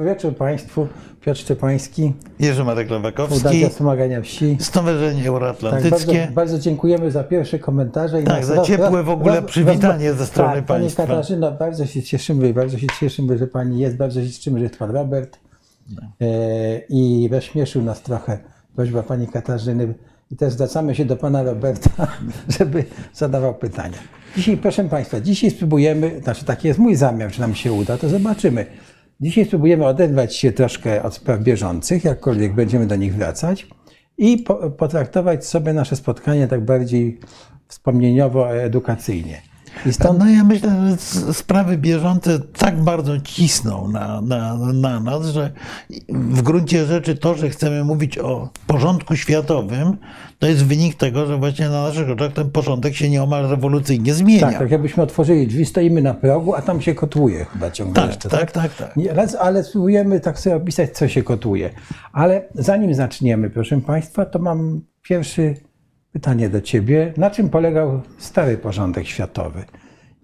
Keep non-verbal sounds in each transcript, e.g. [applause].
Dobry wieczór Państwu. Piotr Szczepański, Jerzy Marek Lewakowski, Fundacja Wspomagania Wsi. Stowarzyszenie Tak, Euroatlantyckie. bardzo, bardzo dziękujemy za pierwsze komentarze. I Tak, za roz- ciepłe w ogóle roz- przywitanie ze strony tak, państwa. Pani Katarzyna, bardzo się cieszymy, bardzo się cieszymy, że Pani jest, bardzo się cieszymy, że jest Pan Robert. E, I rozśmieszył nas trochę prośba Pani Katarzyny. I też zwracamy się do Pana Roberta, [laughs] żeby zadawał pytania. Dzisiaj, proszę Państwa, dzisiaj spróbujemy, znaczy taki jest mój zamiar, czy nam się uda, to zobaczymy. Dzisiaj spróbujemy oderwać się troszkę od spraw bieżących, jakkolwiek będziemy do nich wracać, i po, potraktować sobie nasze spotkanie tak bardziej wspomnieniowo-edukacyjnie. I stąd No ja myślę, że sprawy bieżące tak bardzo cisną na, na, na nas, że w gruncie rzeczy to, że chcemy mówić o porządku światowym, to jest wynik tego, że właśnie na naszych oczach ten porządek się nieomal rewolucyjnie zmienia. tak, tak jakbyśmy otworzyli drzwi, stoimy na progu, a tam się kotłuje chyba ciągle tak, jeszcze. tak, tak, tak. Raz- Ale spróbujemy tak sobie opisać, co się kotuje. Ale zanim zaczniemy, proszę Państwa, to mam pierwsze pytanie do Ciebie. Na czym polegał stary porządek światowy?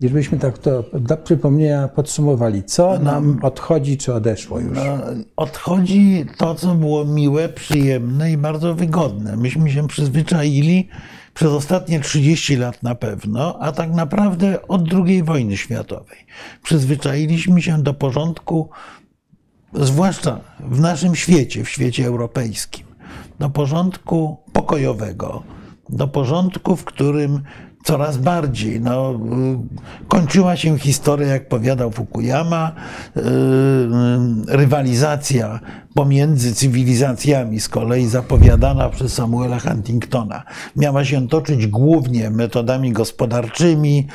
I żebyśmy tak to dla przypomnienia podsumowali, co nam odchodzi, czy odeszło już. No, odchodzi to, co było miłe, przyjemne i bardzo wygodne. Myśmy się przyzwyczaili przez ostatnie 30 lat na pewno, a tak naprawdę od II wojny światowej. Przyzwyczailiśmy się do porządku, zwłaszcza w naszym świecie, w świecie europejskim, do porządku pokojowego, do porządku, w którym coraz bardziej no, y, kończyła się historia, jak powiadał Fukuyama, y, y, rywalizacja pomiędzy cywilizacjami, z kolei zapowiadana przez Samuela Huntingtona, miała się toczyć głównie metodami gospodarczymi,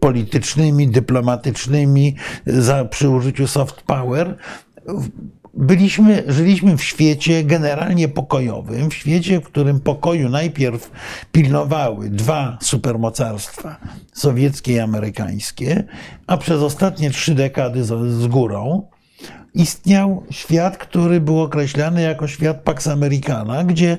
politycznymi, dyplomatycznymi, za, przy użyciu soft power byliśmy, żyliśmy w świecie generalnie pokojowym, w świecie, w którym pokoju najpierw pilnowały dwa supermocarstwa, sowieckie i amerykańskie, a przez ostatnie trzy dekady z, z górą istniał świat, który był określany jako świat Pax Americana, gdzie e,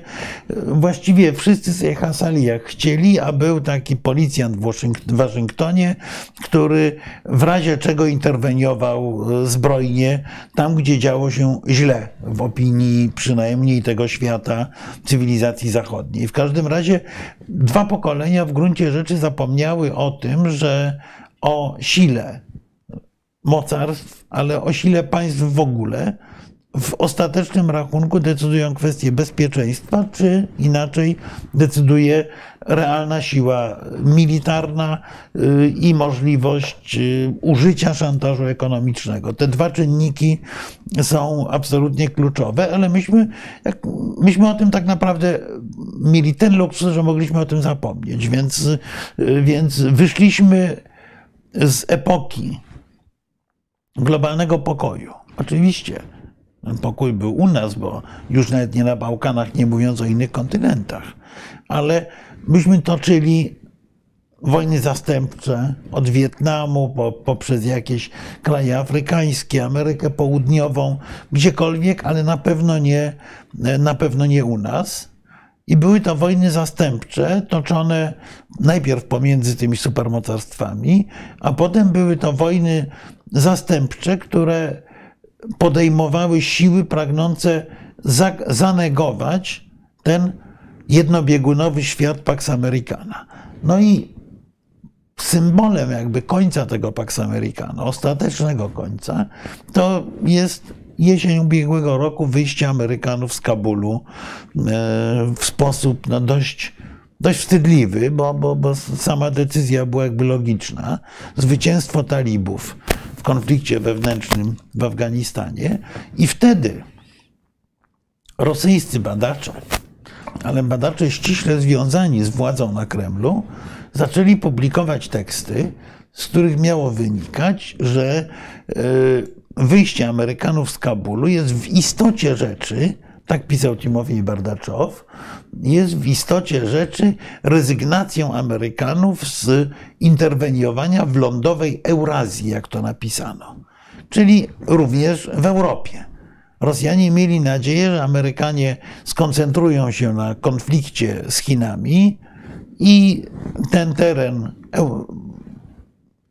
właściwie wszyscy sobie hasali jak chcieli, a był taki policjant w Waszyng- w Waszyngtonie, który w razie czego interweniował e, zbrojnie tam, gdzie działo się źle w opinii przynajmniej tego świata cywilizacji zachodniej. W każdym razie dwa pokolenia w gruncie rzeczy zapomniały o tym, że o sile mocarstw, ale o sile państw w ogóle, w ostatecznym rachunku decydują kwestie bezpieczeństwa, czy inaczej decyduje realna siła militarna y, i możliwość y, użycia szantażu ekonomicznego. Te dwa czynniki są absolutnie kluczowe, ale myśmy, jak, myśmy o tym tak naprawdę mieli ten luksus, że mogliśmy o tym zapomnieć, więc, y, więc wyszliśmy z epoki globalnego pokoju. Oczywiście ten pokój był u nas, bo już nawet nie na Bałkanach, nie mówiąc o innych kontynentach, ale myśmy toczyli wojny zastępcze od Wietnamu po, poprzez jakieś kraje afrykańskie, Amerykę Południową, gdziekolwiek, ale na pewno nie, na pewno nie u nas. I były to wojny zastępcze, toczone najpierw pomiędzy tymi supermocarstwami, a potem były to wojny zastępcze, które podejmowały siły pragnące za- zanegować ten jednobiegunowy świat Pax Americana. No i symbolem jakby końca tego Pax Americana, ostatecznego końca, to jest jesień ubiegłego roku wyjście Amerykanów z Kabulu e, w sposób no, dość, dość wstydliwy, bo, bo, bo sama decyzja była jakby logiczna. Zwycięstwo talibów w konflikcie wewnętrznym w Afganistanie i wtedy rosyjscy badacze, ale badacze ściśle związani z władzą na Kremlu, zaczęli publikować teksty, z których miało wynikać, że e, wyjście Amerykanów z Kabulu jest w istocie rzeczy, tak pisał Timofej Bardaczow, jest w istocie rzeczy rezygnacją Amerykanów z interweniowania w lądowej Eurazji, jak to napisano, czyli również w Europie. Rosjanie mieli nadzieję, że Amerykanie skoncentrują się na konflikcie z Chinami i ten teren eu-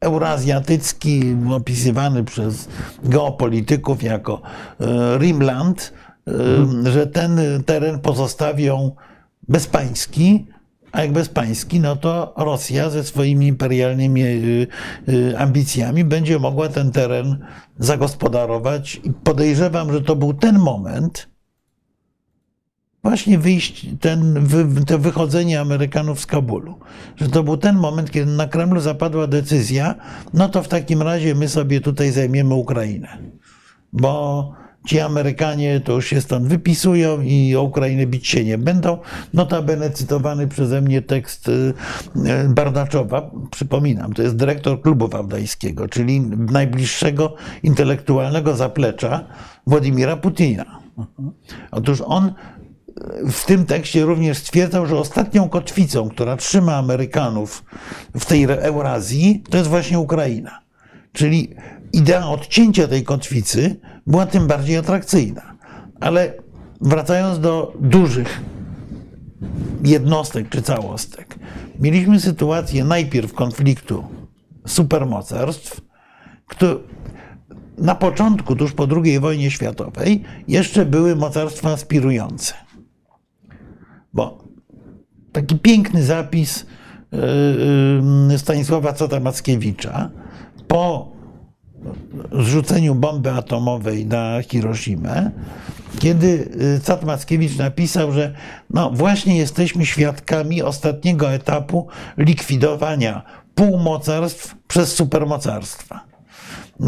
eurazjatycki, opisywany przez geopolityków jako e, Rimland, e, że ten teren pozostawią bezpański, a jak bezpański, no to Rosja ze swoimi imperialnymi ambicjami będzie mogła ten teren zagospodarować. I podejrzewam, że to był ten moment, właśnie wyjść, ten, to wychodzenie Amerykanów z Kabulu. Że to był ten moment, kiedy na Kremlu zapadła decyzja, no to w takim razie my sobie tutaj zajmiemy Ukrainę. Bo ci Amerykanie to już się stąd wypisują i o Ukrainę bić się nie będą. Notabene cytowany przeze mnie tekst y, y, Bardaczowa, przypominam, to jest dyrektor klubu wałdajskiego, czyli najbliższego intelektualnego zaplecza Władimira Putina. Otóż on w tym tekście również stwierdzał, że ostatnią kotwicą, która trzyma Amerykanów w tej Eurazji, to jest właśnie Ukraina. Czyli idea odcięcia tej kotwicy była tym bardziej atrakcyjna. Ale wracając do dużych jednostek czy całostek, mieliśmy sytuację najpierw konfliktu supermocarstw, który na początku, tuż po II wojnie światowej, jeszcze były mocarstwa aspirujące. Bo taki piękny zapis yy, yy, Stanisława Cota Mackiewicza po zrzuceniu bomby atomowej na Hiroshimę, kiedy Cat Mackiewicz napisał, że no właśnie jesteśmy świadkami ostatniego etapu likwidowania półmocarstw przez supermocarstwa. Yy,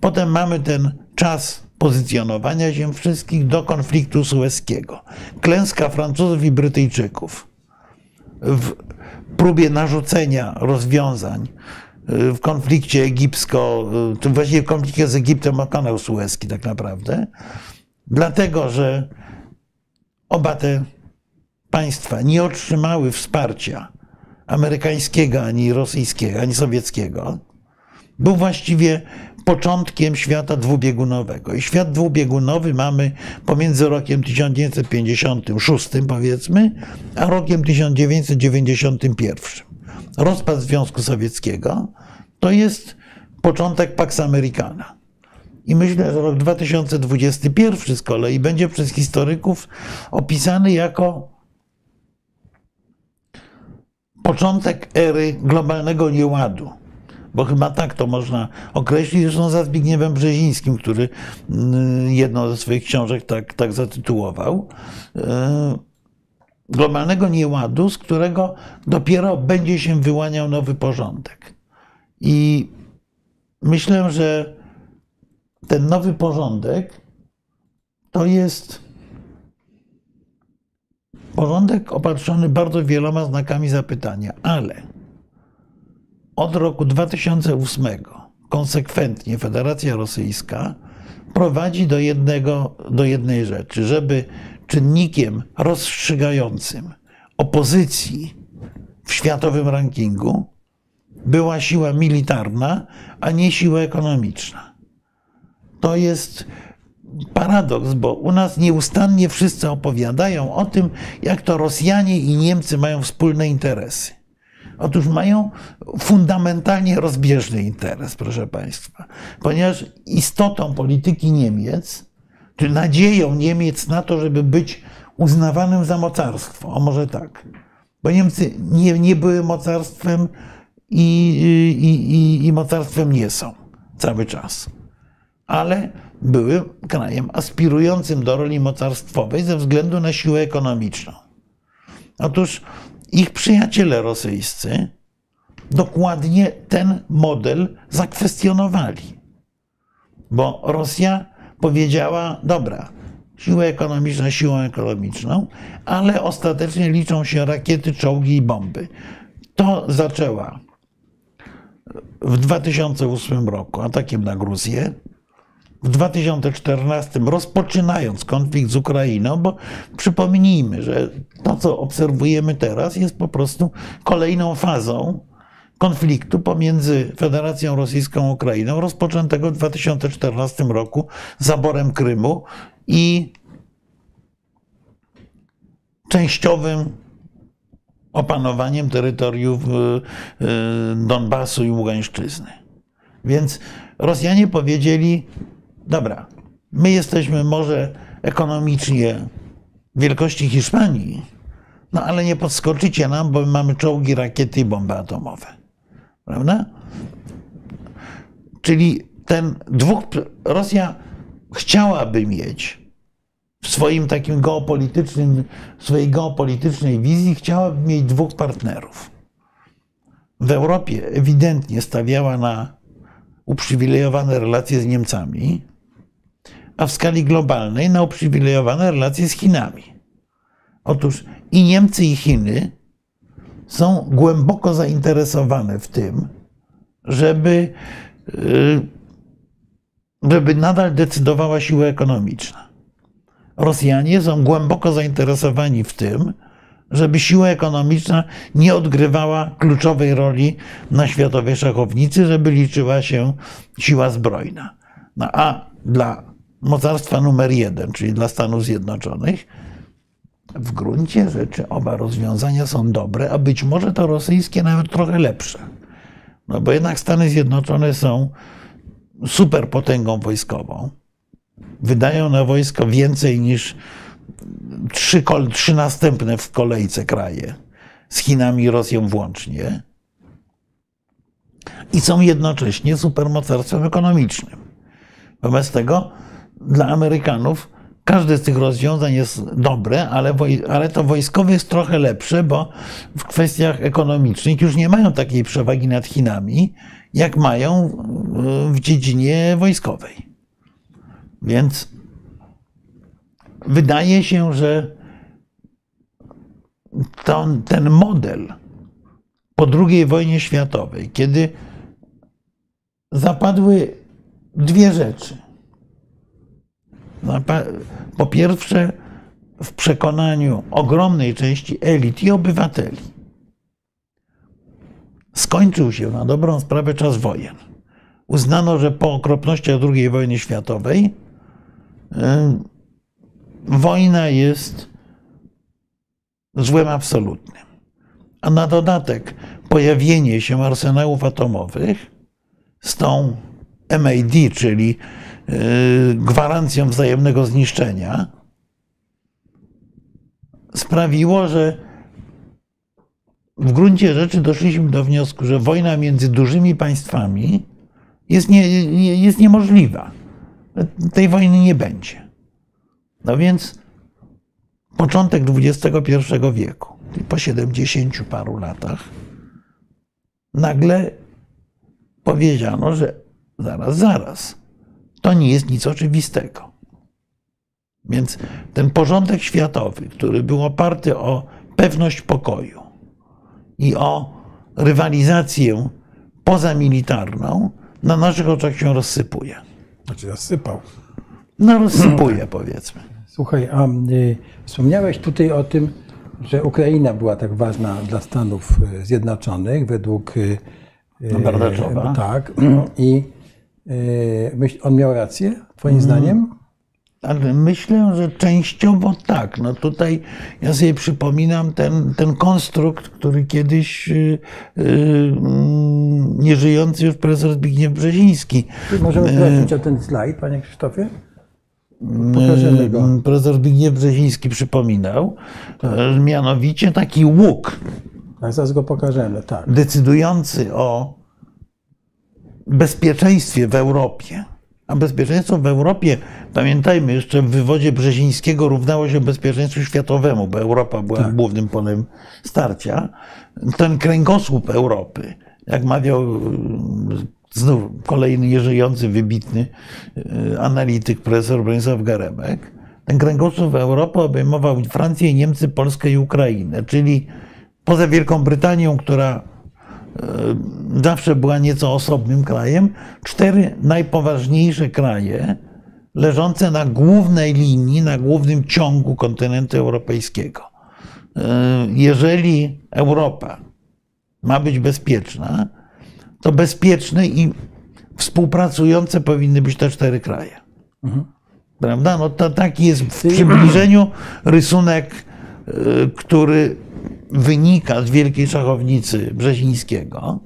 potem mamy ten czas pozycjonowania ziem wszystkich do konfliktu sueskiego. Klęska Francuzów i Brytyjczyków w próbie narzucenia rozwiązań y, w konflikcie egipsko, y, właściwie w konflikcie z Egiptem o kanał sueski tak naprawdę, dlatego, że oba te państwa nie otrzymały wsparcia amerykańskiego, ani rosyjskiego, ani sowieckiego, był właściwie początkiem świata dwubiegunowego. I świat dwubiegunowy mamy pomiędzy rokiem 1956, powiedzmy, a rokiem 1991. Rozpad Związku Sowieckiego to jest początek Pax Americana. I myślę, że rok 2021 z kolei będzie przez historyków opisany jako początek ery globalnego nieładu bo chyba tak to można określić, zresztą za Zbigniewem Brzezińskim, który mm, jedną ze swoich książek tak, tak zatytułował. Globalnego nieładu, z którego dopiero będzie się wyłaniał nowy porządek. I myślę, że ten nowy porządek to jest porządek opatrzony bardzo wieloma znakami zapytania, ale od roku 2008 konsekwentnie Federacja Rosyjska prowadzi do, jednego, do jednej rzeczy, żeby czynnikiem rozstrzygającym opozycji w światowym rankingu była siła militarna, a nie siła ekonomiczna. To jest paradoks, bo u nas nieustannie wszyscy opowiadają o tym, jak to Rosjanie i Niemcy mają wspólne interesy. Otóż mają fundamentalnie rozbieżny interes, proszę Państwa, ponieważ istotą polityki Niemiec, czy nadzieją Niemiec na to, żeby być uznawanym za mocarstwo, a może tak, bo Niemcy nie, nie były mocarstwem i, i, i, i mocarstwem nie są cały czas, ale były krajem aspirującym do roli mocarstwowej ze względu na siłę ekonomiczną. Otóż ich przyjaciele rosyjscy dokładnie ten model zakwestionowali. Bo Rosja powiedziała: Dobra, siłę ekonomiczną, siłą ekonomiczną, ale ostatecznie liczą się rakiety, czołgi i bomby. To zaczęła w 2008 roku atakiem na Gruzję, w 2014, rozpoczynając konflikt z Ukrainą, bo przypomnijmy, że to, co obserwujemy teraz, jest po prostu kolejną fazą konfliktu pomiędzy Federacją Rosyjską a Ukrainą, rozpoczętego w 2014 roku zaborem Krymu i częściowym opanowaniem terytoriów y, y, Donbasu i Ługańszczyzny. Więc Rosjanie powiedzieli: Dobra, my jesteśmy może ekonomicznie wielkości Hiszpanii, no ale nie podskoczycie nam, bo mamy czołgi, rakiety i bomby atomowe. Prawda? Czyli ten dwóch. Rosja chciałaby mieć w swoim takim geopolitycznym, swojej geopolitycznej wizji, chciałaby mieć dwóch partnerów. W Europie ewidentnie stawiała na uprzywilejowane relacje z Niemcami, a w skali globalnej na uprzywilejowane relacje z Chinami. Otóż i Niemcy, i Chiny są głęboko zainteresowane w tym, żeby, y, żeby nadal decydowała siła ekonomiczna. Rosjanie są głęboko zainteresowani w tym, żeby siła ekonomiczna nie odgrywała kluczowej roli na światowej szachownicy, żeby liczyła się siła zbrojna. No a dla mocarstwa numer jeden, czyli dla Stanów Zjednoczonych, w gruncie rzeczy oba rozwiązania są dobre, a być może to rosyjskie nawet trochę lepsze. No bo jednak Stany Zjednoczone są superpotęgą wojskową. Wydają na wojsko więcej niż trzy, trzy następne w kolejce kraje, z Chinami i Rosją włącznie. I są jednocześnie supermocarstwem ekonomicznym. Wobec tego dla Amerykanów każde z tych rozwiązań jest dobre, ale, ale to wojskowe jest trochę lepsze, bo w kwestiach ekonomicznych już nie mają takiej przewagi nad Chinami, jak mają w dziedzinie wojskowej. Więc wydaje się, że to, ten model po II wojnie światowej, kiedy zapadły dwie rzeczy. Po pierwsze, w przekonaniu ogromnej części elit i obywateli, skończył się na dobrą sprawę czas wojen. Uznano, że po okropnościach II wojny światowej wojna jest złem absolutnym. A na dodatek pojawienie się arsenałów atomowych z tą MAD, czyli y, gwarancją wzajemnego zniszczenia, sprawiło, że w gruncie rzeczy doszliśmy do wniosku, że wojna między dużymi państwami jest, nie, jest niemożliwa. Tej wojny nie będzie. No więc początek XXI wieku, po 70 paru latach, nagle powiedziano, że zaraz, zaraz, to nie jest nic oczywistego. Więc ten porządek światowy, który był oparty o pewność pokoju i o rywalizację pozamilitarną, na naszych oczach się rozsypuje. Znaczy rozsypał. No rozsypuje, powiedzmy. Słuchaj, a y, wspomniałeś tutaj o tym, że Ukraina była tak ważna dla Stanów y, Zjednoczonych według y, no, Bardaczowa. Tak. I y, on miał rację, Twoim Mm. zdaniem? Ale myślę, że częściowo tak. No tutaj ja sobie przypominam ten, ten konstrukt, który kiedyś yy, nieżyjący już profesor Zbigniew Brzeziński. Możemy prosić o ten slajd, panie Krzysztofie? Pokażemy go. Profesor Zbigniew Brzeziński przypominał, yy, mianowicie taki łuk Tak, zaraz go pokażemy, tak. decydujący o bezpieczeństwie w Europie. A bezpieczeństwo w Europie, pamiętajmy, jeszcze w wywodzie Brzezińskiego równało się bezpieczeństwu światowemu, bo Europa była Tak. głównym polem starcia. Ten kręgosłup Europy, jak mawiał y, znów kolejny nieżyjący, wybitny y, analityk, profesor Bronisław Geremek, ten kręgosłup Europy obejmował Francję, Niemcy, Polskę i Ukrainę, czyli poza Wielką Brytanią, która e, zawsze była nieco osobnym krajem, cztery najpoważniejsze kraje leżące na głównej linii, na głównym ciągu kontynentu europejskiego. E, Jeżeli Europa ma być bezpieczna, to bezpieczne i współpracujące powinny być te cztery kraje. Prawda? No to taki jest w przybliżeniu rysunek, e, który wynika z wielkiej szachownicy Brzezińskiego,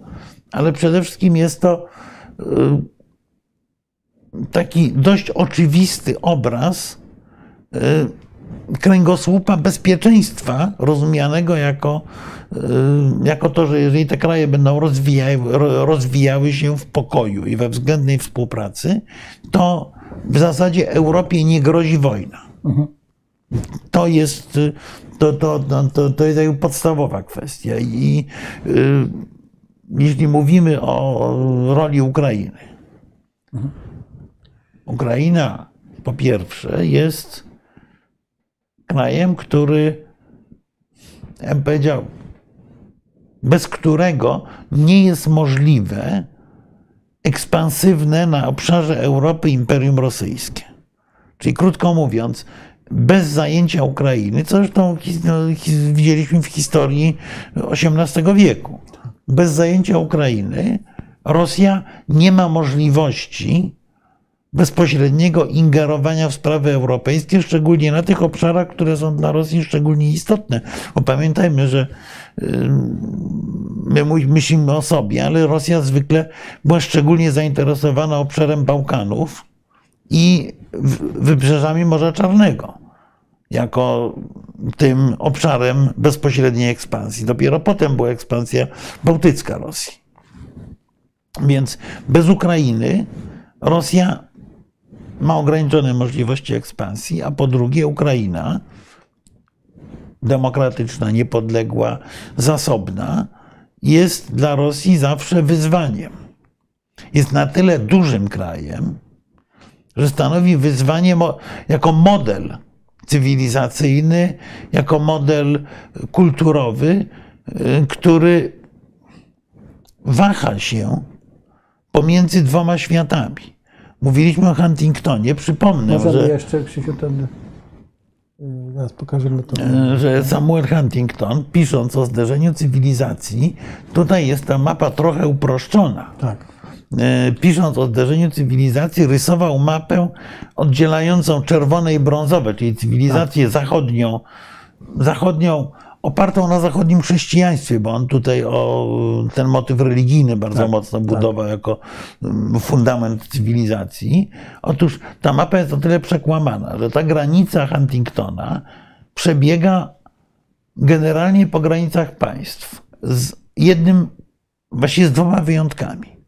ale przede wszystkim jest to y, taki dość oczywisty obraz y, kręgosłupa bezpieczeństwa, rozumianego jako, y, jako to, że jeżeli te kraje będą rozwijały, ro- rozwijały się w pokoju i we względnej współpracy, to w zasadzie Europie nie grozi wojna. To jest, y, to, to, to, to, jest podstawowa kwestia. I y, jeśli mówimy o roli Ukrainy, Ukraina po pierwsze jest krajem, który, ja powiedział, bez którego nie jest możliwe ekspansywne na obszarze Europy Imperium Rosyjskie. Czyli krótko mówiąc, bez zajęcia Ukrainy, co zresztą no, widzieliśmy w historii XVIII wieku, bez zajęcia Ukrainy Rosja nie ma możliwości bezpośredniego ingerowania w sprawy europejskie, szczególnie na tych obszarach, które są dla Rosji szczególnie istotne. Bo pamiętajmy, że my myślimy o sobie, ale Rosja zwykle była szczególnie zainteresowana obszarem Bałkanów i wybrzeżami Morza Czarnego jako tym obszarem bezpośredniej ekspansji. Dopiero potem była ekspansja bałtycka Rosji. Więc bez Ukrainy Rosja ma ograniczone możliwości ekspansji, a po drugie Ukraina, demokratyczna, niepodległa, zasobna, jest dla Rosji zawsze wyzwaniem. Jest na tyle dużym krajem, że stanowi wyzwanie jako model cywilizacyjny, jako model kulturowy, y, który waha się pomiędzy dwoma światami. Mówiliśmy o Huntingtonie. Przypomnę, Możemy że, jeszcze, Krzysiu, ten... y, Zaraz pokażemy to. że Samuel Huntington, pisząc o zderzeniu cywilizacji, tutaj jest ta mapa trochę uproszczona. Tak. E, pisząc o zderzeniu cywilizacji, rysował mapę oddzielającą czerwone i brązowe, czyli cywilizację zachodnią, zachodnią opartą na zachodnim chrześcijaństwie, bo on tutaj o ten motyw religijny bardzo mocno budował jako mm, fundament cywilizacji. Otóż ta mapa jest o tyle przekłamana, że ta granica Huntingtona przebiega generalnie po granicach państw z jednym, właściwie z dwoma wyjątkami.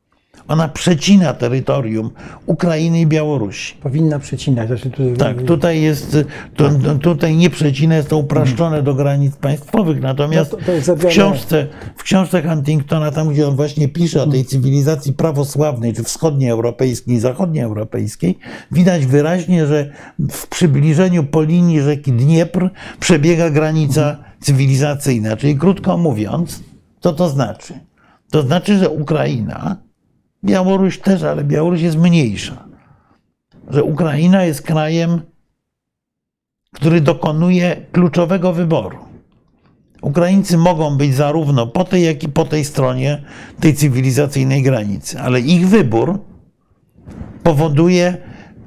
Ona przecina terytorium Ukrainy i Białorusi. Powinna przecinać. Znaczy tutaj, Tak, tutaj jest, to, tutaj nie przecina, jest to upraszczone do granic państwowych, natomiast No w książce, w książce Huntingtona, tam gdzie on właśnie pisze o tej cywilizacji prawosławnej, czy wschodnioeuropejskiej i zachodnioeuropejskiej, widać wyraźnie, że w przybliżeniu po linii rzeki Dniepr przebiega granica cywilizacyjna. Czyli krótko mówiąc, co to znaczy? To znaczy, że Ukraina, Białoruś też, ale Białoruś jest mniejsza że Ukraina jest krajem, który dokonuje kluczowego wyboru. Ukraińcy mogą być zarówno po tej, jak i po tej stronie tej cywilizacyjnej granicy, ale ich wybór powoduje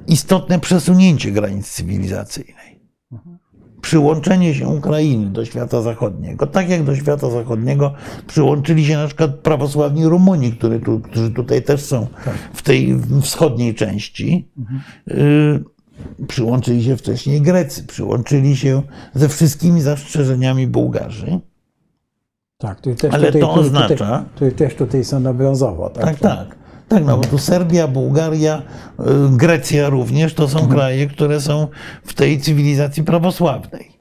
istotne przesunięcie granic cywilizacyjnej. Przyłączenie się Ukrainy do świata zachodniego, tak jak do świata zachodniego przyłączyli się na przykład prawosławni Rumuni, którzy, tu, którzy tutaj też są w tej wschodniej części. Y, Przyłączyli się wcześniej Grecy, przyłączyli się ze wszystkimi zastrzeżeniami Bułgarzy. tak, tu też, Ale tutaj, to oznacza- tu też tutaj są na brązowo. Tak, Tak, tak. Tak, no bo tu Serbia, Bułgaria, y, Grecja również to są kraje, które są w tej cywilizacji prawosławnej,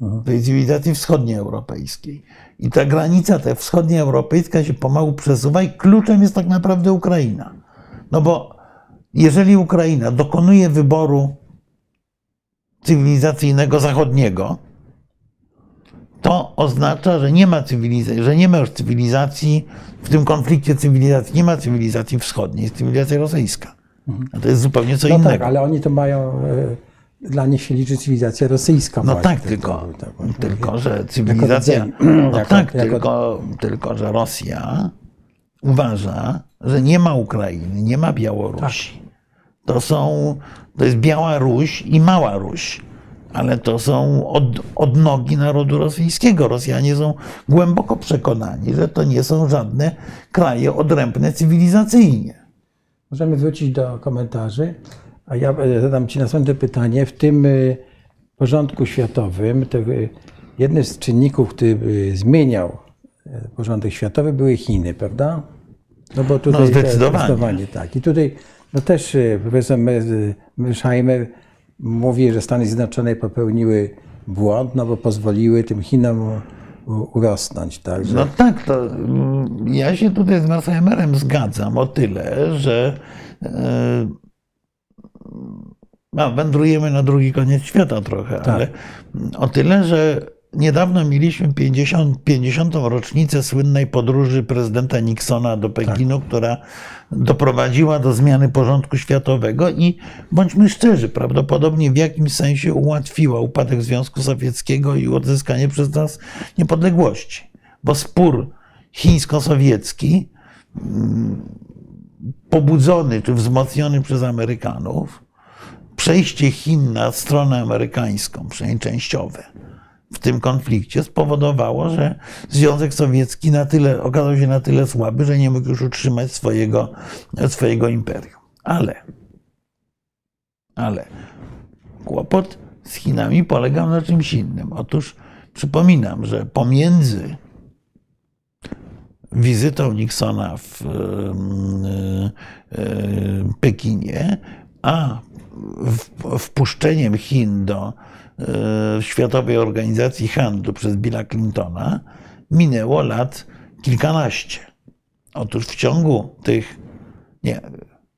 w tej cywilizacji wschodnioeuropejskiej. I ta granica ta wschodnioeuropejska się pomału przesuwa i kluczem jest tak naprawdę Ukraina. No bo jeżeli Ukraina dokonuje wyboru cywilizacyjnego zachodniego, to oznacza, że nie ma cywilizacji, że nie ma już cywilizacji, w tym konflikcie cywilizacji, nie ma cywilizacji wschodniej, jest cywilizacja rosyjska. A to jest zupełnie co No innego. tak, ale oni to mają, e, dla nich się liczy cywilizacja rosyjska. No właśnie. tak, tylko, tylko że cywilizacja. No Jako- tak, jako- tylko, tylko, że Rosja uważa, że nie ma Ukrainy, nie ma Białorusi. Tak. To są, to jest Biała Ruś i Mała Ruś. Ale to są od, odnogi narodu rosyjskiego. Rosjanie są głęboko przekonani, że to nie są żadne kraje odrębne cywilizacyjnie. Możemy wrócić do komentarzy, a ja e, zadam Ci następne pytanie. W tym e, porządku światowym, to e, jednym z czynników, który zmieniał porządek światowy, były Chiny, prawda? No bo tutaj no zdecydowanie. zdecydowanie tak. I tutaj no też profesor Mersheimer mówi, że Stany Zjednoczone popełniły błąd, no bo pozwoliły tym Chinom urosnąć. Tak, że... No tak, to mm, ja się tutaj z Mersheimerem zgadzam o tyle, że no, wędrujemy na drugi koniec świata trochę, tak. ale o tyle, że niedawno mieliśmy 50, 50. rocznicę słynnej podróży prezydenta Nixona do Pekinu, tak. która doprowadziła do zmiany porządku światowego i bądźmy szczerzy, prawdopodobnie w jakimś sensie ułatwiła upadek Związku Sowieckiego i odzyskanie przez nas niepodległości. Bo spór chińsko-sowiecki, mm, pobudzony czy wzmocniony przez Amerykanów, przejście Chin na stronę amerykańską, przynajmniej częściowe, w tym konflikcie spowodowało, że Związek Sowiecki na tyle, okazał się na tyle słaby, że nie mógł już utrzymać swojego, swojego imperium. Ale, ale kłopot z Chinami polegał na czymś innym. Otóż przypominam, że pomiędzy wizytą Nixona w Pekinie, a wpuszczeniem Chin do e, Światowej Organizacji Handlu przez Billa Clintona minęło lat kilkanaście. Otóż w ciągu tych, nie,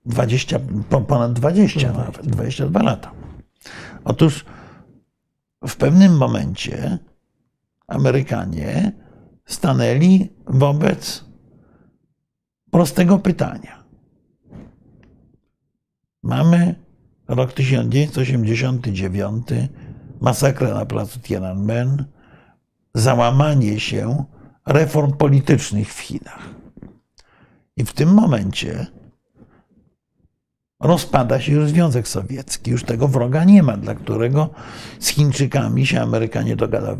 20, ponad 20 nawet, 22 lata. Otóż w pewnym momencie Amerykanie stanęli wobec prostego pytania. Mamy rok 1989, masakra na placu Tiananmen, załamanie się reform politycznych w Chinach. I w tym momencie rozpada się już Związek Sowiecki. Już tego wroga nie ma, dla którego z Chińczykami się Amerykanie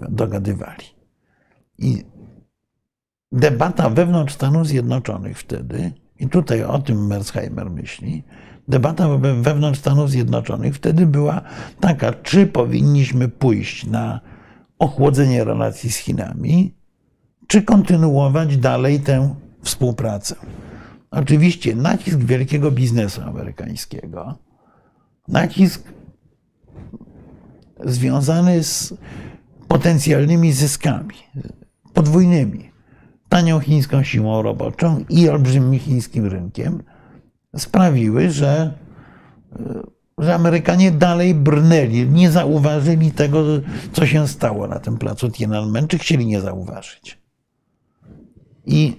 dogadywali. I debata wewnątrz Stanów Zjednoczonych wtedy, i tutaj o tym Mersheimer myśli, debata wewnątrz Stanów Zjednoczonych wtedy była taka, czy powinniśmy pójść na ochłodzenie relacji z Chinami, czy kontynuować dalej tę współpracę. Oczywiście nacisk wielkiego biznesu amerykańskiego, nacisk związany z potencjalnymi zyskami podwójnymi, tanią chińską siłą roboczą i olbrzymim chińskim rynkiem, sprawiły, że, że Amerykanie dalej brnęli, nie zauważyli tego, co się stało na tym placu Tiananmen, czy chcieli nie zauważyć. I,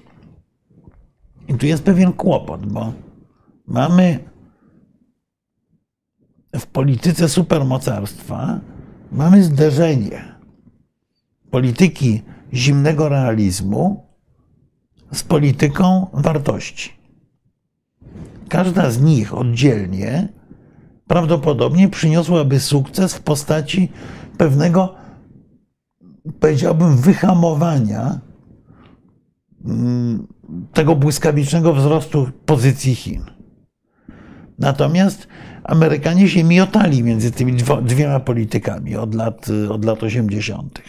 i tu jest pewien kłopot, bo mamy w polityce supermocarstwa mamy zderzenie polityki zimnego realizmu z polityką wartości. Każda z nich oddzielnie prawdopodobnie przyniosłaby sukces w postaci pewnego, powiedziałbym, wyhamowania mm, tego błyskawicznego wzrostu pozycji Chin. Natomiast Amerykanie się miotali między tymi dwiema politykami od lat, od lat 80.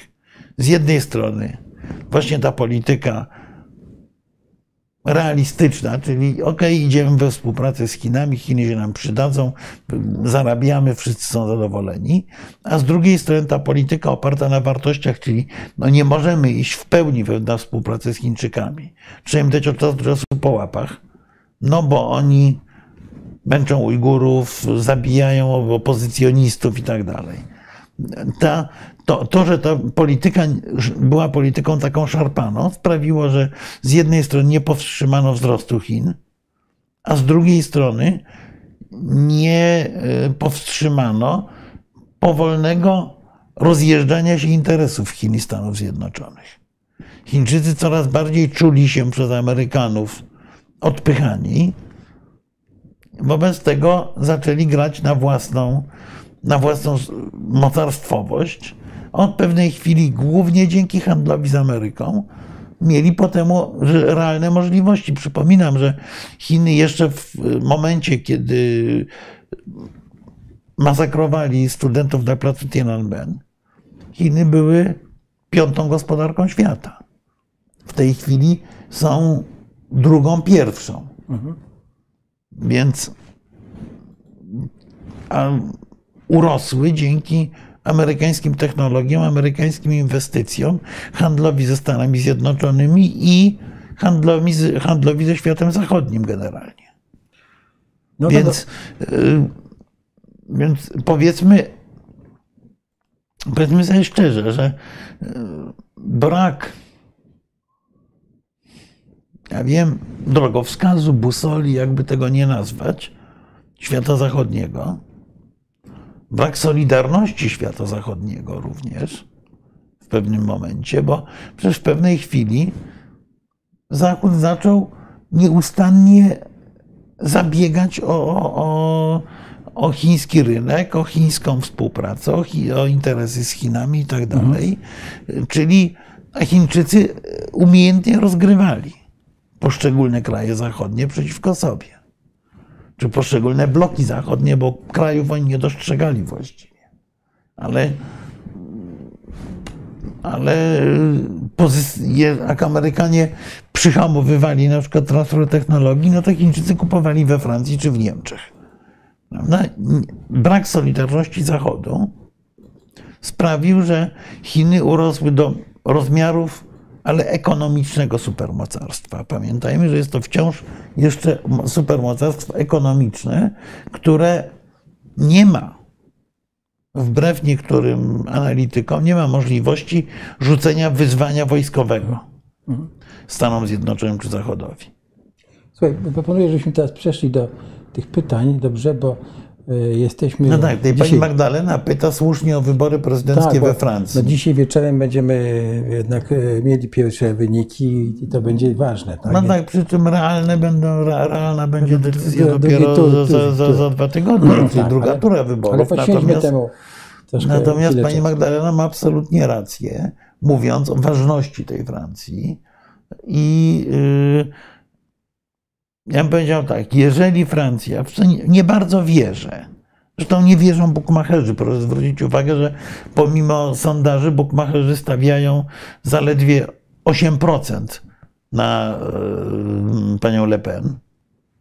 Z jednej strony właśnie ta polityka realistyczna, czyli ok, idziemy we współpracę z Chinami, Chiny się nam przydadzą, zarabiamy, wszyscy są zadowoleni, a z drugiej strony ta polityka oparta na wartościach, czyli no nie możemy iść w pełni na współpracę z Chińczykami. Trzeba im dać od czasu do czasu po łapach, no bo oni męczą Ujgurów, zabijają opozycjonistów i tak dalej. Ta, to, to, że ta polityka była polityką taką szarpaną, sprawiło, że z jednej strony nie powstrzymano wzrostu Chin, a z drugiej strony nie e, powstrzymano powolnego rozjeżdżania się interesów Chin i Stanów Zjednoczonych. Chińczycy coraz bardziej czuli się przez Amerykanów odpychani, wobec tego zaczęli grać na własną na własną mocarstwowość, od pewnej chwili, głównie dzięki handlowi z Ameryką, mieli potem realne możliwości. Przypominam, że Chiny jeszcze w momencie, kiedy masakrowali studentów na placu Tiananmen, Chiny były piątą gospodarką świata. W tej chwili są drugą, pierwszą. Mhm. Więc urosły dzięki amerykańskim technologiom, amerykańskim inwestycjom, handlowi ze Stanami Zjednoczonymi i handlowi, handlowi ze światem zachodnim generalnie. No więc. Y, więc powiedzmy, powiedzmy sobie szczerze, że y, brak, ja wiem, drogowskazu, busoli, jakby tego nie nazwać, świata zachodniego, brak solidarności świata zachodniego również w pewnym momencie, bo przecież w pewnej chwili Zachód zaczął nieustannie zabiegać o, o, o chiński rynek, o chińską współpracę, o, o interesy z Chinami i tak mhm. dalej. Czyli Chińczycy umiejętnie rozgrywali poszczególne kraje zachodnie przeciwko sobie czy poszczególne bloki zachodnie, bo krajów oni nie dostrzegali właściwie. Ale, ale jak Amerykanie przyhamowywali na przykład transfer technologii, no to Chińczycy kupowali we Francji czy w Niemczech. Brak solidarności Zachodu sprawił, że Chiny urosły do rozmiarów ale ekonomicznego supermocarstwa. Pamiętajmy, że jest to wciąż jeszcze supermocarstwo ekonomiczne, które nie ma, wbrew niektórym analitykom, nie ma możliwości rzucenia wyzwania wojskowego Stanom Zjednoczonym czy Zachodowi. Słuchaj, proponuję, żebyśmy teraz przeszli do tych pytań, dobrze, bo jesteśmy. No tak, dzisiaj... pani Magdalena pyta słusznie o wybory prezydenckie tak, we Francji. No dzisiaj wieczorem będziemy jednak y, mieli pierwsze wyniki i to będzie ważne. Tak? No tak, przy czym realne będą, realna będzie decyzja do, dopiero tu, tu, za, za, za, dwa tygodnie, no, czyli tak, druga ale, tura wyborów. Ale natomiast temu natomiast pani Magdalena ma absolutnie rację, mówiąc o ważności tej Francji i yy, ja bym powiedział tak, jeżeli Francja, w co nie, bardzo wierzę, zresztą nie wierzą bukmacherzy, proszę zwrócić uwagę, że pomimo sondaży bukmacherzy stawiają zaledwie 8% na y, panią Le Pen.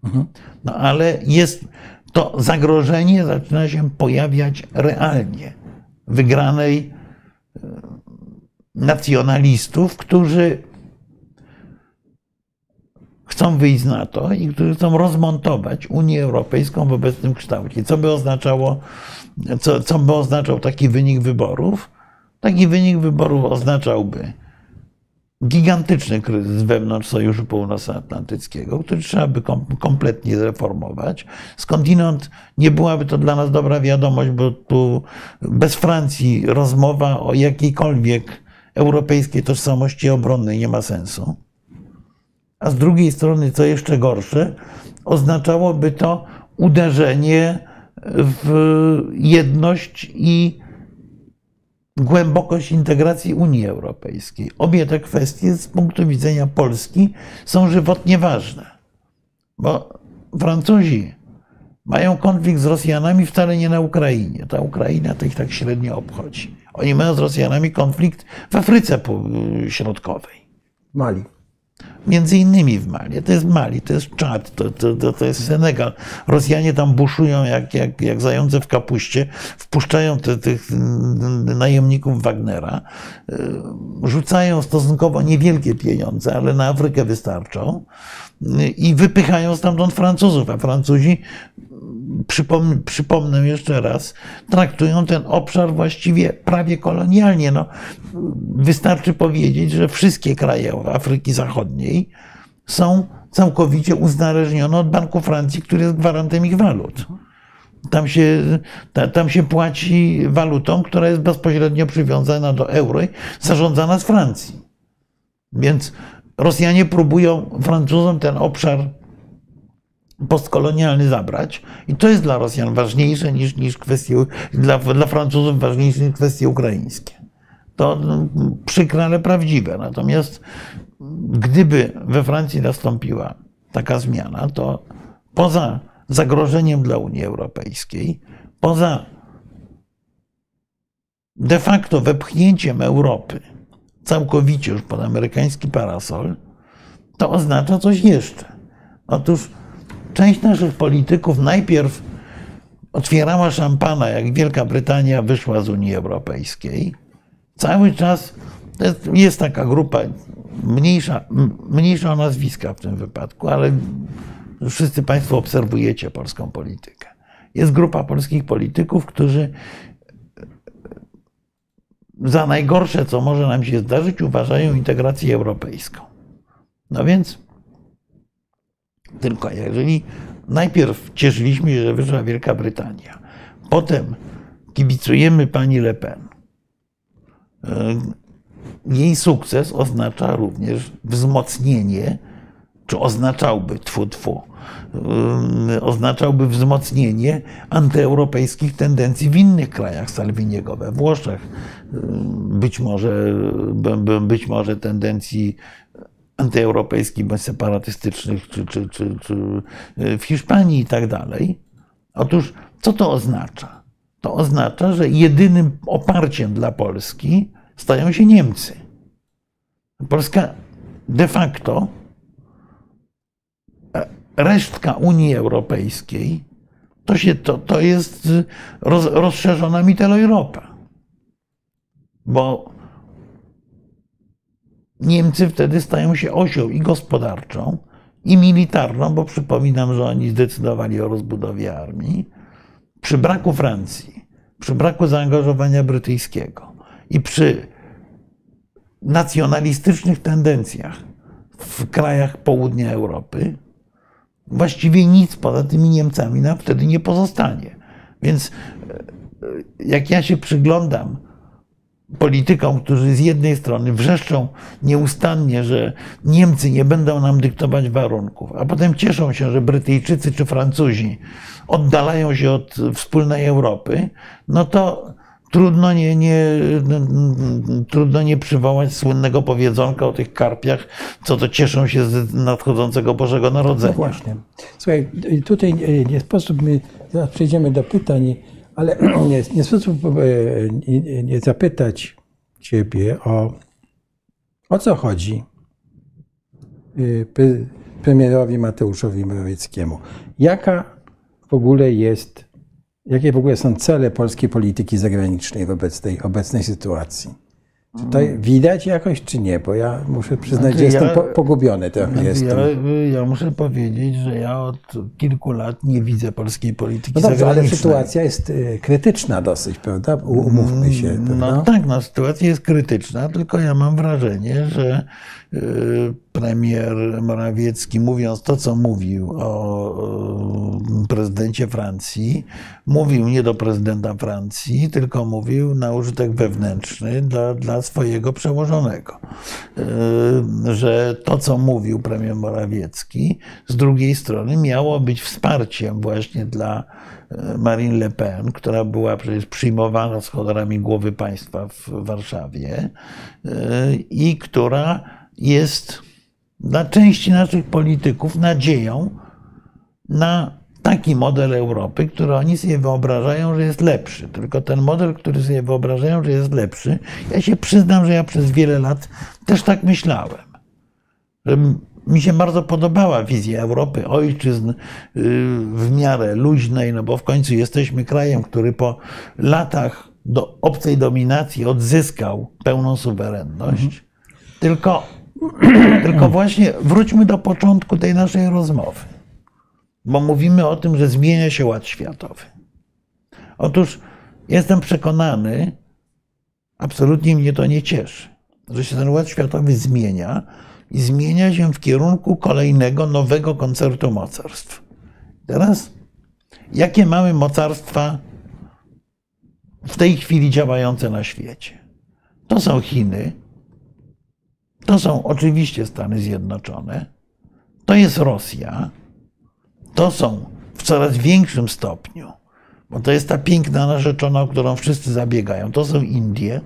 Mhm. No ale jest to zagrożenie zaczyna się pojawiać realnie wygranej e, nacjonalistów, którzy chcą wyjść na to i którzy chcą rozmontować Unię Europejską w obecnym kształcie. Co by oznaczało, co, co by oznaczał taki wynik wyborów? Taki wynik wyborów oznaczałby gigantyczny kryzys wewnątrz Sojuszu Północnoatlantyckiego, który trzeba by kompletnie zreformować. Skądinąd nie byłaby to dla nas dobra wiadomość, bo tu bez Francji rozmowa o jakiejkolwiek europejskiej tożsamości obronnej nie ma sensu a z drugiej strony, co jeszcze gorsze, oznaczałoby to uderzenie w jedność i głębokość integracji Unii Europejskiej. Obie te kwestie z punktu widzenia Polski są żywotnie ważne, bo Francuzi mają konflikt z Rosjanami wcale nie na Ukrainie. Ta Ukraina to ich tak średnio obchodzi. Oni mają z Rosjanami konflikt w Afryce Środkowej. Mali. Między innymi w Mali. To jest Mali, to jest Czad, to, to, to jest Senegal. Rosjanie tam buszują jak, jak, jak zające w kapuście, wpuszczają te, tych najemników Wagnera, e, rzucają stosunkowo niewielkie pieniądze, ale na Afrykę wystarczą i wypychają stamtąd Francuzów, a Francuzi przypom przypomnę jeszcze raz, traktują ten obszar właściwie prawie kolonialnie. No, wystarczy powiedzieć, że wszystkie kraje Afryki Zachodniej są całkowicie uzależnione od Banku Francji, który jest gwarantem ich walut. Tam się, tam się płaci walutą, która jest bezpośrednio przywiązana do euro, zarządzana z Francji. Więc Rosjanie próbują Francuzom ten obszar postkolonialny zabrać. I to jest dla Rosjan ważniejsze niż, niż kwestie, dla, dla Francuzów ważniejsze niż kwestie ukraińskie. To no, przykre, ale prawdziwe. Natomiast gdyby we Francji nastąpiła taka zmiana, to poza zagrożeniem dla Unii Europejskiej, poza de facto wepchnięciem Europy całkowicie już pod amerykański parasol, to oznacza coś jeszcze. Otóż część naszych polityków najpierw otwierała szampana, jak Wielka Brytania wyszła z Unii Europejskiej. Cały czas jest, taka grupa, mniejsza, mniejsza o nazwiska w tym wypadku, ale wszyscy Państwo obserwujecie polską politykę. Jest grupa polskich polityków, którzy za najgorsze, co może nam się zdarzyć, uważają integrację europejską. No więc, tylko jeżeli najpierw cieszyliśmy się, że wyszła Wielka Brytania, potem kibicujemy pani Le Pen, e, jej sukces oznacza również wzmocnienie, czy oznaczałby, tfu, tfu, oznaczałby wzmocnienie antyeuropejskich tendencji w innych krajach Salviniego, we Włoszech, być może, być może tendencji antyeuropejskich bądź separatystycznych, czy, czy, czy, czy w Hiszpanii i tak dalej. Otóż, co to oznacza? To oznacza, że jedynym oparciem dla Polski stają się Niemcy. Polska de facto resztka Unii Europejskiej to, się, to, to jest roz, rozszerzona Mitteleuropa. Bo Niemcy wtedy stają się osią i gospodarczą, i militarną, bo przypominam, że oni zdecydowali o rozbudowie armii. Przy braku Francji, przy braku zaangażowania brytyjskiego i przy nacjonalistycznych tendencjach w krajach południa Europy, właściwie nic poza tymi Niemcami nam wtedy nie pozostanie. Więc e, jak ja się przyglądam politykom, którzy z jednej strony wrzeszczą nieustannie, że Niemcy nie będą nam dyktować warunków, a potem cieszą się, że Brytyjczycy czy Francuzi oddalają się od wspólnej Europy, no to Trudno nie, nie, trudno nie przywołać słynnego powiedzonka o tych karpiach, co to cieszą się z nadchodzącego Bożego Narodzenia. No właśnie. Słuchaj, tutaj nie sposób, my przejdziemy do pytań, ale [clears throat] nie, nie sposób e, nie, nie zapytać Ciebie o, o co chodzi e, premierowi Mateuszowi Morawieckiemu. Jaka w ogóle jest Jakie w ogóle są cele polskiej polityki zagranicznej wobec tej obecnej sytuacji? Tutaj widać jakoś, czy nie? Bo ja muszę przyznać, znaczy, że jestem pogubiony trochę. Znaczy jestem. Ja, ja, muszę powiedzieć, że ja od kilku lat nie widzę polskiej polityki no dobrze, zagranicznej. ale sytuacja jest y, krytyczna dosyć, prawda? Umówmy się. Mm, prawda? No tak, no, sytuacja jest krytyczna, tylko ja mam wrażenie, że y, premier Morawiecki, mówiąc to, co mówił o prezydencie Francji, mówił nie do prezydenta Francji, tylko mówił na użytek wewnętrzny dla, dla swojego przełożonego. Y, że to, co mówił premier Morawiecki, z drugiej strony miało być wsparciem właśnie dla y, Marine Le Pen, która była przecież przyjmowana z honorami głowy państwa w Warszawie y, i która jest dla części naszych polityków nadzieją na taki model Europy, który oni sobie wyobrażają, że jest lepszy. Tylko ten model, który sobie wyobrażają, że jest lepszy, ja się przyznam, że ja przez wiele lat też tak myślałem. Że mi się bardzo podobała wizja Europy, ojczyzn y, w miarę luźnej, no bo w końcu jesteśmy krajem, który po latach do obcej dominacji odzyskał pełną suwerenność. Mhm. Tylko, tylko właśnie wróćmy do początku tej naszej rozmowy bo mówimy o tym, że zmienia się ład światowy. Otóż jestem przekonany, absolutnie mnie to nie cieszy, że się ten ład światowy zmienia i zmienia się w kierunku kolejnego nowego koncertu mocarstw. Teraz, jakie mamy mocarstwa w tej chwili działające na świecie? To są Chiny, to są oczywiście Stany Zjednoczone, to jest Rosja, to są w coraz większym stopniu, bo to jest ta piękna narzeczona, o którą wszyscy zabiegają, to są Indie.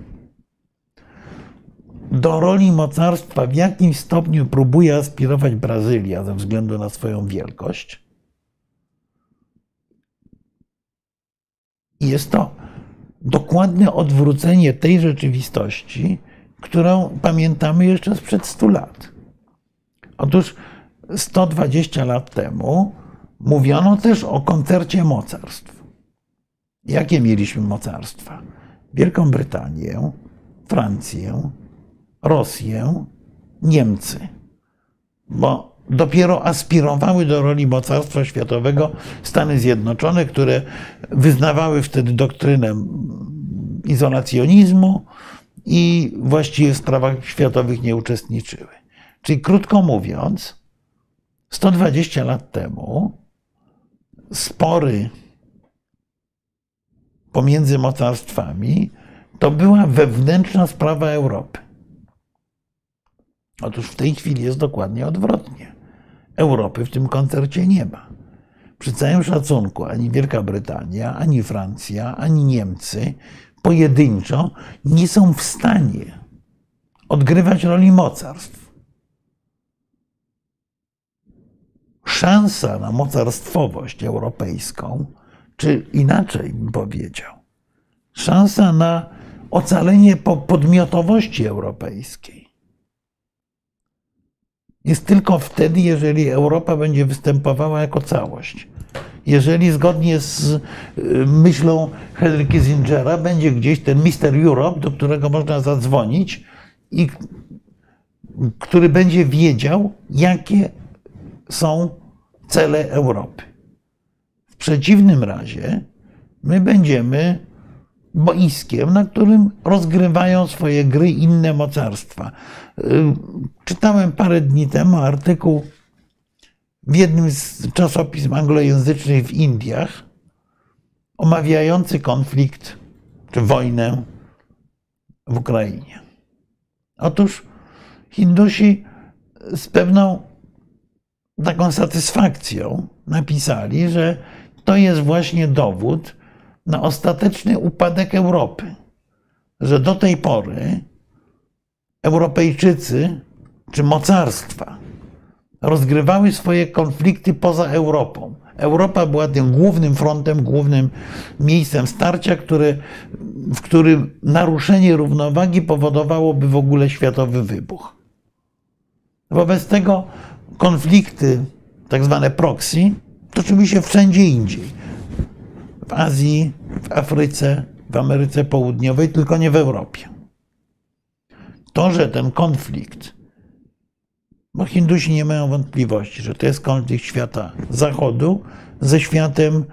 Do roli mocarstwa w jakimś stopniu próbuje aspirować Brazylia ze względu na swoją wielkość. I jest to dokładne odwrócenie tej rzeczywistości, którą pamiętamy jeszcze sprzed 100 lat. Otóż 120 lat temu mówiono też o koncercie mocarstw. Jakie mieliśmy mocarstwa? Wielką Brytanię, Francję, Rosję, Niemcy. Bo dopiero aspirowały do roli mocarstwa światowego Stany Zjednoczone, które wyznawały wtedy doktrynę izolacjonizmu i właściwie w sprawach światowych nie uczestniczyły. Czyli krótko mówiąc, 120 lat temu spory pomiędzy mocarstwami to była wewnętrzna sprawa Europy. Otóż w tej chwili jest dokładnie odwrotnie. Europy w tym koncercie nie ma. Przy całym szacunku ani Wielka Brytania, ani Francja, ani Niemcy pojedynczo nie są w stanie odgrywać roli mocarstw. Szansa na mocarstwowość europejską, czy inaczej bym powiedział, szansa na ocalenie podmiotowości europejskiej jest tylko wtedy, jeżeli Europa będzie występowała jako całość. Jeżeli zgodnie z y, myślą Henry Kissingera będzie gdzieś ten Mister Europe, do którego można zadzwonić i który będzie wiedział, jakie są cele Europy. W przeciwnym razie my będziemy boiskiem, na którym rozgrywają swoje gry inne mocarstwa. Y, czytałem parę dni temu artykuł w jednym z czasopism anglojęzycznych w Indiach, omawiający konflikt czy wojnę w Ukrainie. Otóż Hindusi z pewną taką satysfakcją napisali, że to jest właśnie dowód na ostateczny upadek Europy. Że do tej pory Europejczycy czy mocarstwa rozgrywały swoje konflikty poza Europą. Europa była tym głównym frontem, głównym miejscem starcia, które, w którym naruszenie równowagi powodowałoby w ogóle światowy wybuch. Wobec tego konflikty, tak zwane proxy, toczyły się wszędzie indziej. W Azji, w Afryce, w Ameryce Południowej, tylko nie w Europie. To, że ten konflikt bo Hindusi nie mają wątpliwości, że to jest konflikt świata zachodu ze światem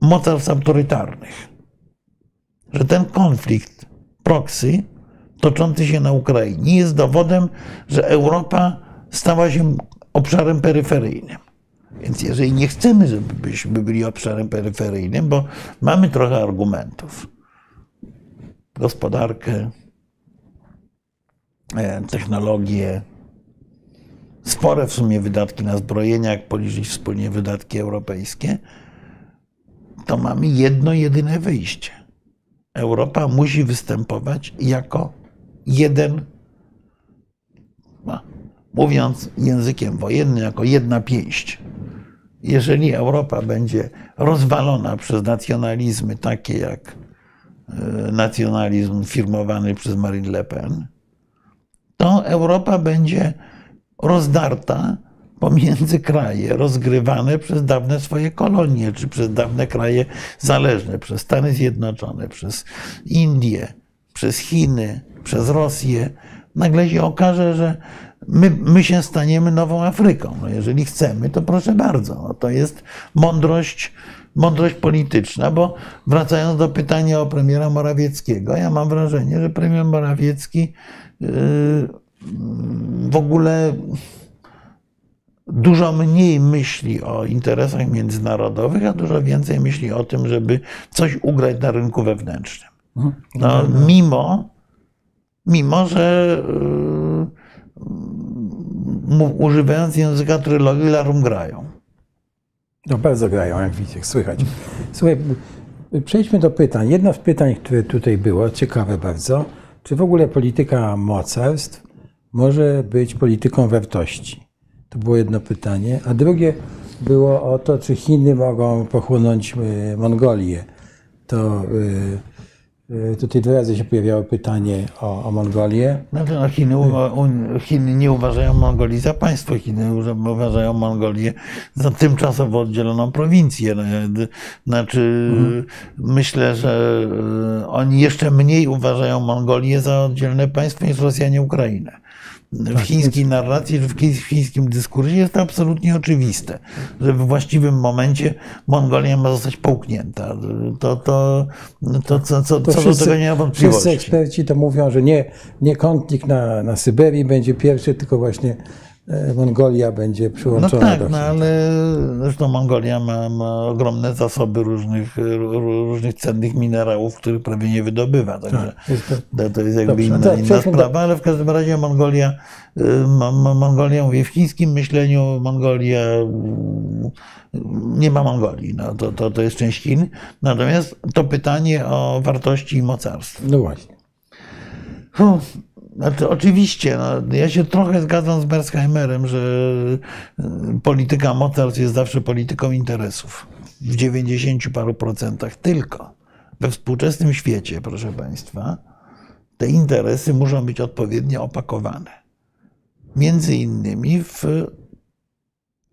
mocarstw autorytarnych. Że ten konflikt proxy toczący się na Ukrainie jest dowodem, że Europa stała się obszarem peryferyjnym. Więc jeżeli nie chcemy, żebyśmy byli obszarem peryferyjnym, bo mamy trochę argumentów, gospodarkę, e, technologię, spore w sumie wydatki na zbrojenia, jak policzyć wspólnie wydatki europejskie, to mamy jedno, jedyne wyjście. Europa musi występować jako jeden, no, mówiąc językiem wojennym, jako jedna pięść. Jeżeli Europa będzie rozwalona przez nacjonalizmy takie jak e, nacjonalizm firmowany przez Marine Le Pen, to Europa będzie rozdarta pomiędzy kraje rozgrywane przez dawne swoje kolonie, czy przez dawne kraje zależne, przez Stany Zjednoczone, przez Indie, przez Chiny, przez Rosję. Nagle się okaże, że my, my się staniemy nową Afryką. No jeżeli chcemy, to proszę bardzo. No to jest mądrość, mądrość polityczna, bo wracając do pytania o premiera Morawieckiego, ja mam wrażenie, że premier Morawiecki yy, w ogóle dużo mniej myśli o interesach międzynarodowych, a dużo więcej myśli o tym, żeby coś ugrać na rynku wewnętrznym. Mhm. No, mimo, mimo, że yy, używając języka trylogii, larum grają. No bardzo grają, jak widzicie, słychać. Słuchaj, przejdźmy do pytań. Jedno z pytań, które tutaj było, ciekawe bardzo, czy w ogóle polityka mocarstw może być polityką wartości? To było jedno pytanie. A drugie było o to, czy Chiny mogą pochłonąć y, Mongolię. To y, tutaj dwa razy się pojawiało pytanie o, o Mongolię. Znaczy, no Chiny, Chiny nie uważają Mongolii za państwo, Chiny uważają Mongolię za tymczasowo oddzieloną prowincję. No, d- Znaczy, myślę, że e, oni jeszcze mniej uważają Mongolię za oddzielne państwo niż Rosjanie Ukrainę. W chińskiej narracji, w chińskim dyskursie jest to absolutnie oczywiste, że w właściwym momencie Mongolia ma zostać połknięta. To, to, to, co, co, Co do tego nie ma wszyscy eksperci to mówią, że nie, nie konflikt na, na Syberii będzie pierwszy, tylko właśnie Mongolia będzie No przyłączona tak, do no ale zresztą Mongolia ma, ma ogromne zasoby różnych, ró- różnych cennych minerałów, których prawie nie wydobywa. Także Jest to- to, jest jakby no inna, to inna do- sprawa, ale w każdym razie Mongolia, y, Mongolia, mówię w chińskim myśleniu, Mongolia mm, nie ma Mongolii, no, to, to, to jest część Chin. Natomiast to pytanie o wartości i mocarstwo. No właśnie. Hu, Znaczy, oczywiście, no, ja się trochę zgadzam z Mersheimerem, że y, polityka mocarstw jest zawsze polityką interesów. W 90 paru procentach tylko. We współczesnym świecie, proszę Państwa, te interesy muszą być odpowiednio opakowane. Między innymi w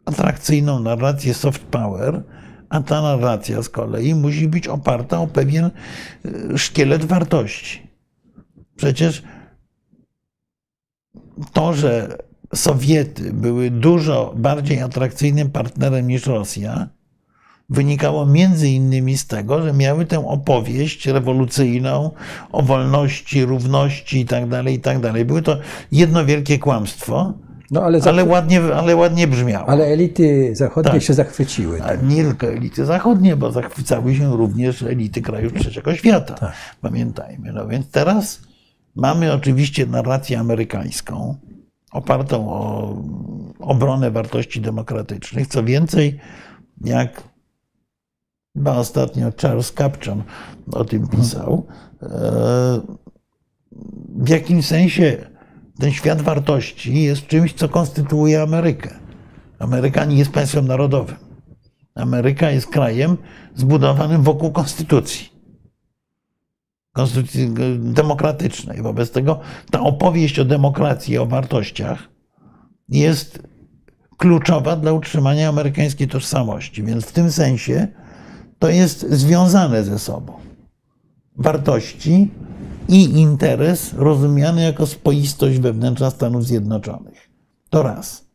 atrakcyjną narrację soft power, a ta narracja z kolei musi być oparta o pewien y, szkielet wartości. Przecież to, że Sowiety były dużo bardziej atrakcyjnym partnerem niż Rosja, wynikało między innymi z tego, że miały tę opowieść rewolucyjną o wolności, równości itd. itd. Były to jedno wielkie kłamstwo, No ale, ale ale, ładnie, ale ładnie brzmiało. elity zachodnie Tak. się zachwyciły. A nie tylko elity zachodnie, bo zachwycały się również elity krajów trzeciego świata. Tak. Pamiętajmy. No więc teraz mamy oczywiście narrację amerykańską, opartą o obronę wartości demokratycznych. Co więcej, jak chyba ostatnio Charles Capczon o tym pisał, e, w jakimś sensie ten świat wartości jest czymś, co konstytuuje Amerykę. Ameryka nie jest państwem narodowym. Ameryka jest krajem zbudowanym wokół konstytucji. Konstytucji demokratycznej. Wobec tego ta opowieść o demokracji, o wartościach jest kluczowa dla utrzymania amerykańskiej tożsamości. Więc w tym sensie to jest związane ze sobą. Wartości i interes rozumiany jako spoistość wewnętrzna Stanów Zjednoczonych. To raz.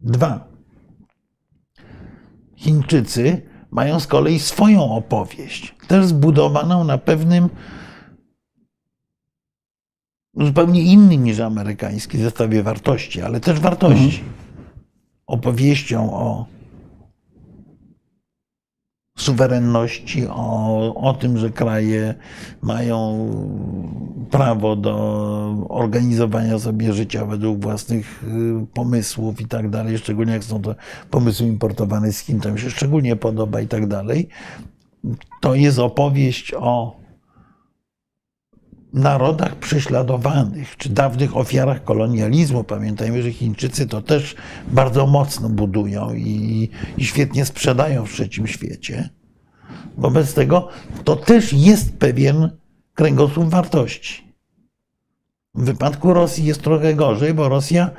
Dwa. Chińczycy mają z kolei swoją opowieść, też zbudowaną na pewnym zupełnie innym niż amerykański zestawie wartości, ale też wartości. Opowieścią o suwerenności, o, o tym, że kraje mają prawo do organizowania sobie życia według własnych y, pomysłów i tak dalej, szczególnie jak są to pomysły importowane z Chin, to mi się szczególnie podoba i tak dalej. To jest opowieść o narodach prześladowanych, czy dawnych ofiarach kolonializmu. Pamiętajmy, że Chińczycy to też bardzo mocno budują i, i świetnie sprzedają w trzecim świecie. Wobec tego to też jest pewien kręgosłup wartości. W wypadku Rosji jest trochę gorzej, bo Rosja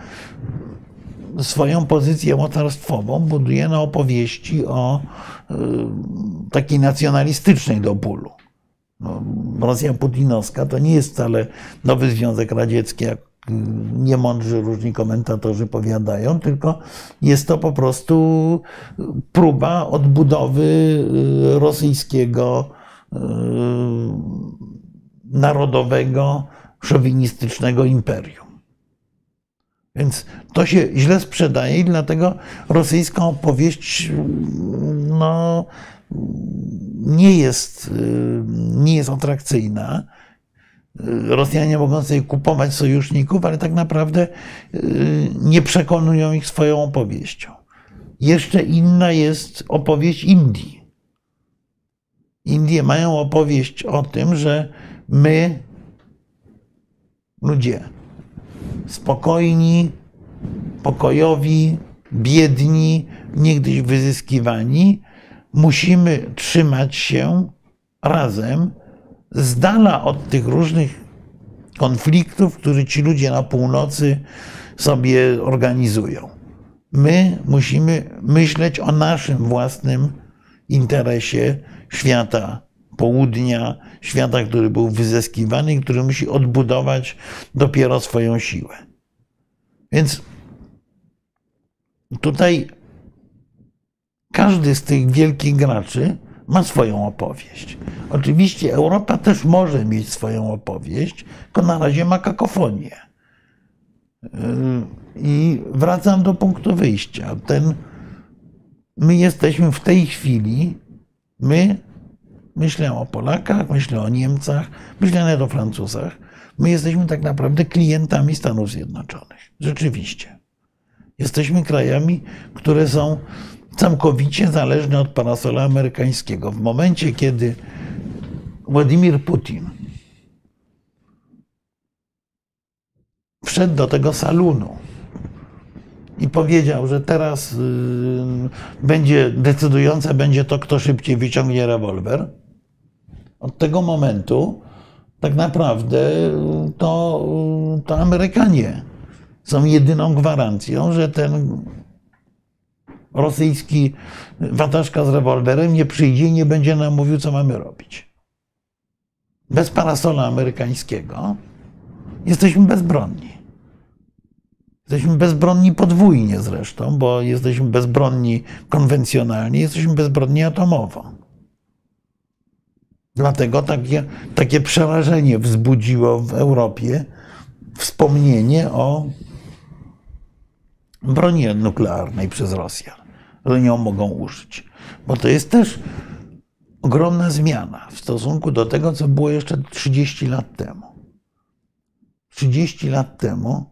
swoją pozycję mocarstwową buduje na opowieści o y, takiej nacjonalistycznej do bólu. No, Rosja putinowska to nie jest wcale nowy Związek Radziecki, jak y, niemądrzy różni komentatorzy powiadają, tylko jest to po prostu próba odbudowy y, rosyjskiego y, narodowego, szowinistycznego imperium. Więc to się źle sprzedaje i dlatego rosyjska opowieść no, nie, jest, y, nie jest atrakcyjna. Y, Rosjanie mogą sobie kupować sojuszników, ale tak naprawdę y, nie przekonują ich swoją opowieścią. Jeszcze inna jest opowieść Indii. Indie mają opowieść o tym, że my, ludzie, spokojni, pokojowi, biedni, niegdyś wyzyskiwani, musimy trzymać się razem, z dala od tych różnych konfliktów, które ci ludzie na północy sobie organizują. My musimy myśleć o naszym własnym interesie świata południa, świata, który był wyzyskiwany i który musi odbudować dopiero swoją siłę. Więc tutaj każdy z tych wielkich graczy ma swoją opowieść. Oczywiście Europa też może mieć swoją opowieść, tylko na razie ma kakofonię. Yy, I wracam do punktu wyjścia. Ten, my jesteśmy w tej chwili, my, myślę o Polakach, myślę o Niemcach, myślę nawet o Francuzach, my jesteśmy tak naprawdę klientami Stanów Zjednoczonych. Rzeczywiście. Jesteśmy krajami, które są całkowicie zależne od parasola amerykańskiego. W momencie, kiedy Władimir Putin wszedł do tego salonu i powiedział, że teraz y, będzie decydujące będzie to, kto szybciej wyciągnie rewolwer. Od tego momentu tak naprawdę to, to Amerykanie są jedyną gwarancją, że ten rosyjski wataszka z rewolwerem nie przyjdzie i nie będzie nam mówił, co mamy robić. Bez parasola amerykańskiego jesteśmy bezbronni. Jesteśmy bezbronni podwójnie zresztą, bo jesteśmy bezbronni konwencjonalnie, jesteśmy bezbronni atomowo. Dlatego takie, takie przerażenie wzbudziło w Europie wspomnienie o broni nuklearnej przez Rosjan, że nią mogą użyć. Bo to jest też ogromna zmiana w stosunku do tego, co było jeszcze 30 lat temu. 30 lat temu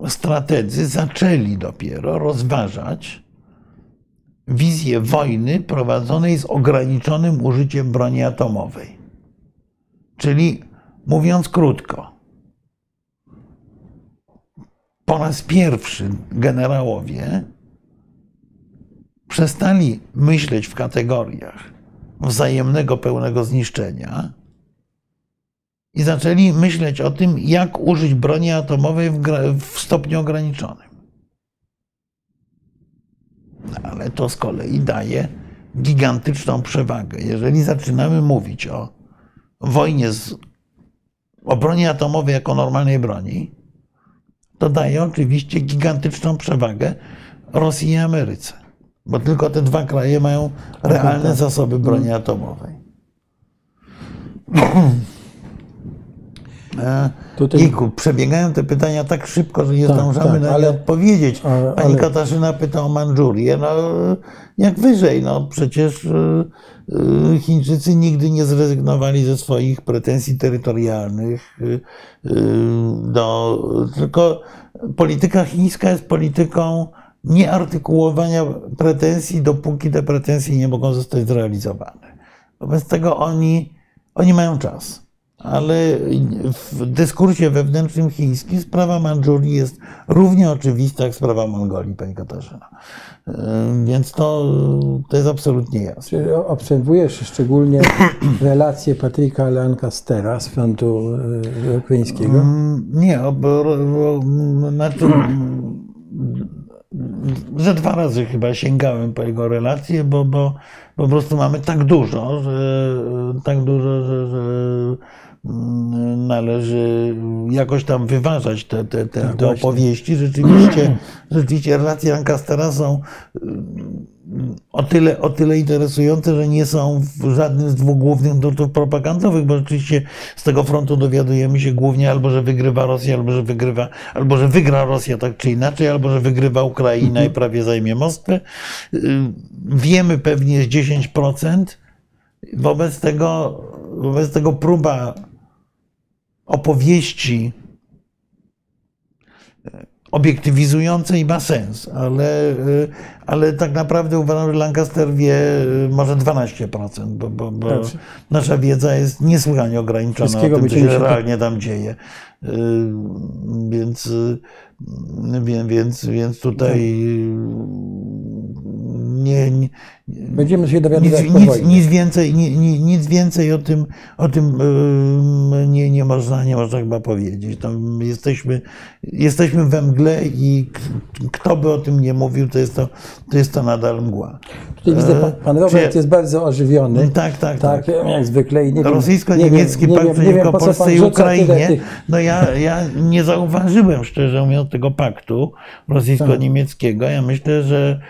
yy, strategzy zaczęli dopiero rozważać wizję wojny prowadzonej z ograniczonym użyciem broni atomowej. Czyli mówiąc krótko, po raz pierwszy generałowie przestali myśleć w kategoriach wzajemnego pełnego zniszczenia i zaczęli myśleć o tym, jak użyć broni atomowej w, stopniu ograniczonym. Ale to z kolei daje gigantyczną przewagę. Jeżeli zaczynamy mówić o wojnie z, o broni atomowej jako normalnej broni, to daje oczywiście gigantyczną przewagę Rosji i Ameryce. Bo tylko te dwa kraje mają realne zasoby broni atomowej. [clears throat] E, Tutaj... Przebiegają te pytania tak szybko, że nie tak, zdążamy tak, na nie ale, odpowiedzieć. Pani ale... Katarzyna pyta o Mandżurię. No, jak wyżej, no przecież e, e, Chińczycy nigdy nie zrezygnowali ze swoich pretensji terytorialnych. Do, tylko polityka chińska jest polityką nieartykułowania pretensji, dopóki te pretensje nie mogą zostać zrealizowane. Wobec tego oni, oni mają czas ale w dyskursie wewnętrznym chińskim sprawa Mandżurii jest równie oczywista jak sprawa Mongolii, pani Katarzyna. Więc to, to jest absolutnie jasne. Czy obserwujesz szczególnie [coughs] relacje Patryka Lancastera z frontu e, ukraińskiego? Mm, nie, bo, bo, znaczy, że dwa razy chyba sięgałem po jego relacje, bo, bo, bo po prostu mamy tak dużo, że tak dużo, że, że należy jakoś tam wyważać te, te, te, tak, te opowieści. Rzeczywiście, [clears throat] rzeczywiście relacje Lancastera są mm, o tyle, o tyle interesujące, że nie są w żadnym z dwóch głównych nurtów propagandowych, bo rzeczywiście z tego frontu dowiadujemy się głównie albo, że wygrywa Rosja, albo, że wygrywa, albo, że wygra Rosja tak czy inaczej, albo, że wygrywa Ukraina i prawie zajmie Moskwę. Y, wiemy pewnie z 10%. Wobec tego, wobec tego próba opowieści obiektywizujące i ma sens, ale, y, ale tak naprawdę uważam, że Lancaster wie y, może 12%, bo, bo, bo Dobrze. nasza wiedza jest niesłychanie ograniczona o tym, co się realnie tam dzieje. Więc, więc, więc tutaj nie, nie, Będziemy się dowiadywać nic, nic, nic, więcej, ni- ni- nic więcej o tym, o tym ym, nie, nie, można, nie można chyba powiedzieć. Tam jesteśmy, jesteśmy we mgle i kto by o tym nie mówił, to jest to, to, jest to nadal mgła. Tutaj widzę, pan, pan Robert Czy- jest bardzo ożywiony. Tak, tak, tak. Tak, jak zwykle. I nie Rosyjsko-niemiecki pakt nie wiem- nie wiem, przeciwko po Polsce i Ukrainie. tych- No ja, ja nie zauważyłem, szczerze mówiąc, tego paktu rosyjsko-niemieckiego. Ja myślę, że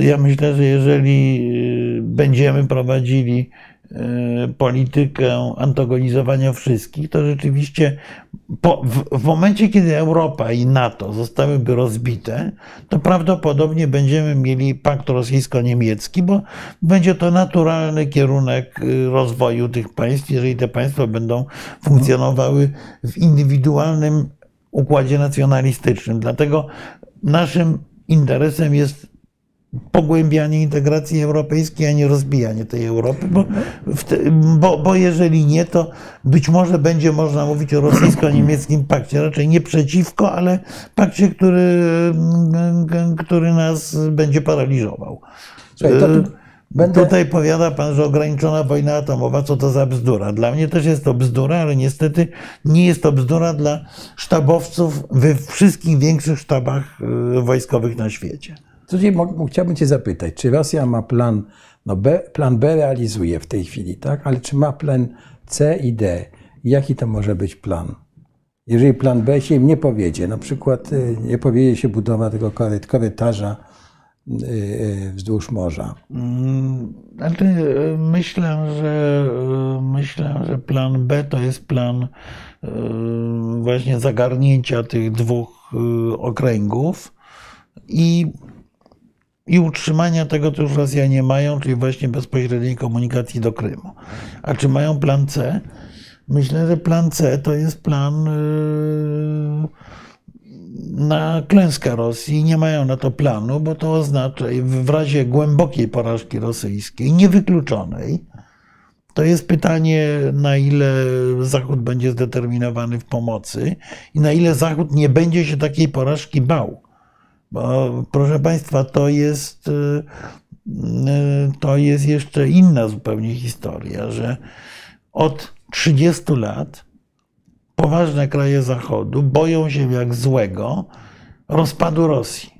ja myślę, że jeżeli y, będziemy prowadzili y, politykę antagonizowania wszystkich, to rzeczywiście po, w, w momencie, kiedy Europa i NATO zostałyby rozbite, to prawdopodobnie będziemy mieli pakt rosyjsko-niemiecki, bo będzie to naturalny kierunek y, rozwoju tych państw, jeżeli te państwa będą funkcjonowały w indywidualnym układzie nacjonalistycznym. Dlatego naszym interesem jest pogłębianie integracji europejskiej, a nie rozbijanie tej Europy, bo, te, bo, bo jeżeli nie, to być może będzie można mówić o rosyjsko-niemieckim pakcie, raczej nie przeciwko, ale pakcie, który, który nas będzie paraliżował. Słuchaj, to Y, będę- Tutaj powiada pan, że ograniczona wojna atomowa, co to za bzdura. Dla mnie też jest to bzdura, ale niestety nie jest to bzdura dla sztabowców we wszystkich większych sztabach y, wojskowych na świecie. Tutaj chciałbym Cię zapytać, czy Rosja ma plan, no B, plan B realizuje w tej chwili, tak? Ale czy ma plan C i D? Jaki to może być plan? Jeżeli plan B się im nie powiedzie, na przykład y, nie powiedzie się budowa tego koryt, korytarza y, y, wzdłuż morza. Znaczy, myślę, że myślę, że plan B to jest plan właśnie zagarnięcia tych dwóch okręgów i, i utrzymania tego, co już Rosjanie mają, czyli właśnie bezpośredniej komunikacji do Krymu. A czy mają plan C? Myślę, że plan C to jest plan y, na klęskę Rosji. Nie mają na to planu, bo to oznacza w razie głębokiej porażki rosyjskiej, niewykluczonej, to jest pytanie, na ile Zachód będzie zdeterminowany w pomocy i na ile Zachód nie będzie się takiej porażki bał. Bo, proszę Państwa, to jest, y, y, to jest jeszcze inna zupełnie historia, że od 30 lat poważne kraje Zachodu boją się jak złego rozpadu Rosji.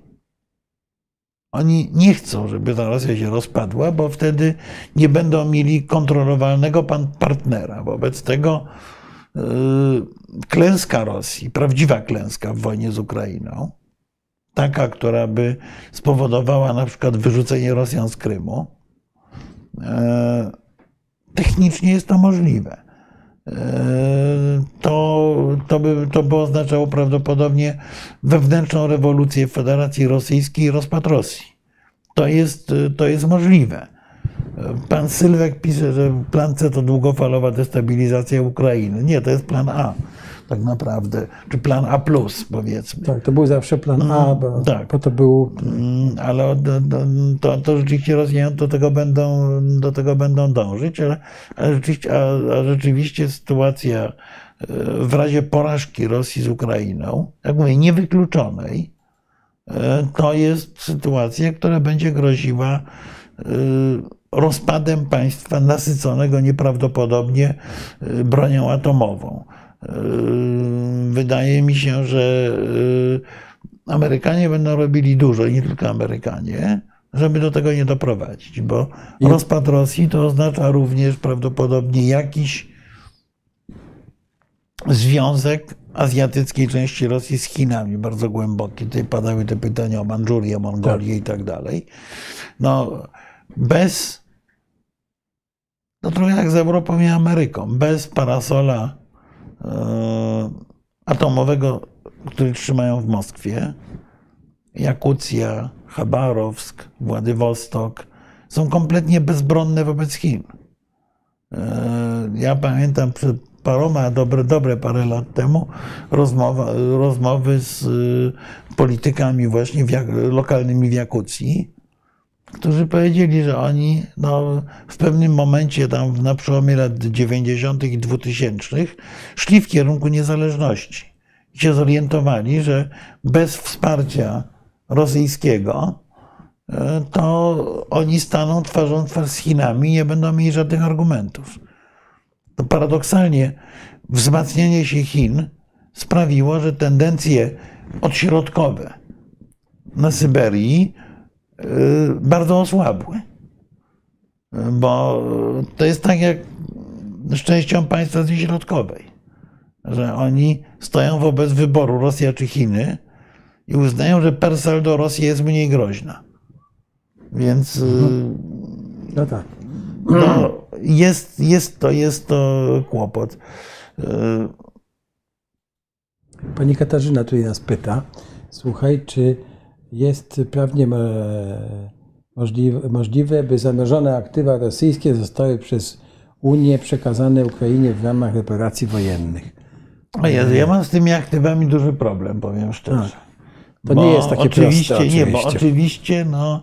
Oni nie chcą, żeby ta Rosja się rozpadła, bo wtedy nie będą mieli kontrolowalnego partnera. Wobec tego yy, klęska Rosji, prawdziwa klęska w wojnie z Ukrainą, taka, która by spowodowała na przykład wyrzucenie Rosjan z Krymu, yy, technicznie jest to możliwe. Yy, To, to, by, to by oznaczało prawdopodobnie wewnętrzną rewolucję w Federacji Rosyjskiej i rozpad Rosji. To jest, to jest możliwe. Pan Sylwek pisze, że plan C to długofalowa destabilizacja Ukrainy. Nie, to jest plan A tak naprawdę, czy plan A, powiedzmy. Tak, to był zawsze plan A, bo, tak. bo to był Mm, ale do- to, to rzeczywiście Rosjanie do tego będą, do tego będą dążyć, ale, ale rzeczywiście, a, a rzeczywiście sytuacja e, w razie porażki Rosji z Ukrainą, jak mówię, niewykluczonej, e, to jest sytuacja, która będzie groziła e, rozpadem państwa nasyconego nieprawdopodobnie bronią atomową. E, Wydaje mi się, że e, Amerykanie będą robili dużo, i nie tylko Amerykanie, żeby do tego nie doprowadzić, bo rozpad Rosji to oznacza również prawdopodobnie jakiś związek azjatyckiej części Rosji z Chinami, bardzo głęboki. Tutaj padały te pytania o Mandżurię, Mongolię i tak dalej. No, bez, no trochę jak z Europą i Ameryką, bez parasola atomowego, który trzymają w Moskwie, Jakucja, Chabarowsk, Władywostok są kompletnie bezbronne wobec Chin. E, Ja pamiętam przed paroma, dobre, dobre parę lat temu rozmowa, rozmowy z y, politykami właśnie w, lokalnymi w Jakucji, którzy powiedzieli, że oni no, w pewnym momencie tam na przełomie lat 90. i 2000 szli w kierunku niezależności. I się zorientowali, że bez wsparcia rosyjskiego e, to oni staną twarzą w twarz z Chinami i nie będą mieli żadnych argumentów. To paradoksalnie wzmacnianie się Chin sprawiło, że tendencje odśrodkowe na Syberii bardzo osłabły. Bo to jest tak jak z częścią państw Azji Środkowej, że oni stoją wobec wyboru Rosja czy Chiny i uznają, że per saldo Rosja jest mniej groźna. Więc y, No tak. no, jest, jest, to, jest to kłopot. Y, Pani Katarzyna tutaj nas pyta, słuchaj, czy jest prawnie e, możliwe, możliwe, by zamrożone aktywa rosyjskie zostały przez Unię przekazane Ukrainie w ramach reparacji wojennych? Jezu, ja mam z tymi aktywami duży problem, powiem szczerze. Tak. To nie jest takie oczywiście, proste, Nie, bo oczywiście. oczywiście no,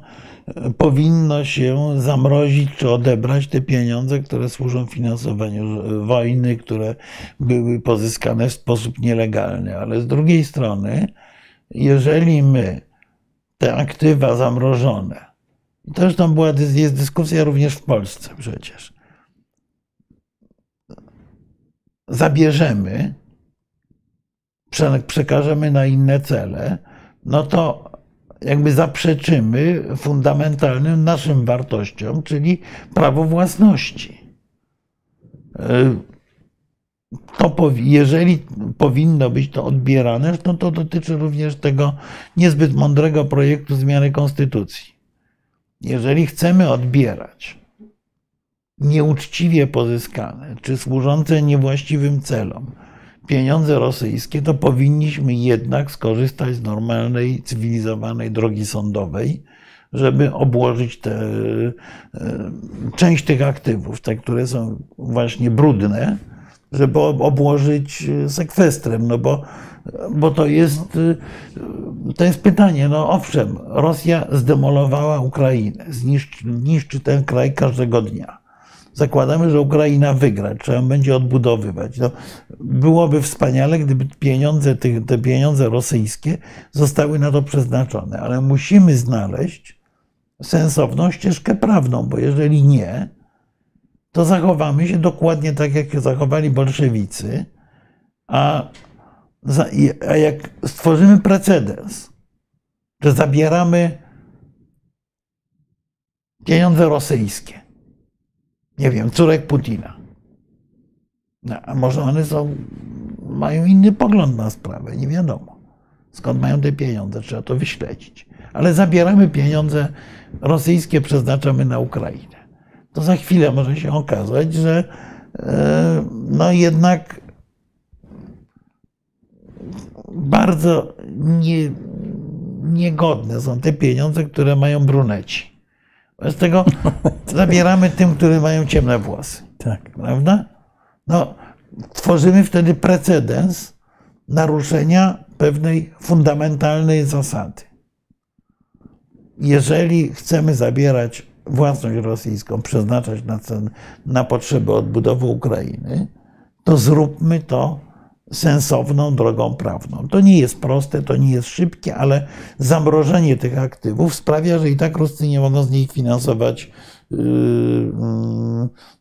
powinno się zamrozić czy odebrać te pieniądze, które służą finansowaniu wojny, które były pozyskane w sposób nielegalny. Ale z drugiej strony, jeżeli my te aktywa zamrożone, to zresztą była, jest dyskusja również w Polsce przecież, zabierzemy, prze- przekażemy na inne cele, no to jakby zaprzeczymy fundamentalnym naszym wartościom, czyli prawo własności. To, jeżeli powinno być to odbierane, no to dotyczy również tego niezbyt mądrego projektu zmiany konstytucji. Jeżeli chcemy odbierać nieuczciwie pozyskane czy służące niewłaściwym celom pieniądze rosyjskie, to powinniśmy jednak skorzystać z normalnej, cywilizowanej drogi sądowej, żeby obłożyć te, e, część tych aktywów, te, które są właśnie brudne, żeby ob- obłożyć sekwestrem, no bo, bo to jest, e, to jest pytanie, no owszem, Rosja zdemolowała Ukrainę, zniszczy, niszczy ten kraj każdego dnia zakładamy, że Ukraina wygra, trzeba będzie odbudowywać. No, byłoby wspaniale, gdyby pieniądze, te pieniądze rosyjskie zostały na to przeznaczone, ale musimy znaleźć sensowną ścieżkę prawną, bo jeżeli nie, to zachowamy się dokładnie tak, jak zachowali bolszewicy, a, a jak stworzymy precedens, że zabieramy pieniądze rosyjskie, nie wiem, córek Putina. No, a może one są, mają inny pogląd na sprawę, nie wiadomo. Skąd mają te pieniądze, trzeba to wyśledzić. Ale zabieramy pieniądze rosyjskie, przeznaczamy na Ukrainę. To za chwilę może się okazać, że e, no jednak bardzo nie, niegodne są te pieniądze, które mają bruneci. Z tego [laughs] zabieramy tym, które mają ciemne włosy Tak. prawda? No, tworzymy wtedy precedens naruszenia pewnej fundamentalnej zasady. Jeżeli chcemy zabierać własność rosyjską, przeznaczać na, cen, na potrzeby odbudowy Ukrainy, to zróbmy to sensowną drogą prawną. To nie jest proste, to nie jest szybkie, ale zamrożenie tych aktywów sprawia, że i tak Ruscy nie mogą z nich finansować, yy,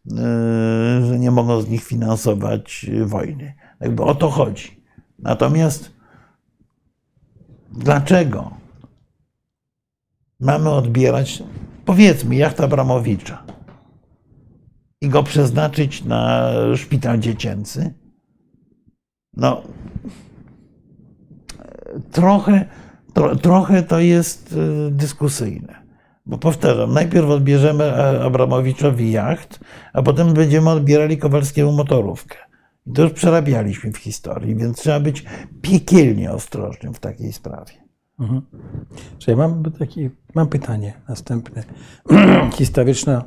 yy, że nie mogą z nich finansować wojny. Jakby o to chodzi. Natomiast dlaczego mamy odbierać, powiedzmy, jachta Abramowicza i go przeznaczyć na szpital dziecięcy? No, trochę, tro, trochę to jest y, dyskusyjne. Bo powtarzam, najpierw odbierzemy A- Abramowiczowi jacht, a potem będziemy odbierali Kowalskiemu motorówkę. I to już przerabialiśmy w historii, więc trzeba być piekielnie ostrożnym w takiej sprawie. Czy ja mam taki, mam pytanie następne, [clears throat] historyczne.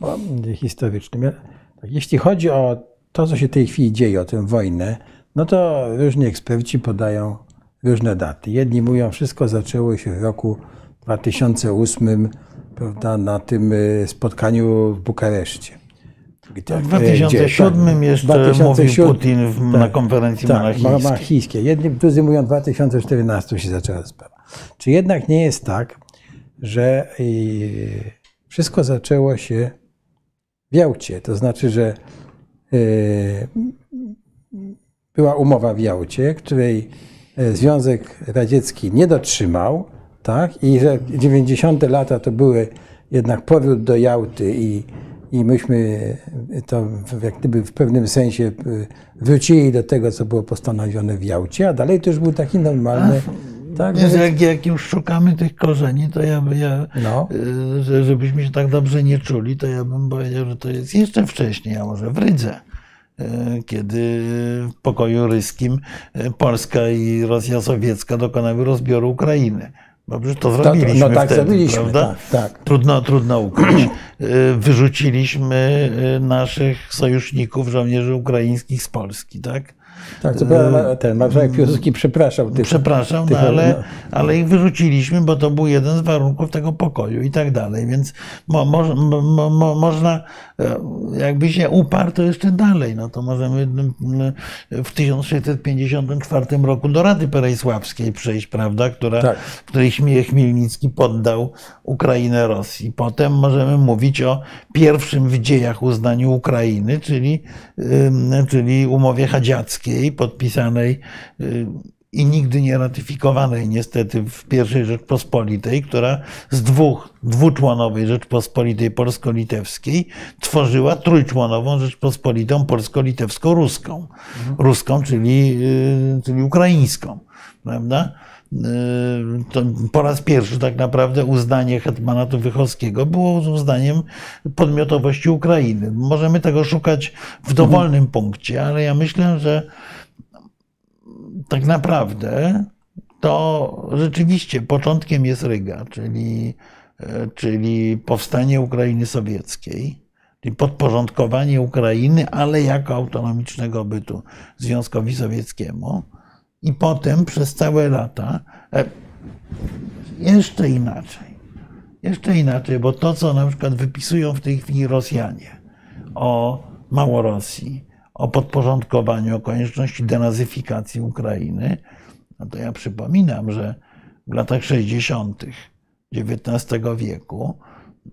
Ja- tak, Jeśli chodzi o to, co się w tej chwili dzieje, o tę wojnę, no to różni eksperci podają różne daty. Jedni mówią, wszystko zaczęło się w roku 2008, prawda, na tym y, spotkaniu w Bukareszcie. W 2007 jeszcze 2007, mówił Putin w, tak, na konferencji tak, monarchijskiej. monarchijskiej. Jedni, drudzy mówią, w 2014 się zaczęła sprawa. Czy jednak nie jest tak, że y, wszystko zaczęło się w Jałcie? To znaczy, że y, była umowa w Jałcie, której e, Związek Radziecki nie dotrzymał, tak? I że 90. lata to były jednak powrót do Jałty i, i myśmy to jak gdyby w pewnym sensie e, wrócili do tego, co było postanowione w Jałcie, a dalej to już był taki normalny. tak, Więc jak, jak już szukamy tych korzeni, to ja, ja no. E, żebyśmy się tak dobrze nie czuli, to ja bym powiedział, że to jest jeszcze wcześniej, a może w Rydze. E, kiedy w pokoju ryskim Polska i Rosja sowiecka dokonały rozbioru Ukrainy. Dobrze, to zrobiliśmy no, tak, wtedy, zrobiliśmy, prawda? Tak, tak. Trudno, trudno ukryć. E, [clears throat] wyrzuciliśmy naszych sojuszników, żołnierzy ukraińskich z Polski, tak? Tak, to prawda, ten marszałek Piłsudski przepraszał. Tych, Przepraszam, tych, no, ale, no. ale ich wyrzuciliśmy, bo to był jeden z warunków tego pokoju i tak dalej. Więc mo, mo, mo, można, jakby się uparł, to jeszcze dalej. No to możemy w 1654 roku do Rady Perejsławskiej przejść, prawda, która, tak. w której Chmielnicki poddał Ukrainę Rosji. Potem możemy mówić o pierwszym w dziejach uznaniu Ukrainy, czyli, czyli umowie chadziackiej, podpisanej i nigdy nie ratyfikowanej niestety w I Rzeczpospolitej, która z dwóch, dwuczłonowej Rzeczpospolitej polsko-litewskiej tworzyła trójczłonową Rzeczpospolitą polsko-litewsko-ruską. Mhm. Ruską, czyli, y, czyli ukraińską, prawda? Y, to po raz pierwszy tak naprawdę uznanie hetmanatu Wychowskiego było uznaniem podmiotowości Ukrainy. Możemy tego szukać w dowolnym punkcie, ale ja myślę, że tak naprawdę to rzeczywiście początkiem jest Ryga, czyli, e, czyli powstanie Ukrainy Sowieckiej, czyli podporządkowanie Ukrainy, ale jako autonomicznego bytu Związkowi Sowieckiemu. I potem przez całe lata e, jeszcze inaczej. Jeszcze inaczej, bo to, co na przykład wypisują w tej chwili Rosjanie o Małorosji, o podporządkowaniu, o konieczności denazyfikacji Ukrainy, no to ja przypominam, że w latach 60. XIX wieku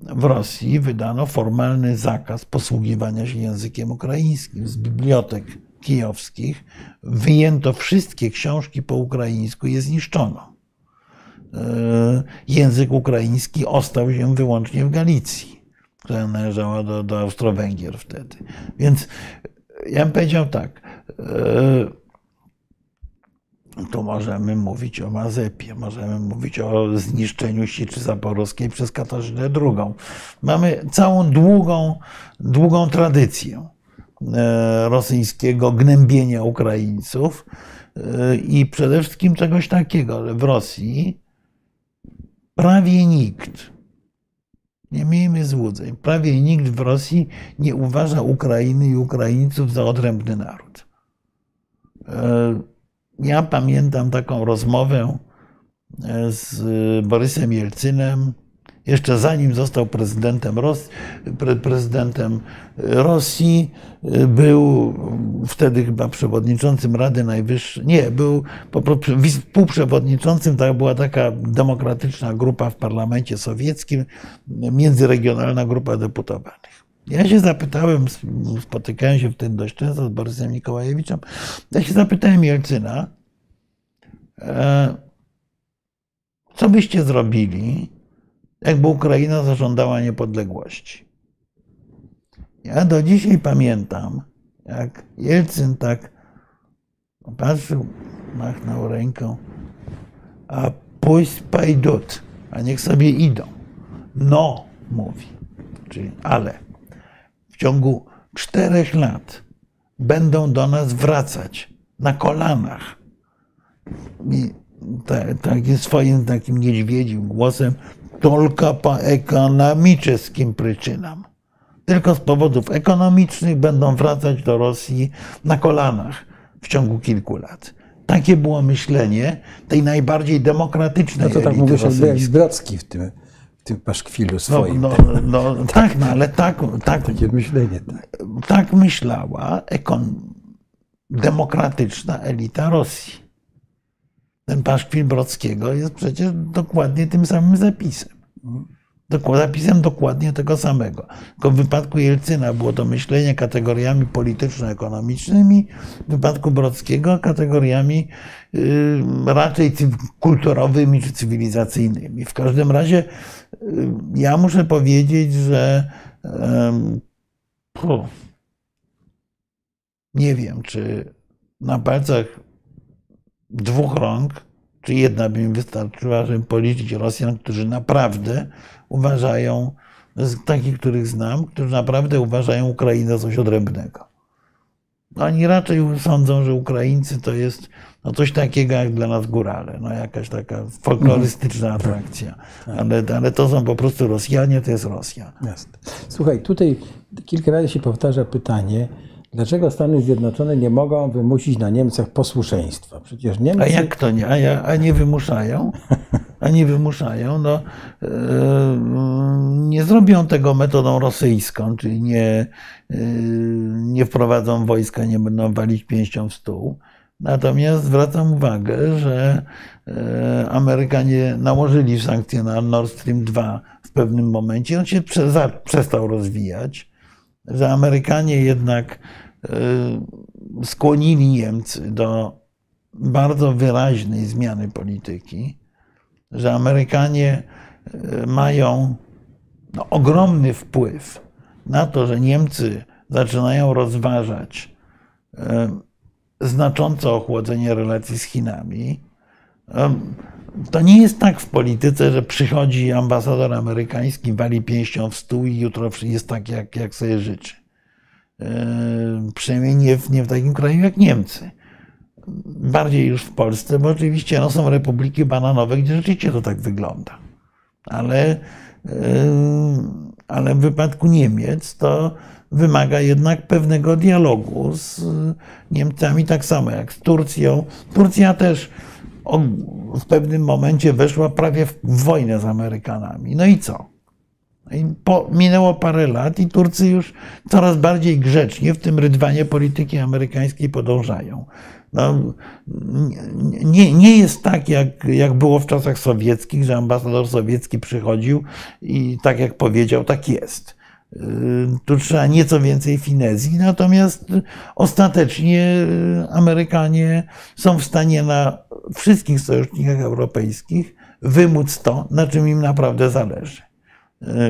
w Rosji wydano formalny zakaz posługiwania się językiem ukraińskim. Z bibliotek kijowskich wyjęto wszystkie książki po ukraińsku i je zniszczono. E, język ukraiński ostał się wyłącznie w Galicji, która należała do, do Austro-Węgier wtedy. Więc ja bym powiedział tak. E, tu możemy mówić o Mazepie, możemy mówić o zniszczeniu Siczy Zaporowskiej przez Katarzynę II. Mamy całą długą, długą tradycję e, rosyjskiego gnębienia Ukraińców e, i przede wszystkim czegoś takiego, ale w Rosji prawie nikt nie miejmy złudzeń. Prawie nikt w Rosji nie uważa Ukrainy i Ukraińców za odrębny naród. E, ja pamiętam taką rozmowę e, z Borysem Jelcynem, jeszcze zanim został prezydentem Rosji, prezydentem Rosji, był wtedy chyba przewodniczącym Rady Najwyższej, nie, był współprzewodniczącym, tak była taka demokratyczna grupa w parlamencie sowieckim, międzyregionalna grupa deputowanych. Ja się zapytałem, spotykałem się wtedy dość często z Borysem Nikołajewiczem, ja się zapytałem Jelcyna, e, co byście zrobili, jakby Ukraina zażądała niepodległości. Ja do dzisiaj pamiętam, jak Jelcyn tak patrzył, machnął ręką, a pójść pajdut, a niech sobie idą. No, mówi, czyli ale w ciągu czterech lat będą do nas wracać na kolanach. I takim swoim takim niedźwiedzim głosem tylko po ekonomicznym przyczynam. tylko z powodów ekonomicznych będą wracać do Rosji na kolanach w ciągu kilku lat. Takie było myślenie tej najbardziej demokratycznej No to tak mówisz jakby jak. Zbrocki w tym, w tym paszkwilu No, swoim. no, no, tak, no ale tak, tak, Takie myślenie, tak. tak myślała ekon- demokratyczna elita Rosji. Ten paszkwil Brockiego jest przecież dokładnie tym samym zapisem. Zapisem dokładnie tego samego. Tylko w wypadku Jelcyna było to myślenie kategoriami polityczno-ekonomicznymi, w wypadku Brockiego kategoriami y, raczej kulturowymi czy cywilizacyjnymi. W każdym razie y, ja muszę powiedzieć, że nie wiem, czy na palcach dwóch rąk, czy jedna by mi wystarczyła, żeby policzyć Rosjan, którzy naprawdę uważają, z takich, których znam, którzy naprawdę uważają Ukrainę za coś odrębnego. Oni raczej sądzą, że Ukraińcy to jest no coś takiego jak dla nas górale, no jakaś taka folklorystyczna atrakcja. Ale, ale to są po prostu Rosjanie, to jest Rosja. Jasne. Słuchaj, tutaj kilka razy się powtarza pytanie, dlaczego Stany Zjednoczone nie mogą wymusić na Niemcach posłuszeństwa? Przecież Niemcy... A jak to nie? A, ja, a nie wymuszają? A nie wymuszają? No, e, nie zrobią tego metodą rosyjską, czyli nie, e, nie wprowadzą wojska, nie będą walić pięścią w stół. Natomiast zwracam uwagę, że e, Amerykanie nałożyli sankcje na Nord Stream 2 w pewnym momencie. On się przestał rozwijać, że Amerykanie jednak e, skłonili Niemcy do bardzo wyraźnej zmiany polityki, że Amerykanie e, mają no, ogromny wpływ na to, że Niemcy zaczynają rozważać e, znaczące ochłodzenie relacji z Chinami. To nie jest tak w polityce, że przychodzi ambasador amerykański, wali pięścią w stół i jutro jest tak, jak, jak sobie życzy. E, Przynajmniej nie w, nie w takim kraju jak Niemcy bardziej już w Polsce, bo oczywiście no, są republiki bananowe, gdzie rzeczywiście to tak wygląda. Ale, yy, ale w wypadku Niemiec to wymaga jednak pewnego dialogu z Niemcami, tak samo jak z Turcją. Turcja też o- w pewnym momencie weszła prawie w wojnę z Amerykanami. No i co? I po, minęło parę lat i Turcy już coraz bardziej grzecznie w tym rydwanie polityki amerykańskiej podążają. No, nie, nie jest tak, jak, jak było w czasach sowieckich, że ambasador sowiecki przychodził i tak jak powiedział, tak jest. Yy, Tu trzeba nieco więcej finezji, natomiast ostatecznie Amerykanie są w stanie na wszystkich sojusznikach europejskich wymóc to, na czym im naprawdę zależy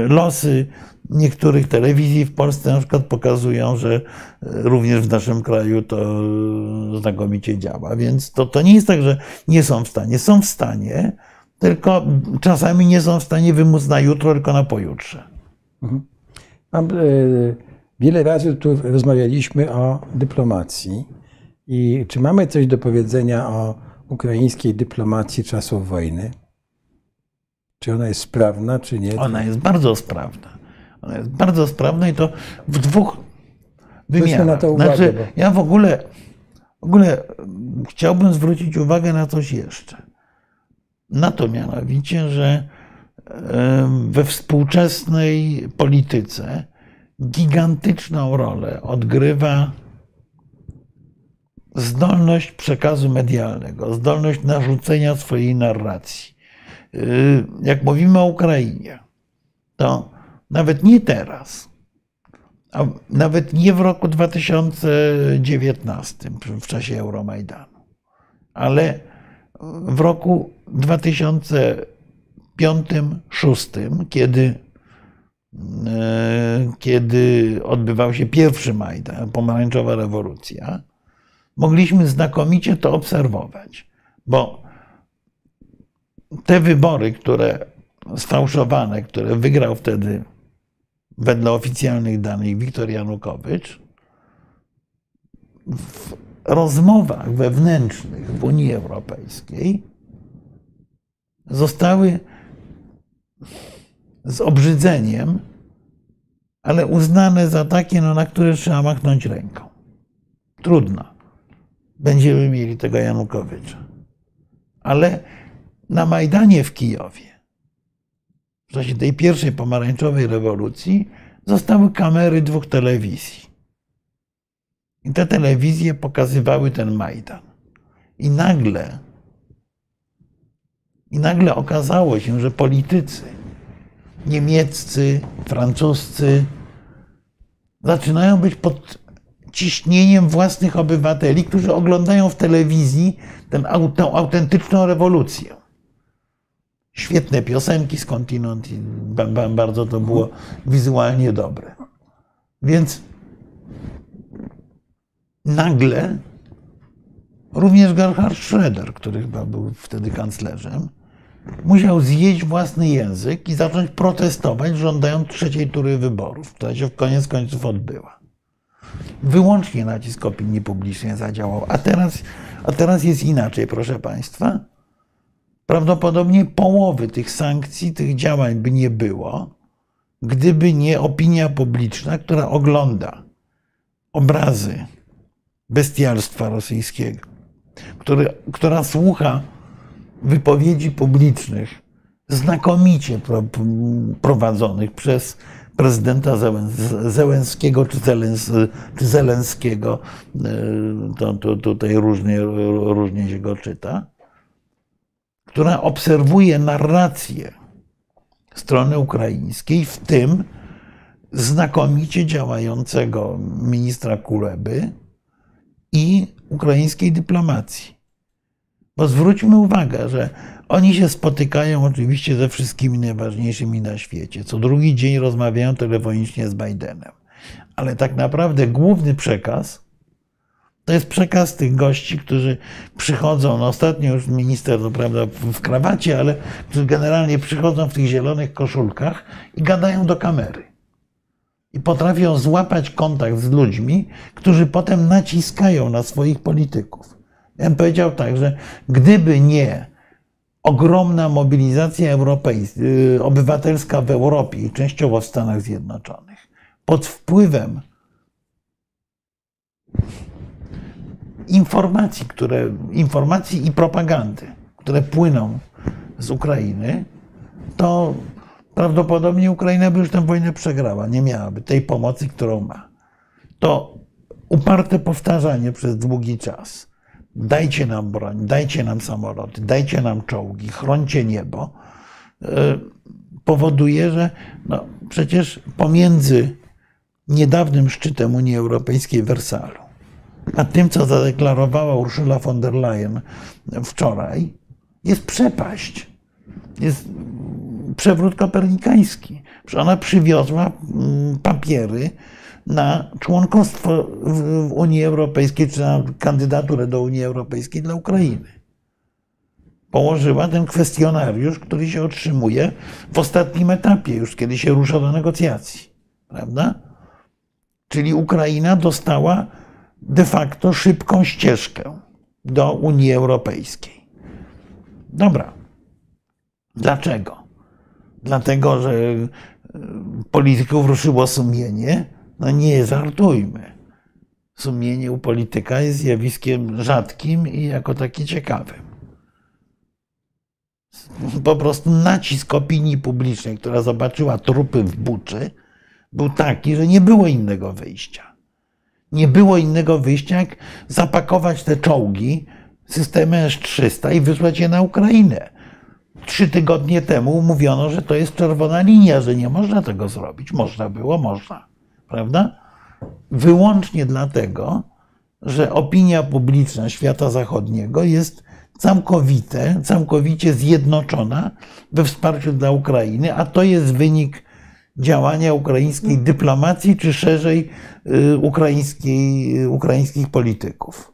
losy niektórych telewizji w Polsce na przykład pokazują, że również w naszym kraju to znakomicie działa. Więc to, to nie jest tak, że nie są w stanie. Są w stanie, tylko czasami nie są w stanie wymóc na jutro, tylko na pojutrze. Mam, e, wiele razy tu rozmawialiśmy o dyplomacji. I czy mamy coś do powiedzenia o ukraińskiej dyplomacji czasów wojny? Czy ona jest sprawna, czy nie? Ona jest bardzo sprawna. Ona jest bardzo sprawna i to w dwóch wymiarach. na to uwagę, Znaczy, bo- ja w ogóle, w ogóle chciałbym zwrócić uwagę na coś jeszcze. Na to mianowicie, że we współczesnej polityce gigantyczną rolę odgrywa zdolność przekazu medialnego, zdolność narzucenia swojej narracji. Y, Jak mówimy o Ukrainie, to nawet nie teraz, a nawet nie w roku 2019, w czasie Euromajdanu, ale w roku 2005-2006, kiedy, e, kiedy odbywał się pierwszy Majdan, pomarańczowa rewolucja, mogliśmy znakomicie to obserwować, bo te wybory, które sfałszowane, które wygrał wtedy wedle oficjalnych danych Wiktor Janukowycz, w rozmowach wewnętrznych w Unii Europejskiej zostały z obrzydzeniem ale uznane za takie, no, na które trzeba machnąć ręką. Trudno. Będziemy mieli tego Janukowycza. Ale na Majdanie w Kijowie, w czasie tej pierwszej pomarańczowej rewolucji, zostały kamery dwóch telewizji. I te telewizje pokazywały ten Majdan. I nagle, i nagle okazało się, że politycy niemieccy, francuscy zaczynają być pod ciśnieniem własnych obywateli, którzy oglądają w telewizji tę autentyczną rewolucję. Świetne piosenki skądinąd i bardzo to było wizualnie dobre. Więc nagle również Gerhard Schröder, który chyba był wtedy kanclerzem, musiał zjeść własny język i zacząć protestować, żądając trzeciej tury wyborów, która się w koniec końców odbyła. Wyłącznie nacisk opinii publicznej zadziałał. A teraz, a teraz jest inaczej, proszę Państwa. Prawdopodobnie połowy tych sankcji, tych działań by nie było, gdyby nie opinia publiczna, która ogląda obrazy bestialstwa rosyjskiego, który, która słucha wypowiedzi publicznych, znakomicie prowadzonych przez prezydenta Zełenskiego czy, Zelens, czy Zelenskiego, e, to, to tutaj różnie, różnie się go czyta, która obserwuje narrację strony ukraińskiej, w tym znakomicie działającego ministra Kuleby i ukraińskiej dyplomacji. Bo zwróćmy uwagę, że oni się spotykają oczywiście ze wszystkimi najważniejszymi na świecie. Co drugi dzień rozmawiają telefonicznie z Bidenem. Ale tak naprawdę główny przekaz to jest przekaz tych gości, którzy przychodzą, no ostatnio już minister, no prawda, w krawacie, ale którzy generalnie przychodzą w tych zielonych koszulkach i gadają do kamery. I potrafią złapać kontakt z ludźmi, którzy potem naciskają na swoich polityków. Ja bym powiedział tak, że gdyby nie ogromna mobilizacja europejska, y, obywatelska w Europie i częściowo w Stanach Zjednoczonych, pod wpływem informacji, które, informacji i propagandy, które płyną z Ukrainy, to prawdopodobnie Ukraina by już tę wojnę przegrała, nie miałaby tej pomocy, którą ma. To uparte powtarzanie przez długi czas dajcie nam broń, dajcie nam samoloty, dajcie nam czołgi, chroncie niebo, e, powoduje, że no, przecież pomiędzy niedawnym szczytem Unii Europejskiej w Wersalu, a tym, co zadeklarowała Ursula von der Leyen wczoraj, jest przepaść. Jest przewrót kopernikański. Ona przywiozła mm, papiery, na członkostwo w Unii Europejskiej, czy na kandydaturę do Unii Europejskiej dla Ukrainy. Położyła ten kwestionariusz, który się otrzymuje w ostatnim etapie, już kiedy się rusza do negocjacji. Prawda? Czyli Ukraina dostała de facto szybką ścieżkę do Unii Europejskiej. Dobra. Dlaczego? Dlatego, że polityków ruszyło sumienie, no nie żartujmy. Sumienie u polityka jest zjawiskiem rzadkim i jako taki ciekawym. Po prostu nacisk opinii publicznej, która zobaczyła trupy w Buczy, był taki, że nie było innego wyjścia. Nie było innego wyjścia, jak zapakować te czołgi systemem S-300 i wysłać je na Ukrainę. Trzy tygodnie temu mówiono, że to jest czerwona linia, że nie można tego zrobić. Można było, można prawda? Wyłącznie dlatego, że opinia publiczna świata zachodniego jest całkowite, całkowicie zjednoczona we wsparciu dla Ukrainy, a to jest wynik działania ukraińskiej dyplomacji, czy szerzej y, ukraińskiej, ukraińskich polityków.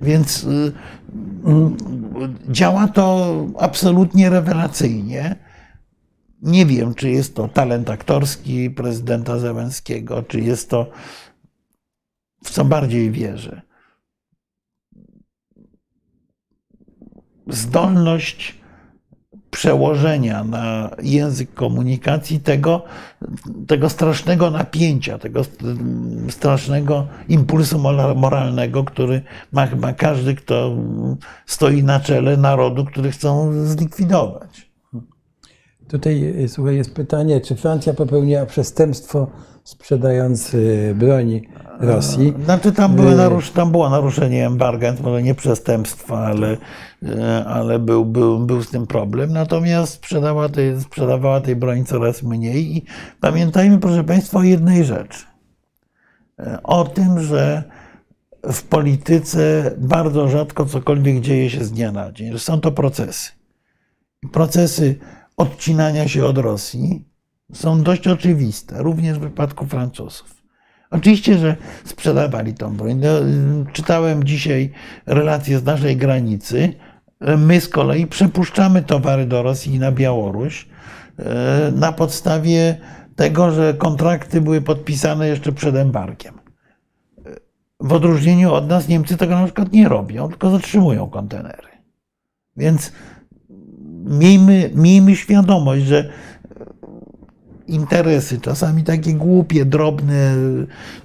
Więc y, y, działa to absolutnie rewelacyjnie. Nie wiem, czy jest to talent aktorski prezydenta Zełenskiego, czy jest to, w co bardziej wierzę, zdolność przełożenia na język komunikacji tego, tego strasznego napięcia, tego strasznego impulsu moralnego, który ma chyba każdy, kto stoi na czele narodu, który chcą zlikwidować. Tutaj słuchaj, jest pytanie, czy Francja popełniła przestępstwo sprzedając y, broń Rosji? Znaczy tam, były y, narusz, tam było naruszenie embarga, może nie przestępstwa, ale, y, ale był, był, był z tym problem. Natomiast sprzedała tej, sprzedawała tej broni coraz mniej. I pamiętajmy, proszę Państwa, o jednej rzeczy. O tym, że w polityce bardzo rzadko cokolwiek dzieje się z dnia na dzień, że są to procesy. Procesy odcinania się od Rosji są dość oczywiste, również w przypadku Francuzów. Oczywiście, że sprzedawali tą broń. Czytałem dzisiaj relacje z naszej granicy. My z kolei przepuszczamy towary do Rosji i na Białoruś e, na podstawie tego, że kontrakty były podpisane jeszcze przed embarkiem. W odróżnieniu od nas Niemcy tego na przykład nie robią, tylko zatrzymują kontenery. Więc miejmy, miejmy świadomość, że interesy, czasami takie głupie, drobne,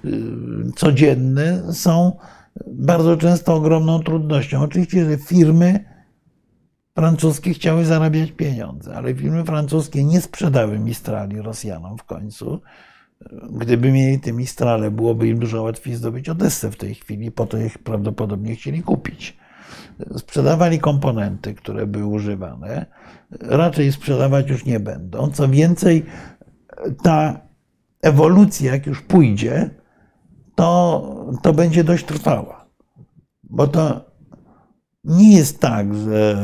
y, codzienne, są bardzo często ogromną trudnością. Oczywiście, że firmy francuskie chciały zarabiać pieniądze, ale firmy francuskie nie sprzedały Mistrali Rosjanom w końcu. Gdyby mieli te Mistrale, byłoby im dużo łatwiej zdobyć Odessę w tej chwili, po to ich prawdopodobnie chcieli kupić. Sprzedawali komponenty, które były używane. Raczej sprzedawać już nie będą. Co więcej, ta ewolucja, jak już pójdzie, to, to będzie dość trwała. Bo to nie jest tak, że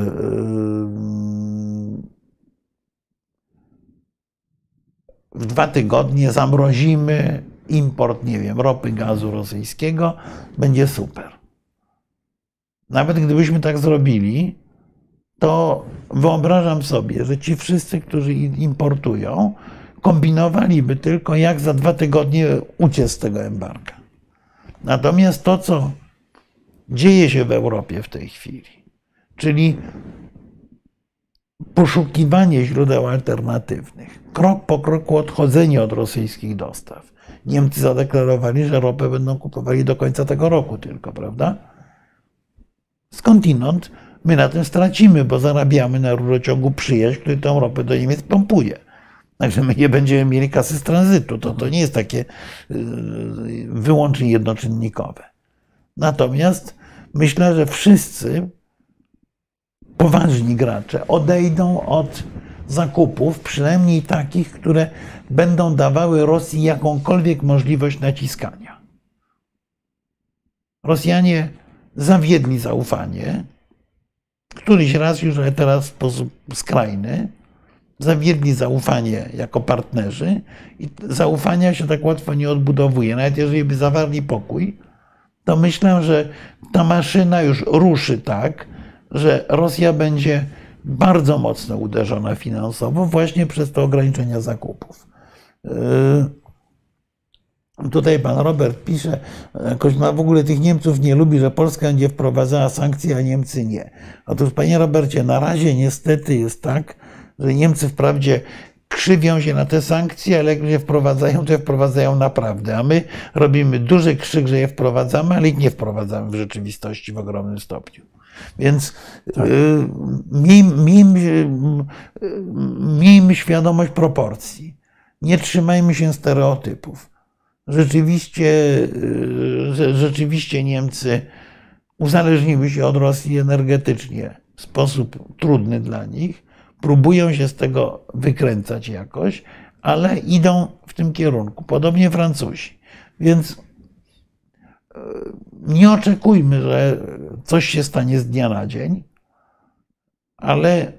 w dwa tygodnie zamrozimy import, nie wiem, ropy, gazu rosyjskiego, będzie super. Nawet gdybyśmy tak zrobili, to wyobrażam sobie, że ci wszyscy, którzy importują, kombinowaliby tylko, jak za dwa tygodnie uciec z tego embarga. Natomiast to, co dzieje się w Europie w tej chwili, czyli poszukiwanie źródeł alternatywnych, krok po kroku odchodzenie od rosyjskich dostaw. Niemcy zadeklarowali, że ropę będą kupowali do końca tego roku tylko, prawda? Skądinąd my na tym stracimy, bo zarabiamy na rurociągu przyjaźń, który tę ropę do Niemiec pompuje. Także my nie będziemy mieli kasy z tranzytu. To, to nie jest takie y, wyłącznie jednoczynnikowe. Natomiast myślę, że wszyscy poważni gracze odejdą od zakupów, przynajmniej takich, które będą dawały Rosji jakąkolwiek możliwość naciskania. Rosjanie zawiedli zaufanie, któryś raz już, ale teraz w sposób skrajny, zawiedli zaufanie jako partnerzy i zaufania się tak łatwo nie odbudowuje. Nawet jeżeli by zawarli pokój, to myślę, że ta maszyna już ruszy tak, że Rosja będzie bardzo mocno uderzona finansowo właśnie przez te ograniczenia zakupów. Tutaj pan Robert pisze, Koźma w ogóle tych Niemców nie lubi, że Polska będzie wprowadzała sankcje, a Niemcy nie. Otóż, panie Robercie, na razie niestety jest tak, że Niemcy wprawdzie krzywią się na te sankcje, ale jak je wprowadzają, to je wprowadzają naprawdę. A my robimy duży krzyk, że je wprowadzamy, ale ich nie wprowadzamy w rzeczywistości w ogromnym stopniu. Więc tak. Y, miejmy świadomość proporcji. Nie trzymajmy się stereotypów. Rzeczywiście, y, rzeczywiście Niemcy uzależniły się od Rosji energetycznie w sposób trudny dla nich próbują się z tego wykręcać jakoś, ale idą w tym kierunku. Podobnie Francuzi. Więc e, nie oczekujmy, że coś się stanie z dnia na dzień, ale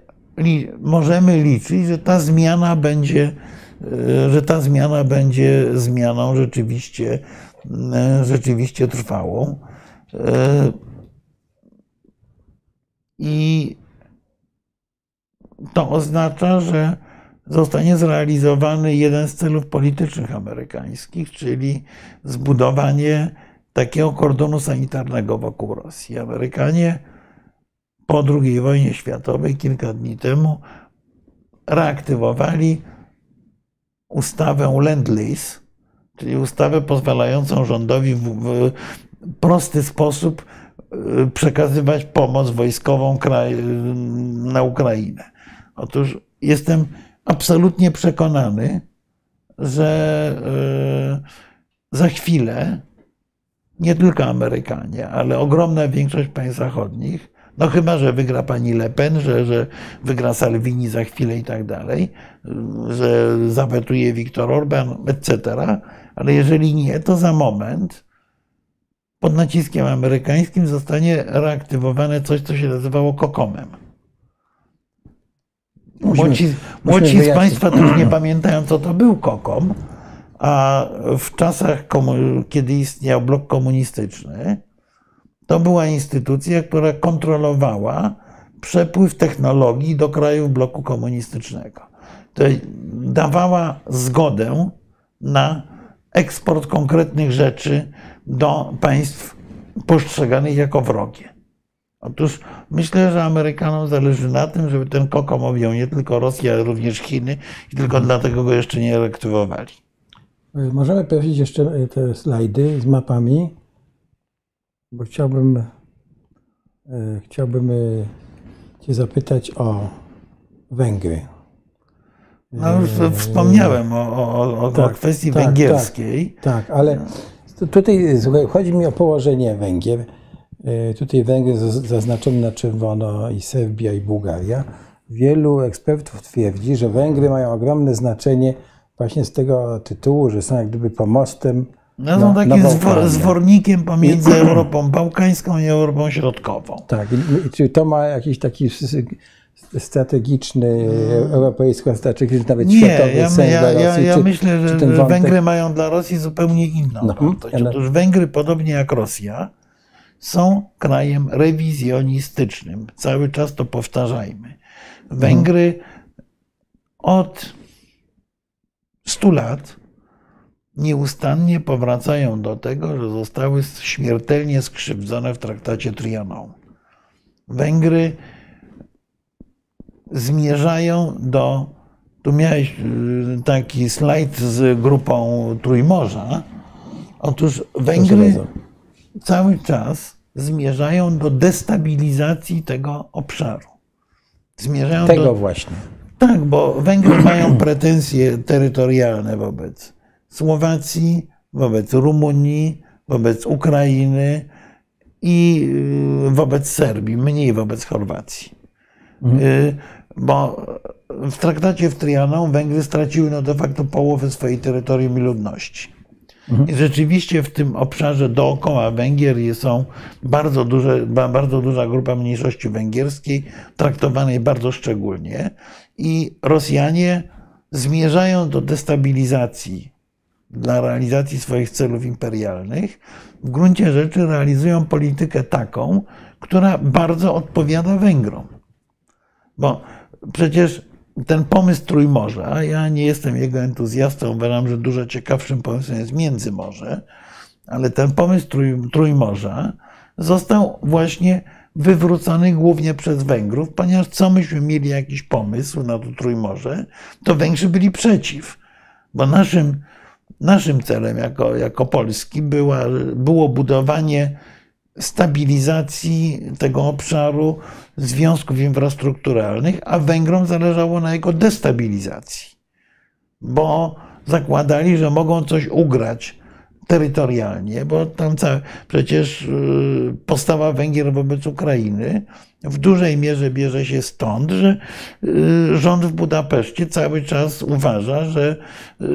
możemy liczyć, że ta zmiana będzie, że ta zmiana będzie zmianą rzeczywiście, e, rzeczywiście trwałą. I to oznacza, że zostanie zrealizowany jeden z celów politycznych amerykańskich, czyli zbudowanie takiego kordonu sanitarnego wokół Rosji. Amerykanie po II wojnie światowej, kilka dni temu, reaktywowali ustawę Land-Lease, czyli ustawę pozwalającą rządowi w, prosty sposób y, przekazywać pomoc wojskową kraj, na Ukrainę. Otóż jestem absolutnie przekonany, że y, za chwilę nie tylko Amerykanie, ale ogromna większość państw zachodnich, no chyba, że wygra pani Le Pen, że, że wygra Salvini za chwilę i tak dalej, że zawetuje Viktor Orban, etc. Ale jeżeli nie, to za moment pod naciskiem amerykańskim zostanie reaktywowane coś, co się nazywało kokomem. Młodzi, młodzi z Państwa też nie pamiętają, co to był kokom, a w czasach, kiedy istniał blok komunistyczny, to była instytucja, która kontrolowała przepływ technologii do krajów bloku komunistycznego. To dawała zgodę na eksport konkretnych rzeczy do państw postrzeganych jako wrogie. Otóż myślę, że Amerykanom zależy na tym, żeby ten kokom objął nie tylko Rosję, ale również Chiny i tylko dlatego go jeszcze nie reaktywowali. Możemy prosić jeszcze te slajdy z mapami, bo chciałbym, e, chciałbym e, Cię zapytać o Węgry. No już wspomniałem o, o, o tak, kwestii tak, węgierskiej. Tak, tak ale tutaj chodzi mi o położenie Węgier. E, tutaj Węgry zaznaczone na czerwono i Serbia i Bułgaria. Wielu ekspertów twierdzi, że Węgry mają ogromne znaczenie właśnie z tego tytułu, że są jak gdyby pomostem. No, są takim zwornikiem pomiędzy [clears throat] Europą Bałkańską i Europą Środkową. Tak, czy to ma jakiś taki strategiczny, hmm. europejsko-strategiczny, nawet Nie, światowy ja, sens ja, dla Rosji? Ja, ja czy, myślę, że, że Węgry mają dla Rosji zupełnie inną no, wartość. Otóż Węgry, podobnie jak Rosja, są krajem rewizjonistycznym. Cały czas to powtarzajmy. Węgry od 100 lat nieustannie powracają do tego, że zostały śmiertelnie skrzywdzone w traktacie Trianon. Węgry zmierzają do. Tu miałeś y, taki slajd z grupą Trójmorza. Otóż Węgry cały czas zmierzają do destabilizacji tego obszaru. Zmierzają tego do, właśnie. Tak, bo Węgry mają [clears throat] pretensje terytorialne wobec Słowacji, wobec Rumunii, wobec Ukrainy i y, wobec Serbii, mniej wobec Chorwacji. Mhm. Y, bo w traktacie w Trianon Węgry straciły no de facto połowę swojej terytorium i ludności. Mhm. I rzeczywiście w tym obszarze dookoła Węgier są bardzo, duże, bardzo duża grupa mniejszości węgierskiej, traktowanej bardzo szczególnie. I Rosjanie zmierzają do destabilizacji dla realizacji swoich celów imperialnych. W gruncie rzeczy realizują politykę taką, która bardzo odpowiada Węgrom. Bo przecież ten pomysł Trójmorza, ja nie jestem jego entuzjastą, uważam, że dużo ciekawszym pomysłem jest Międzymorze, ale ten pomysł trój, Trójmorza został właśnie wywrócony głównie przez Węgrów, ponieważ co myśmy mieli jakiś pomysł na to Trójmorze, to Węgrzy byli przeciw, bo naszym, naszym celem jako, jako Polski była, było budowanie stabilizacji tego obszaru związków infrastrukturalnych, a Węgrom zależało na jego destabilizacji, bo zakładali, że mogą coś ugrać terytorialnie, bo tam całe, przecież y, postawa Węgier wobec Ukrainy w dużej mierze bierze się stąd, że y, rząd w Budapeszcie cały czas uważa, że y,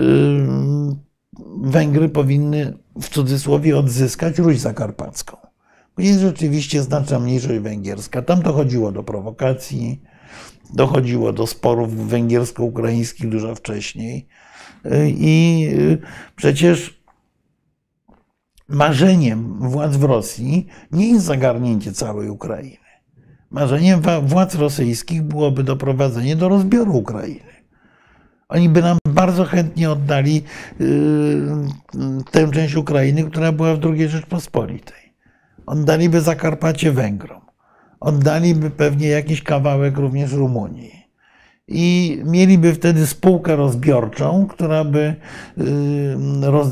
Węgry powinny w cudzysłowie odzyskać Ruś Zakarpacką. Jest rzeczywiście znaczna mniejszość węgierska. Tam dochodziło do prowokacji, dochodziło do sporów węgiersko-ukraińskich dużo wcześniej. I przecież marzeniem władz w Rosji nie jest zagarnięcie całej Ukrainy. Marzeniem władz rosyjskich byłoby doprowadzenie do rozbioru Ukrainy. Oni by nam bardzo chętnie oddali yy, tę część Ukrainy, która była w II Rzeczpospolitej. Oddaliby Zakarpacie Węgrom. Oddaliby pewnie jakiś kawałek również Rumunii. i mieliby wtedy spółkę rozbiorczą, która by y, roz,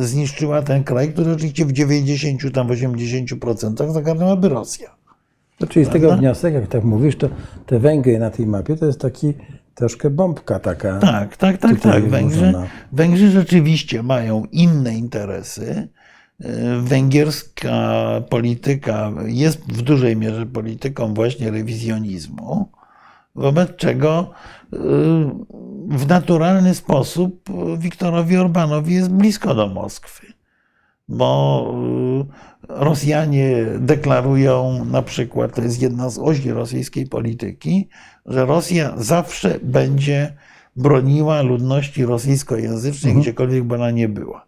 zniszczyła ten kraj, który oczywiście w 90, tam 80% zagarnęłaby Rosja. To czyli z tego wniosek, jak tak mówisz, to te Węgry na tej mapie to jest taki troszkę bombka taka. Tak, tak, tak, tak. Węgrzy, Węgrzy rzeczywiście mają inne interesy. Węgierska polityka jest w dużej mierze polityką właśnie rewizjonizmu wobec czego y, w naturalny sposób Wiktorowi Orbanowi jest blisko do Moskwy, bo y, Rosjanie deklarują na przykład, to jest jedna z osi rosyjskiej polityki, że Rosja zawsze będzie broniła ludności rosyjskojęzycznej, mhm. gdziekolwiek by ona nie była.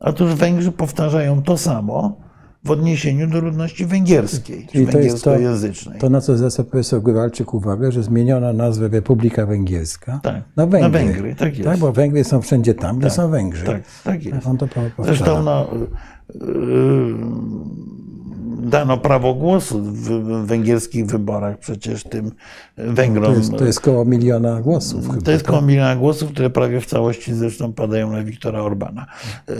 Otóż Węgrzy powtarzają to samo, w odniesieniu do ludności węgierskiej, Czyli czy węgierskojęzycznej. To, to, na co zwraca profesor Grywalczyk uwagę, że zmieniono nazwę Republika Węgierska tak, na Węgry. Na Węgry, tak jest. Tak, bo Węgry są wszędzie tam, gdzie tak, są Węgrzy. Tak, tak jest. On to Zresztą no, dano prawo głosu w węgierskich wyborach przecież tym Węgrom. To jest, to jest koło miliona głosów. To chyba, jest koło tak? miliona głosów, które prawie w całości zresztą padają na Wiktora Orbana.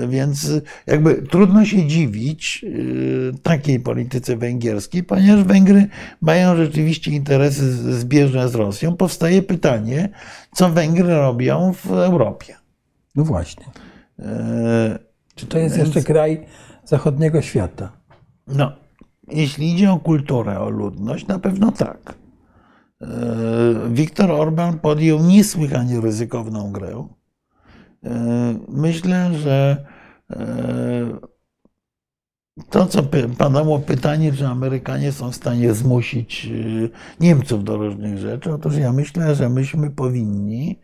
Więc jakby trudno się dziwić y, takiej polityce węgierskiej, ponieważ Węgry mają rzeczywiście interesy zbieżne z Rosją. Powstaje pytanie, co Węgry robią w Europie. No właśnie. E, Czy to jest Więc... jeszcze kraj zachodniego świata? No, jeśli idzie o kulturę, o ludność, na pewno tak. E, Viktor Orban podjął niesłychanie ryzykowną grę. E, myślę, że e, to, co padało pytanie, czy Amerykanie są w stanie zmusić Niemców do różnych rzeczy, otóż ja myślę, że myśmy powinni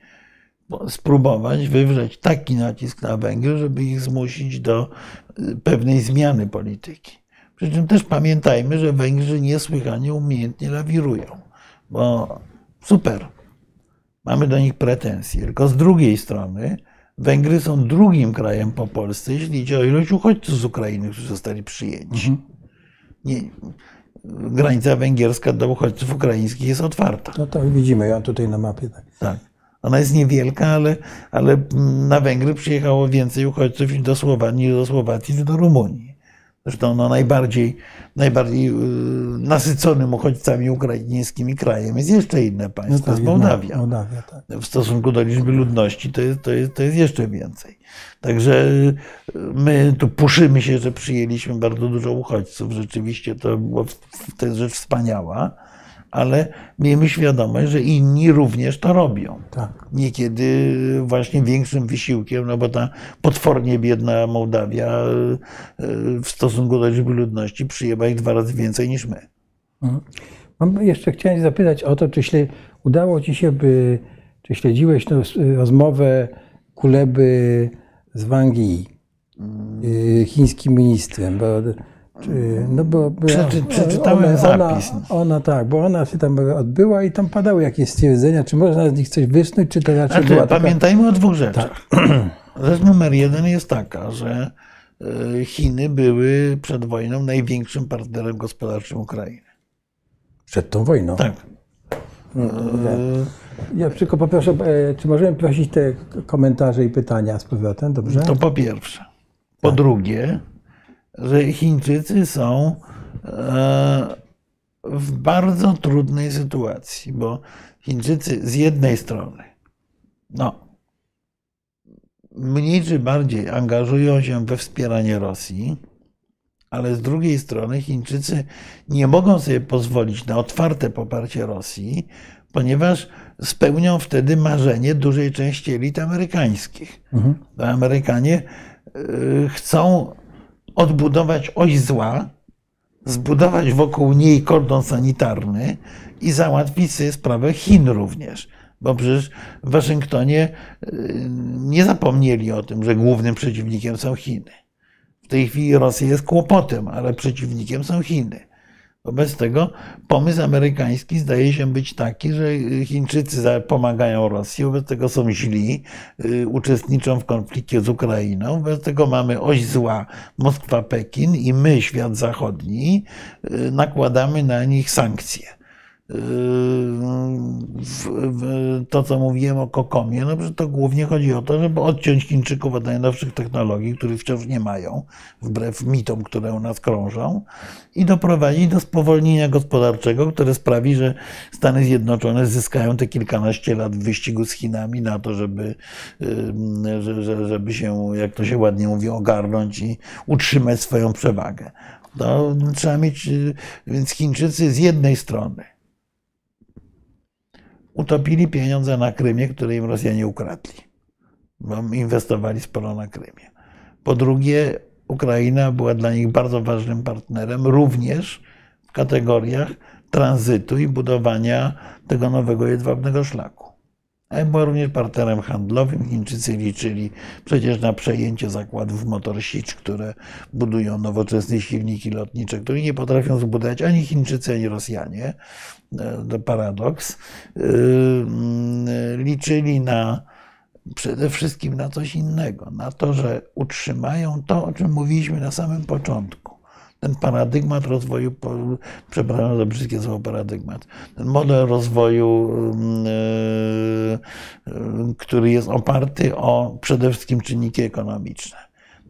spróbować wywrzeć taki nacisk na Węgry, żeby ich zmusić do pewnej zmiany polityki. Przy czym też pamiętajmy, że Węgrzy niesłychanie umiejętnie lawirują, bo super, mamy do nich pretensje. Tylko z drugiej strony Węgry są drugim krajem po Polsce, jeśli idzie o ilość uchodźców z Ukrainy, którzy zostali przyjęci. Mhm. Nie, granica węgierska do uchodźców ukraińskich jest otwarta. No tak, widzimy ją tutaj na mapie. Tak. tak. Ona jest niewielka, ale, ale na Węgry przyjechało więcej uchodźców niż do Słowenii, do Słowacji czy do Rumunii. Zresztą no, najbardziej, najbardziej y, nasyconym uchodźcami ukraińskimi krajem jest jeszcze inne państwo, no tak, jest Mołdawia. Mołdawia tak. W stosunku do liczby ludności to jest, to, jest, to jest jeszcze więcej. Także y, my tu puszymy się, że przyjęliśmy bardzo dużo uchodźców. Rzeczywiście to, było, to jest rzecz wspaniała ale miejmy świadomość, że inni również to robią. Tak. Niekiedy właśnie większym wysiłkiem, no bo ta potwornie biedna Mołdawia e, w stosunku do liczby ludności przyjęła ich dwa razy więcej niż my. Mhm. Mam jeszcze chciałem zapytać o to, czy śle, udało Ci się, by, czy śledziłeś tę rozmowę Kuleby z Wang Yi, mm. chińskim ministrem, bo no bo Przeczy, przeczytałem ona, zapis. Ona, ona, tak, bo ona się tam odbyła i tam padały jakieś stwierdzenia, czy można z nich coś wysnuć, czy to raczej znaczy, była Pamiętajmy taka... o dwóch rzeczach. Tak. [clears throat] Rzecz numer jeden jest taka, że e, Chiny były przed wojną największym partnerem gospodarczym Ukrainy. Przed tą wojną? Tak. No, ja, ja tylko poproszę, e, czy możemy prosić te komentarze i pytania z powrotem, dobrze? To po pierwsze. Po tak. drugie, że Chińczycy są e, w bardzo trudnej sytuacji, bo Chińczycy z jednej strony, no, mniej czy bardziej angażują się we wspieranie Rosji, ale z drugiej strony Chińczycy nie mogą sobie pozwolić na otwarte poparcie Rosji, ponieważ spełnią wtedy marzenie dużej części elit amerykańskich. Mhm. Amerykanie e, chcą odbudować oś zła, zbudować wokół niej kordon sanitarny i załatwić sobie sprawę Chin również. Bo przecież w Waszyngtonie y, nie zapomnieli o tym, że głównym przeciwnikiem są Chiny. W tej chwili Rosja jest kłopotem, ale przeciwnikiem są Chiny. Wobec tego pomysł amerykański zdaje się być taki, że Chińczycy pomagają Rosji, wobec tego są źli, y, uczestniczą w konflikcie z Ukrainą, wobec tego mamy oś zła Moskwa-Pekin i my, świat zachodni, y, nakładamy na nich sankcje. W, to, co mówiłem o Kokomie, no że to głównie chodzi o to, żeby odciąć Chińczyków od najnowszych technologii, których wciąż nie mają, wbrew mitom, które u nas krążą, i doprowadzić do spowolnienia gospodarczego, które sprawi, że Stany Zjednoczone zyskają te kilkanaście lat w wyścigu z Chinami na to, żeby, żeby się, jak to się ładnie mówi, ogarnąć i utrzymać swoją przewagę. To trzeba mieć, więc Chińczycy z jednej strony utopili pieniądze na Krymie, które im Rosjanie ukradli, bo inwestowali sporo na Krymie. Po drugie, Ukraina była dla nich bardzo ważnym partnerem, również w kategoriach tranzytu i budowania tego nowego jedwabnego szlaku. A była również partnerem handlowym. Chińczycy liczyli przecież na przejęcie zakładów Motor Sich, które budują nowoczesne silniki lotnicze, których nie potrafią zbudować ani Chińczycy, ani Rosjanie. E, to paradoks. E, mm, liczyli na przede wszystkim na coś innego, na to, że utrzymają to, o czym mówiliśmy na samym początku ten paradygmat rozwoju, przepraszam za brzydkie słowo paradygmat, ten model rozwoju, mm, e, e, który jest oparty o przede wszystkim czynniki ekonomiczne.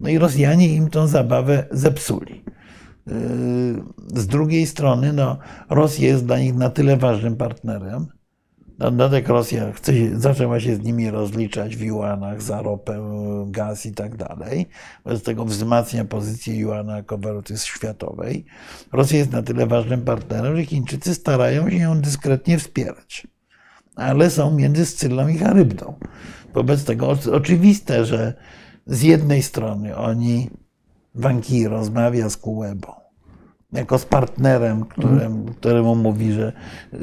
No i Rosjanie im tą zabawę zepsuli. E, z drugiej strony, no, Rosja jest dla nich na tyle ważnym partnerem, Dodatek Rosja chce, zaczęła się z nimi rozliczać w juanach za ropę, gaz i tak dalej. Wobec tego wzmacnia pozycję juana jako waluty światowej. Rosja jest na tyle ważnym partnerem, że Chińczycy starają się ją dyskretnie wspierać. Ale są między Scylą i Charybdą. Wobec tego oczywiste, że z jednej strony oni, Wanki rozmawia z Kułebą, jako z partnerem, którym, któremu mówi, że yy,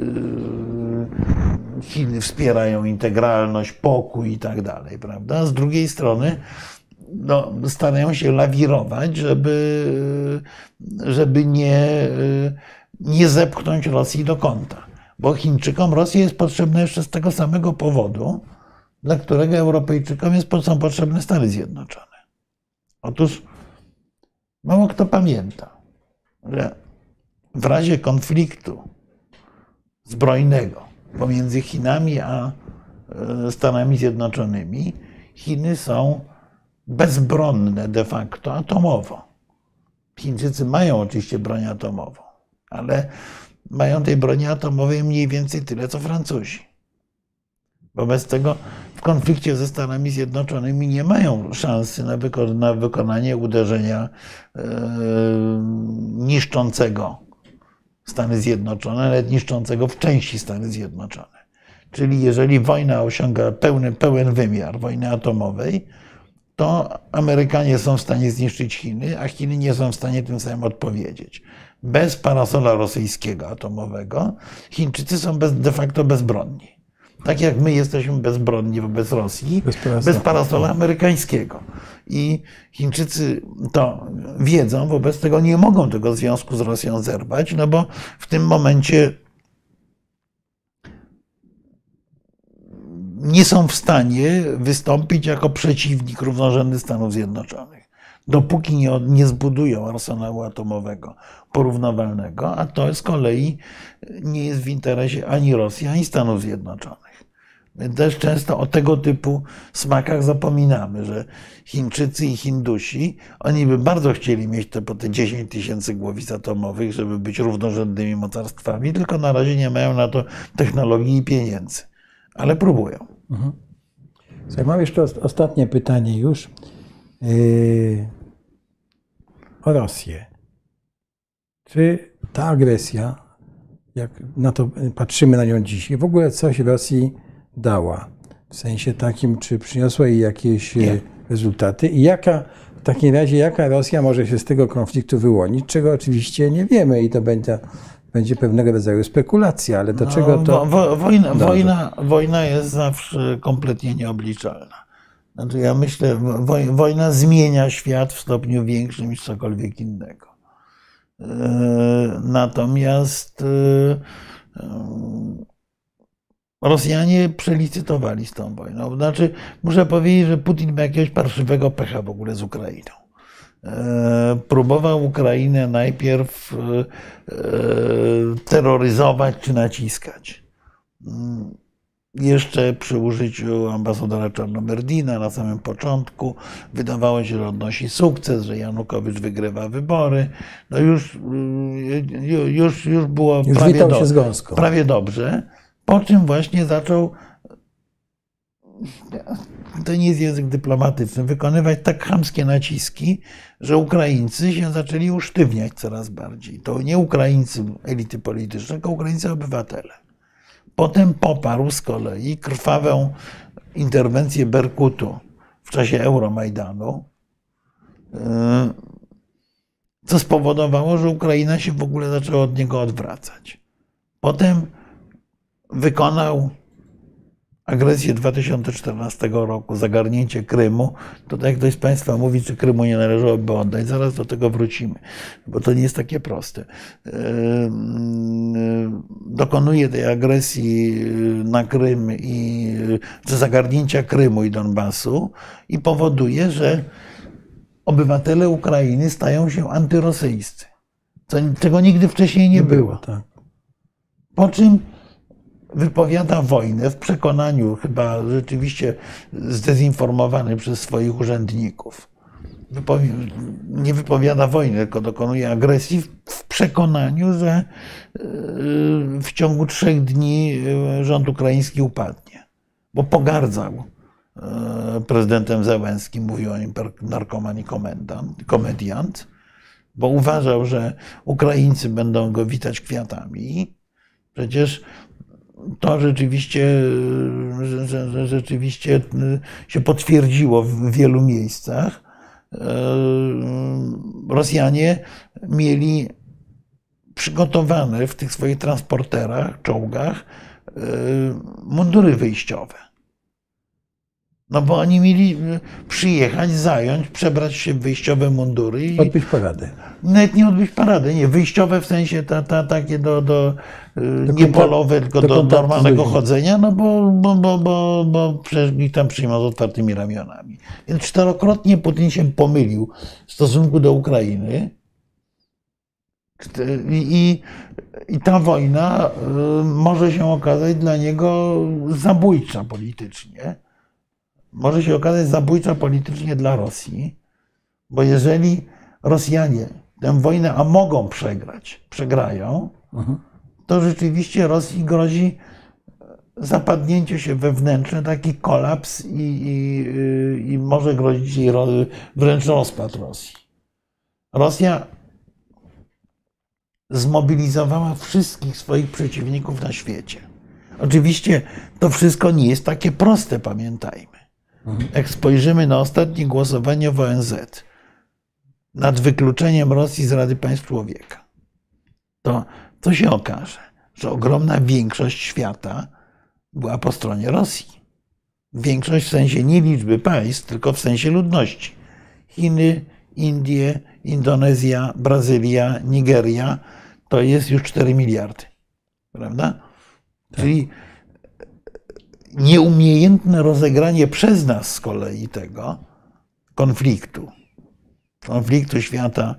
Chiny wspierają integralność, pokój i tak dalej, prawda? Z drugiej strony no, starają się lawirować, żeby, żeby nie, nie zepchnąć Rosji do kąta. Bo Chińczykom Rosja jest potrzebna jeszcze z tego samego powodu, dla którego Europejczykom jest, są potrzebne Stany Zjednoczone. Otóż mało kto pamięta, że w razie konfliktu zbrojnego pomiędzy Chinami a e, Stanami Zjednoczonymi, Chiny są bezbronne de facto atomowo. Chińczycy mają oczywiście broń atomową, ale mają tej broni atomowej mniej więcej tyle co Francuzi. Wobec tego w konflikcie ze Stanami Zjednoczonymi nie mają szansy na, wyko na wykonanie uderzenia e, niszczącego Stany Zjednoczone, nawet niszczącego w części Stany Zjednoczone. Czyli jeżeli wojna osiąga pełny, pełen wymiar wojny atomowej, to Amerykanie są w stanie zniszczyć Chiny, a Chiny nie są w stanie tym samym odpowiedzieć. Bez parasola rosyjskiego atomowego Chińczycy są bez, de facto bezbronni. Tak jak my jesteśmy bezbronni wobec Rosji, bez parasola, bez parasola amerykańskiego. I Chińczycy to wiedzą, wobec tego nie mogą tego związku z Rosją zerwać, no bo w tym momencie nie są w stanie wystąpić jako przeciwnik równorzędny Stanów Zjednoczonych. Dopóki nie, nie zbudują arsenału atomowego porównywalnego, a to z kolei nie jest w interesie ani Rosji, ani Stanów Zjednoczonych. My też często o tego typu smakach zapominamy, że Chińczycy i Hindusi, oni by bardzo chcieli mieć te, po te 10 tysięcy głowic atomowych, żeby być równorzędnymi mocarstwami, tylko na razie nie mają na to technologii i pieniędzy. Ale próbują. Mhm. mam jeszcze ostatnie pytanie już. Yy, o Rosję. Czy ta agresja, jak na to patrzymy na nią dzisiaj, w ogóle coś Rosji dała? W sensie takim, czy przyniosła jej jakieś e, Nie. rezultaty? I jaka, w takim razie, jaka Rosja może się z tego konfliktu wyłonić, czego oczywiście nie wiemy i to będzie, będzie pewnego rodzaju spekulacja, ale do no, czego to... Wo, wojna, wojna, wojna jest zawsze kompletnie nieobliczalna. Znaczy ja myślę, wojna zmienia świat w stopniu większym niż cokolwiek innego. E, natomiast e, Rosjanie przelicytowali z tą wojną. Znaczy, muszę powiedzieć, że Putin ma jakiegoś parszywego pecha w ogóle z Ukrainą. e, próbował Ukrainę najpierw e, terroryzować czy naciskać. Mm, jeszcze przy użyciu ambasadora Czarnomerdina na samym początku wydawało się, że odnosi sukces, że Janukowicz wygrywa wybory. No już, już, już było już prawie, do, się prawie dobrze. Po czym właśnie zaczął to nie jest język dyplomatyczny, wykonywać tak chamskie naciski, że Ukraińcy się zaczęli usztywniać coraz bardziej. To nie Ukraińcy elity polityczne, tylko Ukraińcy obywatele. Potem poparł z kolei krwawą interwencję Berkutu w czasie Euromajdanu, yy, co spowodowało, że Ukraina się w ogóle zaczęła od niego odwracać. Potem wykonał agresję 2014 roku, zagarnięcie Krymu, to tak jak ktoś z Państwa mówi, czy Krymu nie należałoby oddać, zaraz do tego wrócimy, bo to nie jest takie proste. Dokonuje tej agresji na Krym i czy zagarnięcia Krymu i Donbasu i powoduje, że obywatele Ukrainy stają się antyrosyjscy. Czego nigdy wcześniej nie, było tak. Po czym wypowiada wojnę w przekonaniu, chyba rzeczywiście zdezinformowany przez swoich urzędników. nie wypowiada wojny, tylko dokonuje agresji w przekonaniu, że e, w ciągu trzech dni e, rząd ukraiński upadnie, bo pogardzał e, prezydentem Zełenskim, mówił o nim narkoman i komediant, bo uważał, że Ukraińcy będą go witać kwiatami. Przecież to rzeczywiście, rzeczywiście się potwierdziło w wielu miejscach. Rosjanie mieli przygotowane w tych swoich transporterach, czołgach mundury wyjściowe. No bo oni mieli przyjechać, zająć, przebrać się w wyjściowe mundury. I odbyć paradę. Nawet nie odbyć parady, nie. Wyjściowe w sensie ta, ta, takie do, do, do nie polowe, tylko do, do normalnego chodzenia, no bo, bo, bo, bo, bo przecież ich tam przyjmą z otwartymi ramionami. Więc czterokrotnie Putin się pomylił w stosunku do Ukrainy. I, I ta wojna y, może się okazać dla niego zabójcza politycznie może się okazać zabójcza politycznie dla Rosji, bo jeżeli Rosjanie tę wojnę, a mogą przegrać, przegrają, mhm. To rzeczywiście Rosji grozi zapadnięcie się wewnętrzne, taki kolaps i, i, i może grozić jej wręcz rozpad Rosji. Rosja zmobilizowała wszystkich swoich przeciwników na świecie. Oczywiście to wszystko nie jest takie proste, pamiętajmy. Jak spojrzymy na ostatnie głosowanie w ONZ nad wykluczeniem Rosji z Rady Państw Człowieka, to co się okaże? Że ogromna większość świata była po stronie Rosji. Większość w sensie nie liczby państw, tylko w sensie ludności. Chiny, Indie, Indonezja, Brazylia, Nigeria to jest już 4 miliardy. Prawda? Tak. Czyli nieumiejętne rozegranie przez nas z kolei tego konfliktu, konfliktu świata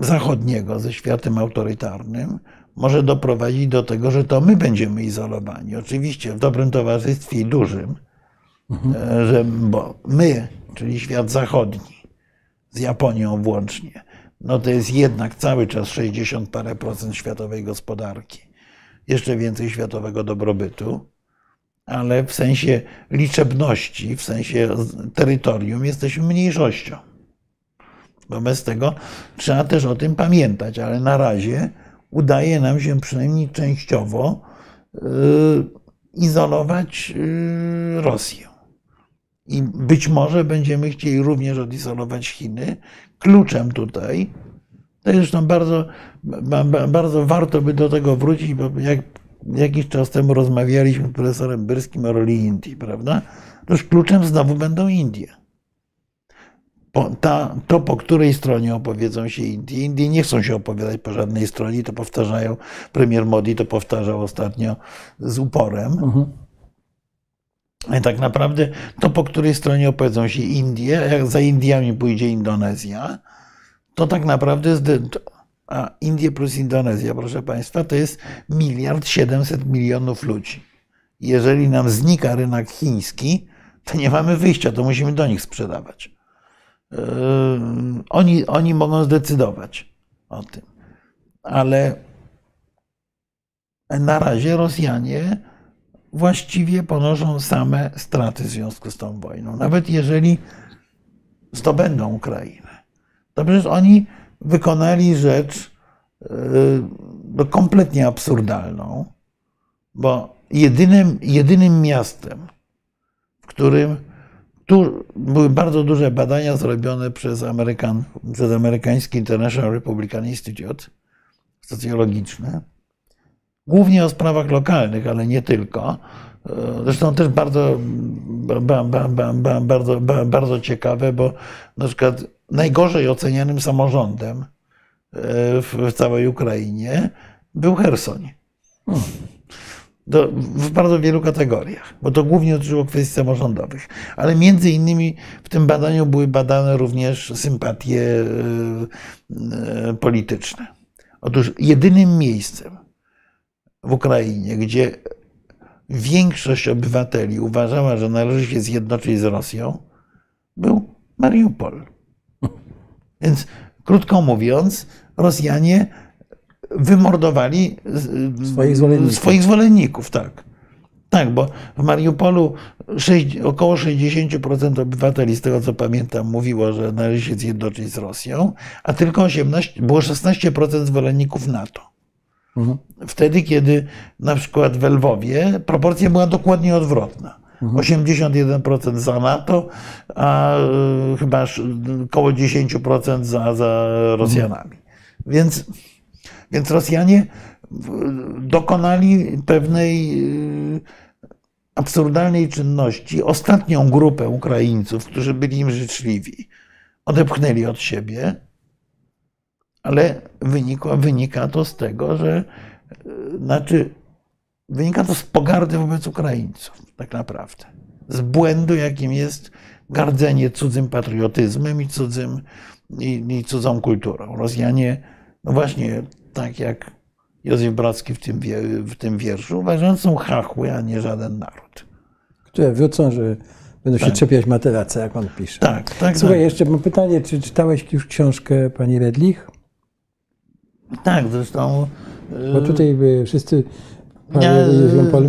zachodniego ze światem autorytarnym, może doprowadzić do tego, że to my będziemy izolowani. Oczywiście w dobrym towarzystwie i dużym, mhm. że, bo my, czyli świat zachodni, z Japonią włącznie, no to jest jednak cały czas 60 parę procent światowej gospodarki, jeszcze więcej światowego dobrobytu ale w sensie liczebności, w sensie terytorium jesteśmy mniejszością. Wobec tego trzeba też o tym pamiętać, ale na razie udaje nam się przynajmniej częściowo y, izolować y, Rosję. I być może będziemy chcieli również odizolować Chiny. Kluczem tutaj, to zresztą bardzo, bardzo warto by do tego wrócić, bo jak jakiś czas temu rozmawialiśmy z profesorem Byrskim o roli Indii, prawda? Toż kluczem znowu będą Indie. Po, ta, to, po której stronie opowiedzą się Indie. Indie nie chcą się opowiadać po żadnej stronie, to powtarzają. Premier Modi to powtarzał ostatnio z uporem. Mhm. I tak naprawdę to, po której stronie opowiedzą się Indie, jak za Indiami pójdzie Indonezja, to tak naprawdę jest. A Indie plus Indonezja, proszę Państwa, to jest miliard 700 milionów ludzi. Jeżeli nam znika rynek chiński, to nie mamy wyjścia, to musimy do nich sprzedawać. Yy, oni, oni mogą zdecydować o tym. Ale na razie Rosjanie właściwie ponoszą same straty w związku z tą wojną. Nawet jeżeli zdobędą Ukrainę, to przecież oni wykonali rzecz yy, no, kompletnie absurdalną, bo jedynym, jedynym miastem, w którym tu były bardzo duże badania zrobione przez, Amerykan, przez amerykański International Republican Institute socjologiczne, głównie o sprawach lokalnych, ale nie tylko. Zresztą też bardzo, bardzo, bardzo ciekawe, bo na przykład najgorzej ocenianym samorządem w całej Ukrainie był Hersoń. Do, w bardzo wielu kategoriach, bo to głównie dotyczyło kwestii samorządowych. Ale między innymi w tym badaniu były badane również sympatie polityczne. Otóż jedynym miejscem w Ukrainie, gdzie większość obywateli uważała, że należy się zjednoczyć z Rosją, był Mariupol. [laughs] Więc krótko mówiąc, Rosjanie wymordowali swoich zwolenników. Swoich zwolenników tak. Tak, bo w Mariupolu 6, około 60% obywateli, z tego co pamiętam, mówiło, że należy się zjednoczyć z Rosją, a tylko 18, było 16% zwolenników NATO. Mhm. Wtedy, kiedy na przykład w Lwowie proporcja była dokładnie odwrotna. Mhm. 81% za NATO, a y, chyba około 10% za, za Rosjanami. Mhm. Więc, więc Rosjanie dokonali pewnej y, absurdalnej czynności. Ostatnią grupę Ukraińców, którzy byli im życzliwi, odepchnęli od siebie, ale wynika, wynika to z tego, że y, znaczy, wynika to z pogardy wobec Ukraińców, tak naprawdę. Z błędu, jakim jest gardzenie cudzym patriotyzmem i, cudzym, i, i cudzą kulturą. Rosjanie, no właśnie, tak jak Józef Brocki w tym, w tym wierszu, uważają, że są chachły, a nie żaden naród. Które wrócą, że będą tak. się czepiać materaca, jak on pisze. Tak, tak. Słuchaj, tak. jeszcze mam pytanie, czy czytałeś już książkę pani Redlich? Tak, zresztą. Bo tutaj wszyscy ja,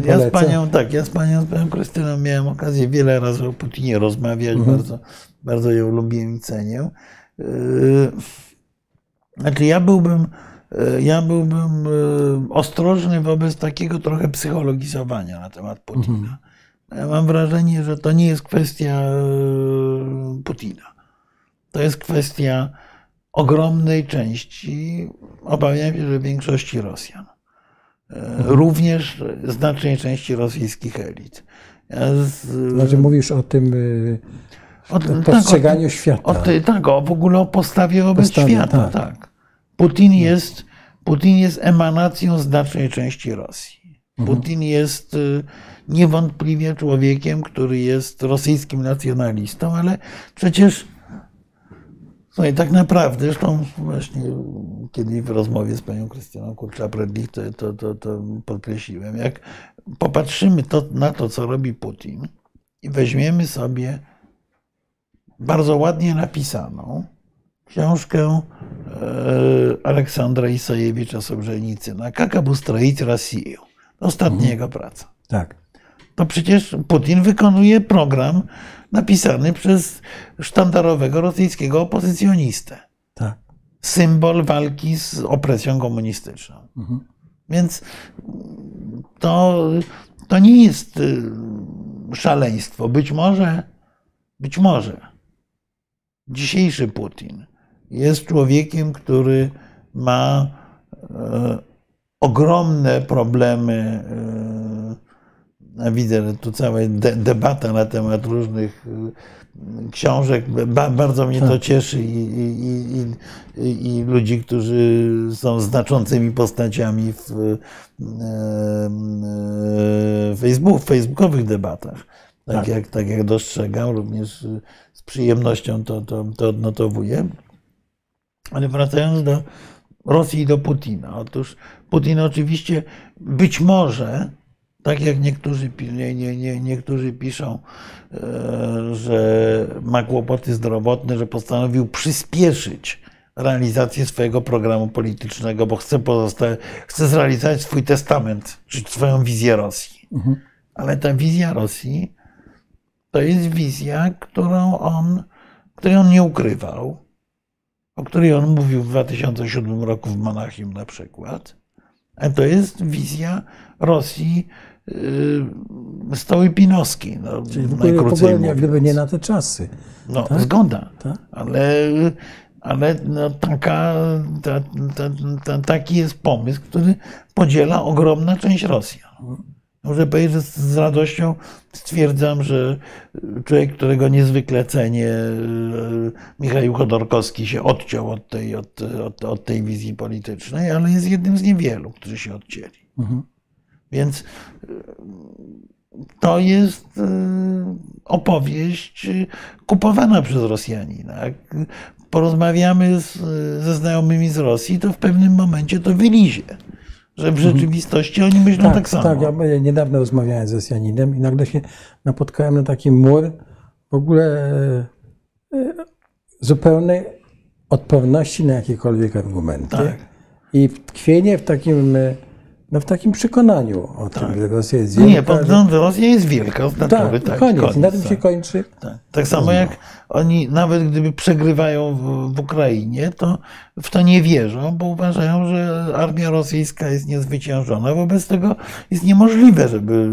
ja z panią, tak, ja z panią, z panią Krystyną miałem okazję wiele razy o Putinie rozmawiać, mhm. bardzo, bardzo ją lubię i cenię. Znaczy ja byłbym, ja byłbym ostrożny wobec takiego trochę psychologizowania na temat Putina. Mhm. Ja mam wrażenie, że to nie jest kwestia Putina. To jest kwestia ogromnej części, obawiam się, że większości Rosjan. Mhm. Również znacznej części rosyjskich elit. Ja z... Znaczy mówisz o tym o, tak, postrzeganiu tak, świata. O, tak, o, w ogóle o postawie wobec Postawie, świata. Tak. tak. Putin, jest, Putin jest emanacją znacznej części Rosji. Mhm. Putin jest y, niewątpliwie człowiekiem, który jest rosyjskim nacjonalistą, ale przecież no i tak naprawdę, zresztą właśnie kiedyś w rozmowie z panią Krystyną Kurczak-Redlich to, to, to, to podkreśliłem, jak popatrzymy to, na to, co robi Putin i weźmiemy sobie bardzo ładnie napisaną książkę e, Aleksandra Isajewicza Sobrzenicina Kaka Bustroić Rosję. Ostatnia mhm. jego praca. Tak. To przecież Putin wykonuje program napisany przez sztandarowego rosyjskiego opozycjonistę. Tak. Symbol walki z opresją komunistyczną. Mhm. Więc to, to nie jest y, szaleństwo. Być może, być może dzisiejszy Putin jest człowiekiem, który ma e, ogromne problemy e, widzę, tu cała de debata na temat różnych y, książek. Ba bardzo mnie to tak. cieszy i, i, i, i, ludzi, którzy są znaczącymi postaciami w, e, e, Facebook, w facebookowych debatach. Tak, Tak. Jak, tak jak dostrzegam, również z przyjemnością to, to, to odnotowuję. Ale wracając do Rosji i do Putina. Otóż Putin oczywiście być może, tak jak niektórzy, nie, nie, nie, niektórzy piszą, e, że ma kłopoty zdrowotne, że postanowił przyspieszyć realizację swojego programu politycznego, bo chce, pozosta- chce zrealizować swój testament, czy swoją wizję Rosji. Ale ta wizja Rosji to jest wizja, którą on, której on nie ukrywał, o której on mówił w 2007 roku w Monachium na przykład. A to jest wizja Rosji yy, stołypinowskiej. No, Czyli najkrócej jak gdyby mówiąc. nie na te czasy. No, tak? zgoda. Tak? Ale, ale no, taka, ta, ta, ta, taki jest pomysł, który podziela ogromna część Rosjan. Muszę powiedzieć, że z- radością stwierdzam, że człowiek, którego niezwykle cenię, e, Michał Chodorkowski, się odciął od tej, od, od, od tej wizji politycznej, ale jest jednym z niewielu, którzy się odcięli. Mhm. Więc e, to jest e, opowieść kupowana przez Rosjanina. Jak porozmawiamy z, ze znajomymi z Rosji, to w pewnym momencie to wylizie. Że w rzeczywistości oni myślą tak, Tak, samo. tak. Ja niedawno rozmawiałem z Rosjaninem i nagle się napotkałem na taki mur w ogóle e, e, zupełnej odporności na jakiekolwiek argumenty. Tak. I tkwienie w takim, e, no w takim przekonaniu o tym, że Rosja jest Tak. Nie, wielka. pod względem Rosja jest wielka natury. tak, Tak, koniec. Na tym tak. się kończy. Tak. tak samo jak oni, nawet gdyby przegrywają w, w Ukrainie, to w to nie wierzą, bo uważają, że armia rosyjska jest niezwyciężona. Wobec tego jest niemożliwe, żeby,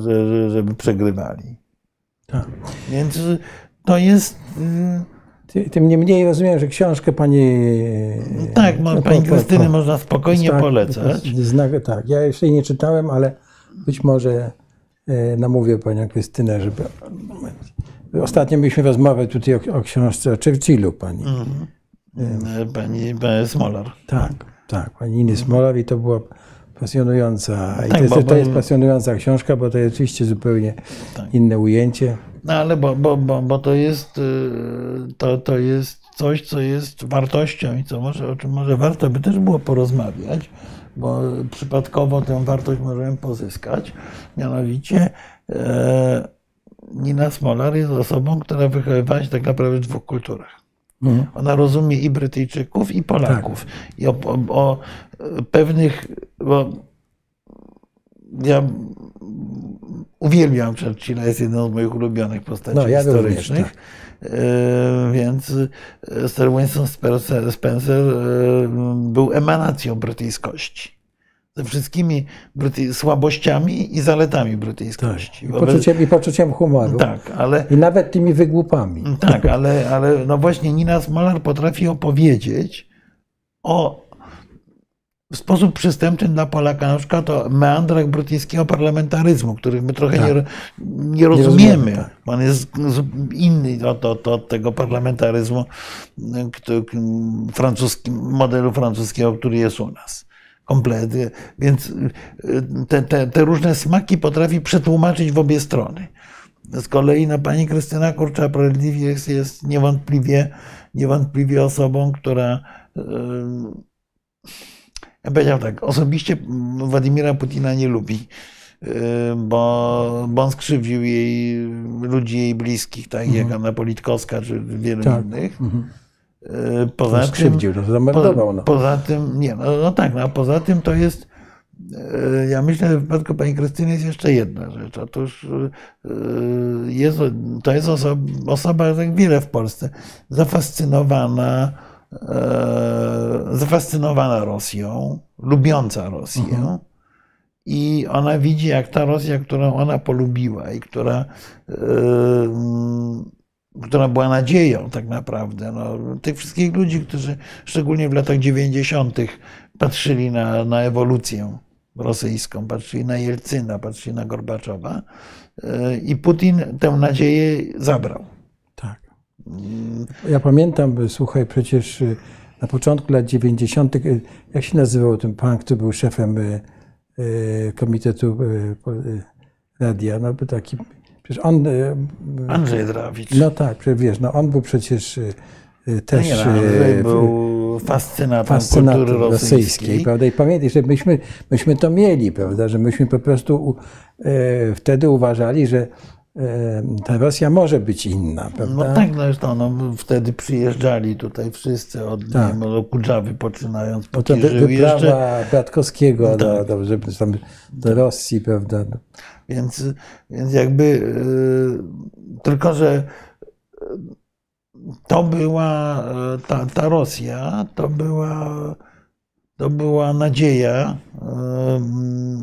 że, że, żeby przegrywali. Tak. Więc to jest. y, Ty- Tym niemniej rozumiem, że książkę pani. Tak, ma, no, pani Krystyny można spokojnie tak, polecać. Znak, tak, ja jeszcze jej nie czytałem, ale być może e, namówię panią Krystynę, żeby. Ostatnio mieliśmy rozmowę tutaj o, o książce o Churchillu pani. Y, Pani, Smolar. Tak, tak, pani Iny Smolow i to była pasjonująca. I Tak, to, jest, bo- to jest pasjonująca książka, bo to jest oczywiście zupełnie Tak. inne ujęcie. No ale bo, bo, bo, bo to jest y, to, to jest coś, co jest wartością i co może, o czym może warto by też było porozmawiać, bo przypadkowo tę wartość możemy pozyskać. Mianowicie e, Nina Smolar jest osobą, która wychowywała się tak naprawdę w dwóch kulturach. Mhm. Ona rozumie i Brytyjczyków, i Polaków. I o, o, o pewnych. Bo ja uwielbiam Churchilla, jest jedną z moich ulubionych postaci No, ja historycznych. E, Więc e, Sir Winston Spencer, e, był emanacją brytyjskości. Ze wszystkimi bryty- słabościami i zaletami brytyjskości. I Wobec- poczuciem, I poczuciem humoru. tak, ale I nawet tymi wygłupami. tak, ale, ale no właśnie Nina Smolar potrafi opowiedzieć o w sposób przystępny dla Polaka, na przykład o meandrach brytyjskiego parlamentaryzmu, których my trochę nie, nie rozumiemy. rozumiemy, tak. On jest inny od, od, od tego parlamentaryzmu który, francuskim, modelu francuskiego, który jest u nas. Kompletnie. Więc y, te, te, te różne smaki potrafi przetłumaczyć w obie strony. Z kolei no, pani Krystyna Kurcza-Prolliw jest, jest niewątpliwie, niewątpliwie osobą, która yy, powiedział tak, osobiście Władimira Putina nie lubi, yy, bo, bo on skrzywdził jej ludzi jej bliskich, tak jak Anna Politkowska czy wielu Tak. innych. Mhm. Yy, Poza tym, Skrzywdził, no, zamordował. No. po, poza tym, nie, no, no tak, no, a poza tym to jest, e, ja myślę, że w przypadku pani Krystyny jest jeszcze jedna rzecz. Otóż jest, to jest osoba, osoba, jak wiele w Polsce, zafascynowana, zafascynowana Rosją, lubiąca Rosję. I ona widzi, jak ta Rosja, którą ona polubiła i która, e, która była nadzieją tak naprawdę, no, tych wszystkich ludzi, którzy szczególnie w latach 90. patrzyli na, na ewolucję rosyjską, patrzyli na Jelcyna, patrzyli na Gorbaczowa e, i Putin tę nadzieję zabrał. Tak. Ja pamiętam, słuchaj, przecież y, na początku lat 90., y, jak się nazywał ten pan, który był szefem y, Komitetu Radia, no taki Przecież on... Andrzej Drawicz. No tak, wiesz, no on był przecież też... Nie, no, Andrzej był fascynatą fascynatem kultury rosyjskiej, rosyjskiej. prawda? I pamiętaj, że myśmy, myśmy to mieli, prawda? Że myśmy po prostu u- e, wtedy uważali, że ta Rosja może być inna, prawda? No tak, no zresztą no, wtedy przyjeżdżali tutaj wszyscy od, Tak. wiem, od Kudżawy poczynając po Potem wy, Kirzył jeszcze, Tak. wyprawa Bratkowskiego do, do, tam, do Rosji, prawda? więc, więc jakby y, tylko, że y, to była y, ta, ta Rosja, to była to była nadzieja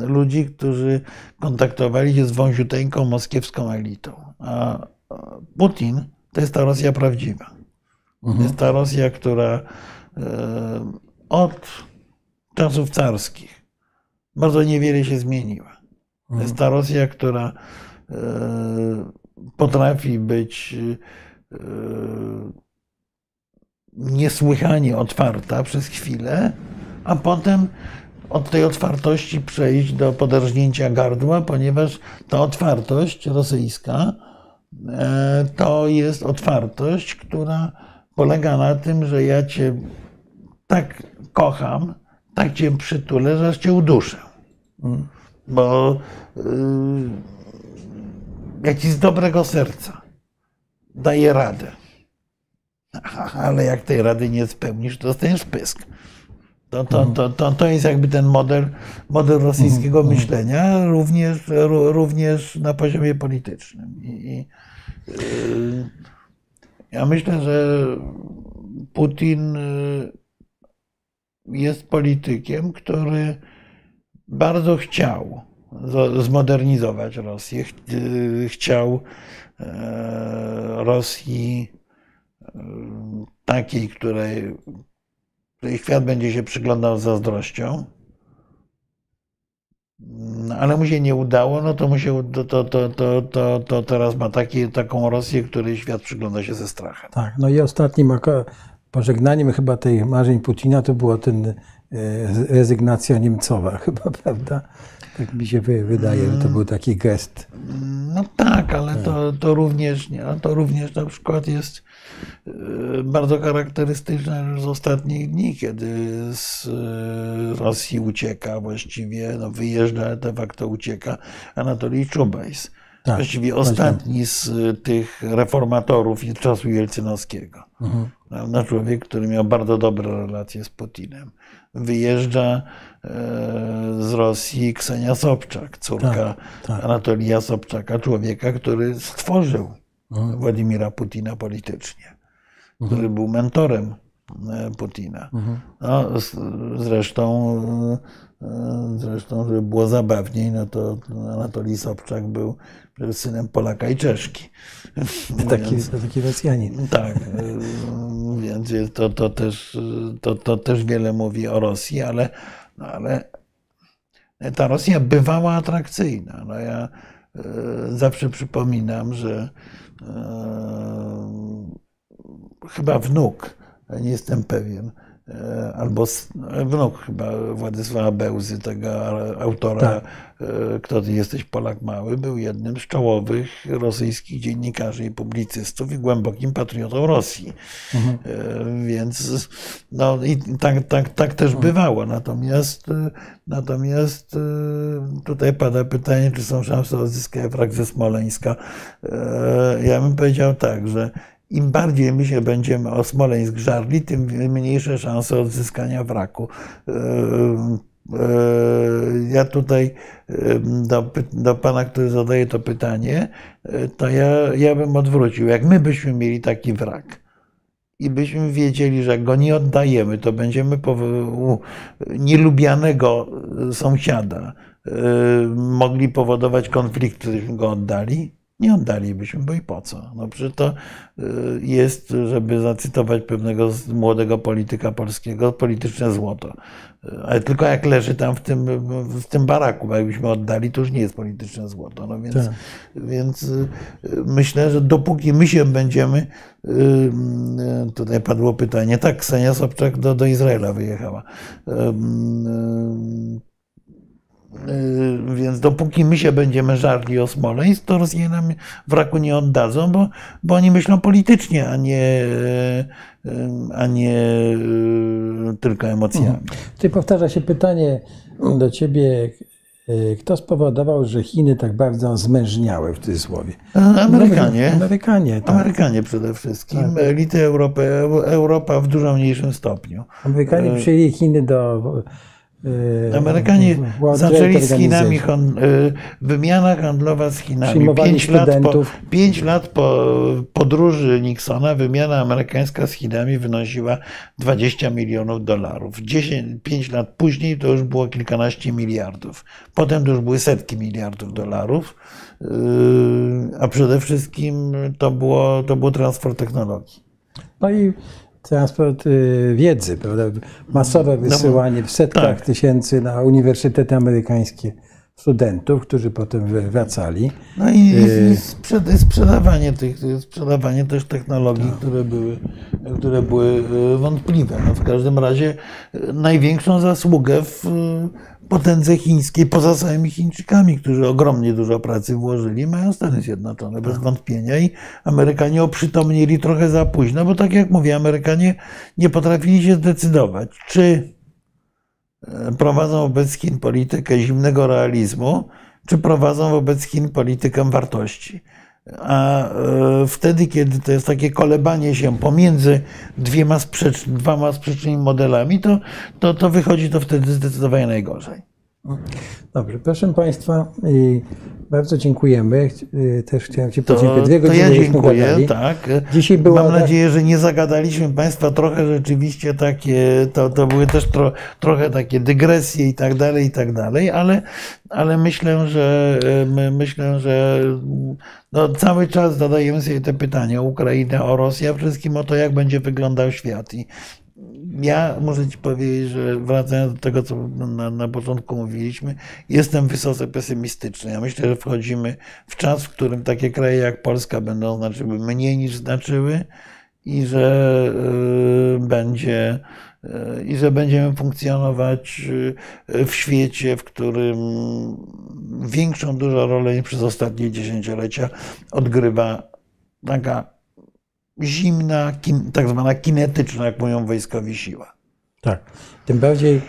y, ludzi, którzy kontaktowali się z wąziuteńką moskiewską elitą. A Putin to jest ta Rosja prawdziwa. To jest ta Rosja, która y, od czasów carskich bardzo niewiele się zmieniła. To jest ta Rosja, która e, potrafi być e, niesłychanie otwarta przez chwilę, a potem od tej otwartości przejść do poderżnięcia gardła, ponieważ ta otwartość rosyjska e, to jest otwartość, która polega na tym, że ja cię tak kocham, tak cię przytulę, że cię uduszę. Bo yy, ja ci z dobrego serca daję radę. [laughs] Ale jak tej rady nie spełnisz, to dostaniesz pysk. To, to, to, to, to jest jakby ten model, model rosyjskiego myślenia, również, ró- również na poziomie politycznym. I, yy, ja myślę, że Putin yy, jest politykiem, który bardzo chciał zo- zmodernizować Rosję. Yy, Chciał Rosji takiej, której, której świat będzie się przyglądał z zazdrością. No, ale mu się nie udało, no to, mu się, to, to, to, to, to, to teraz ma taki, taką Rosję, której świat przygląda się ze strachem. Tak, no i ostatnim pożegnaniem chyba tych marzeń Putina to było ten e, rezygnacja Niemcowa [laughs] chyba, prawda? Tak mi się wy- wydaje, że to był taki gest. No tak, ale to, to, również, nie, to również na przykład jest e, bardzo charakterystyczne z ostatnich dni, kiedy z e, Rosji ucieka właściwie, no wyjeżdża, ale de facto ucieka Anatolij Czubajs. Tak, Właściwie ostatni z e, tych reformatorów czasu jelcynowskiego. Prawda? Człowiek, który miał bardzo dobre relacje z Putinem. Wyjeżdża z Rosji Ksenia Sobczak, córka tak. Anatolija Sobczaka, człowieka, który stworzył Władimira Putina politycznie, który był mentorem e, Putina. No, z- zresztą, e, e, zresztą, żeby było zabawniej, no to Anatolij Sobczak był synem Polaka i Czeszki. [laughs] Taki, Więc- taki Rosjanin. tak, więc to, to, też, to, to też wiele mówi o Rosji, ale, no ale ta Rosja bywała atrakcyjna. No ja y, zawsze przypominam, że y, chyba wnuk, nie jestem pewien, albo s- wnuk chyba Władysława Bełzy, tego autora Tak. e, Kto ty jesteś Polak Mały, był jednym z czołowych rosyjskich dziennikarzy i publicystów i głębokim patriotą Rosji. E, Więc no i tak, tak, tak też bywało. Natomiast, e, natomiast e, tutaj pada pytanie, czy są szanse odzyskania ze Smoleńska. E, Ja bym powiedział tak, że im bardziej my się będziemy o Smoleńsk żarli, tym mniejsze szanse odzyskania wraku. E, E, Ja tutaj e, do, do pana, który zadaje to pytanie, to ja, ja bym odwrócił. Jak my byśmy mieli taki wrak i byśmy wiedzieli, że jak go nie oddajemy, to będziemy u nielubianego sąsiada mogli powodować konflikt, gdybyśmy go oddali, nie oddalibyśmy, bo i po co? No przecież to y, jest, żeby zacytować pewnego młodego polityka polskiego, polityczne złoto. Y, Ale tylko jak leży tam w tym, w tym baraku, bo jakbyśmy oddali, to już nie jest polityczne złoto. No więc, Tak. więc y, myślę, że dopóki my się będziemy, tutaj padło pytanie, tak, Ksenia Sobczak do, do Izraela wyjechała. Y, Więc dopóki my się będziemy żarli o Smoleńsk, to Rosjanie nam wraku nie oddadzą, bo, bo oni myślą politycznie, a nie, y, a nie y, tylko emocjami. Ty powtarza się pytanie do ciebie, e, kto spowodował, że Chiny tak bardzo zmężniały w cudzysłowie? Amerykanie. Amerykanie, tak. Amerykanie przede wszystkim, elity Europy, Europa w dużo mniejszym stopniu. Amerykanie przyjęli Chiny do. E, Amerykanie zaczęli z Chinami, y, wymiana handlowa z Chinami. Pięć lat, po, pięć lat po podróży Nixona wymiana amerykańska z Chinami wynosiła 20 milionów dolarów. 10, pięć lat później to już było kilkanaście miliardów. Potem to już były setki miliardów dolarów. Y, A przede wszystkim to, było, to był transfer technologii. No i transport y, wiedzy, prawda? Masowe wysyłanie w setkach tak. tysięcy na uniwersytety amerykańskie studentów, którzy potem wracali. No i, sprzed, sprzedawanie tych, sprzedawanie też technologii, które były, które były e, wątpliwe. No w każdym razie największą zasługę w potędze chińskiej, poza samymi Chińczykami, którzy ogromnie dużo pracy włożyli, mają Stany Zjednoczone bez wątpienia i Amerykanie oprzytomnieli trochę za późno, bo tak jak mówię, Amerykanie nie potrafili się zdecydować, czy prowadzą wobec Chin politykę zimnego realizmu, czy prowadzą wobec Chin politykę wartości. A e, wtedy, kiedy to jest takie kolebanie się pomiędzy dwiema sprzecz, dwoma sprzecznymi modelami, to, to, to wychodzi to wtedy zdecydowanie najgorzej. Dobrze, proszę Państwa, y, bardzo dziękujemy. Y, Też chciałem Ci To, podziękować. Dwie to godziny ja żeśmy dziękuję. Tak. Dzisiaj była Mam nadzieję, że nie zagadaliśmy Państwa trochę rzeczywiście takie, to, to były też tro, trochę takie dygresje i tak dalej, i tak dalej, ale, ale myślę, że my, myślę, że no, cały czas zadajemy sobie te pytania o Ukrainę, o Rosję, wszystkim o to, jak będzie wyglądał świat. I ja muszę Ci powiedzieć, że wracając do tego, co na, na początku mówiliśmy, jestem wysoce pesymistyczny. Ja myślę, że wchodzimy w czas, w którym takie kraje jak Polska będą znaczyły mniej niż znaczyły i że y, będzie y, i że będziemy funkcjonować y, w świecie, w którym większą dużo rolę niż przez ostatnie dziesięciolecia odgrywa taka zimna, kin, tak zwana kinetyczna, jak mówią wojskowi siła. Tak. Tym bardziej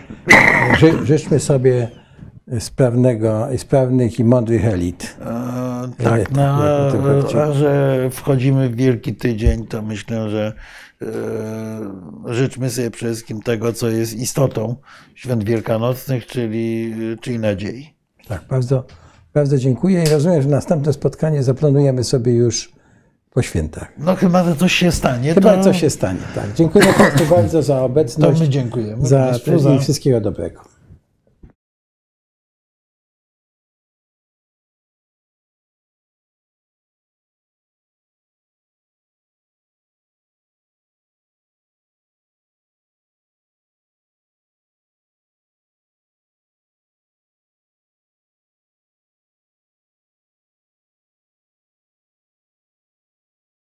ży, życzmy sobie sprawnego, sprawnych i mądrych elit. E, tak, no, a, a że wchodzimy w wielki tydzień, to myślę, że e, życzmy sobie przede wszystkim tego, co jest istotą świąt wielkanocnych, czyli, czyli nadziei. Tak, bardzo, bardzo dziękuję i rozumiem, że następne spotkanie zaplanujemy sobie już po świętach. No chyba, że coś się stanie, Chyba to, coś się stanie. Tak. Dziękuję Państwu bardzo za to obecność my dziękujemy. za, i wszystkiego dobrego.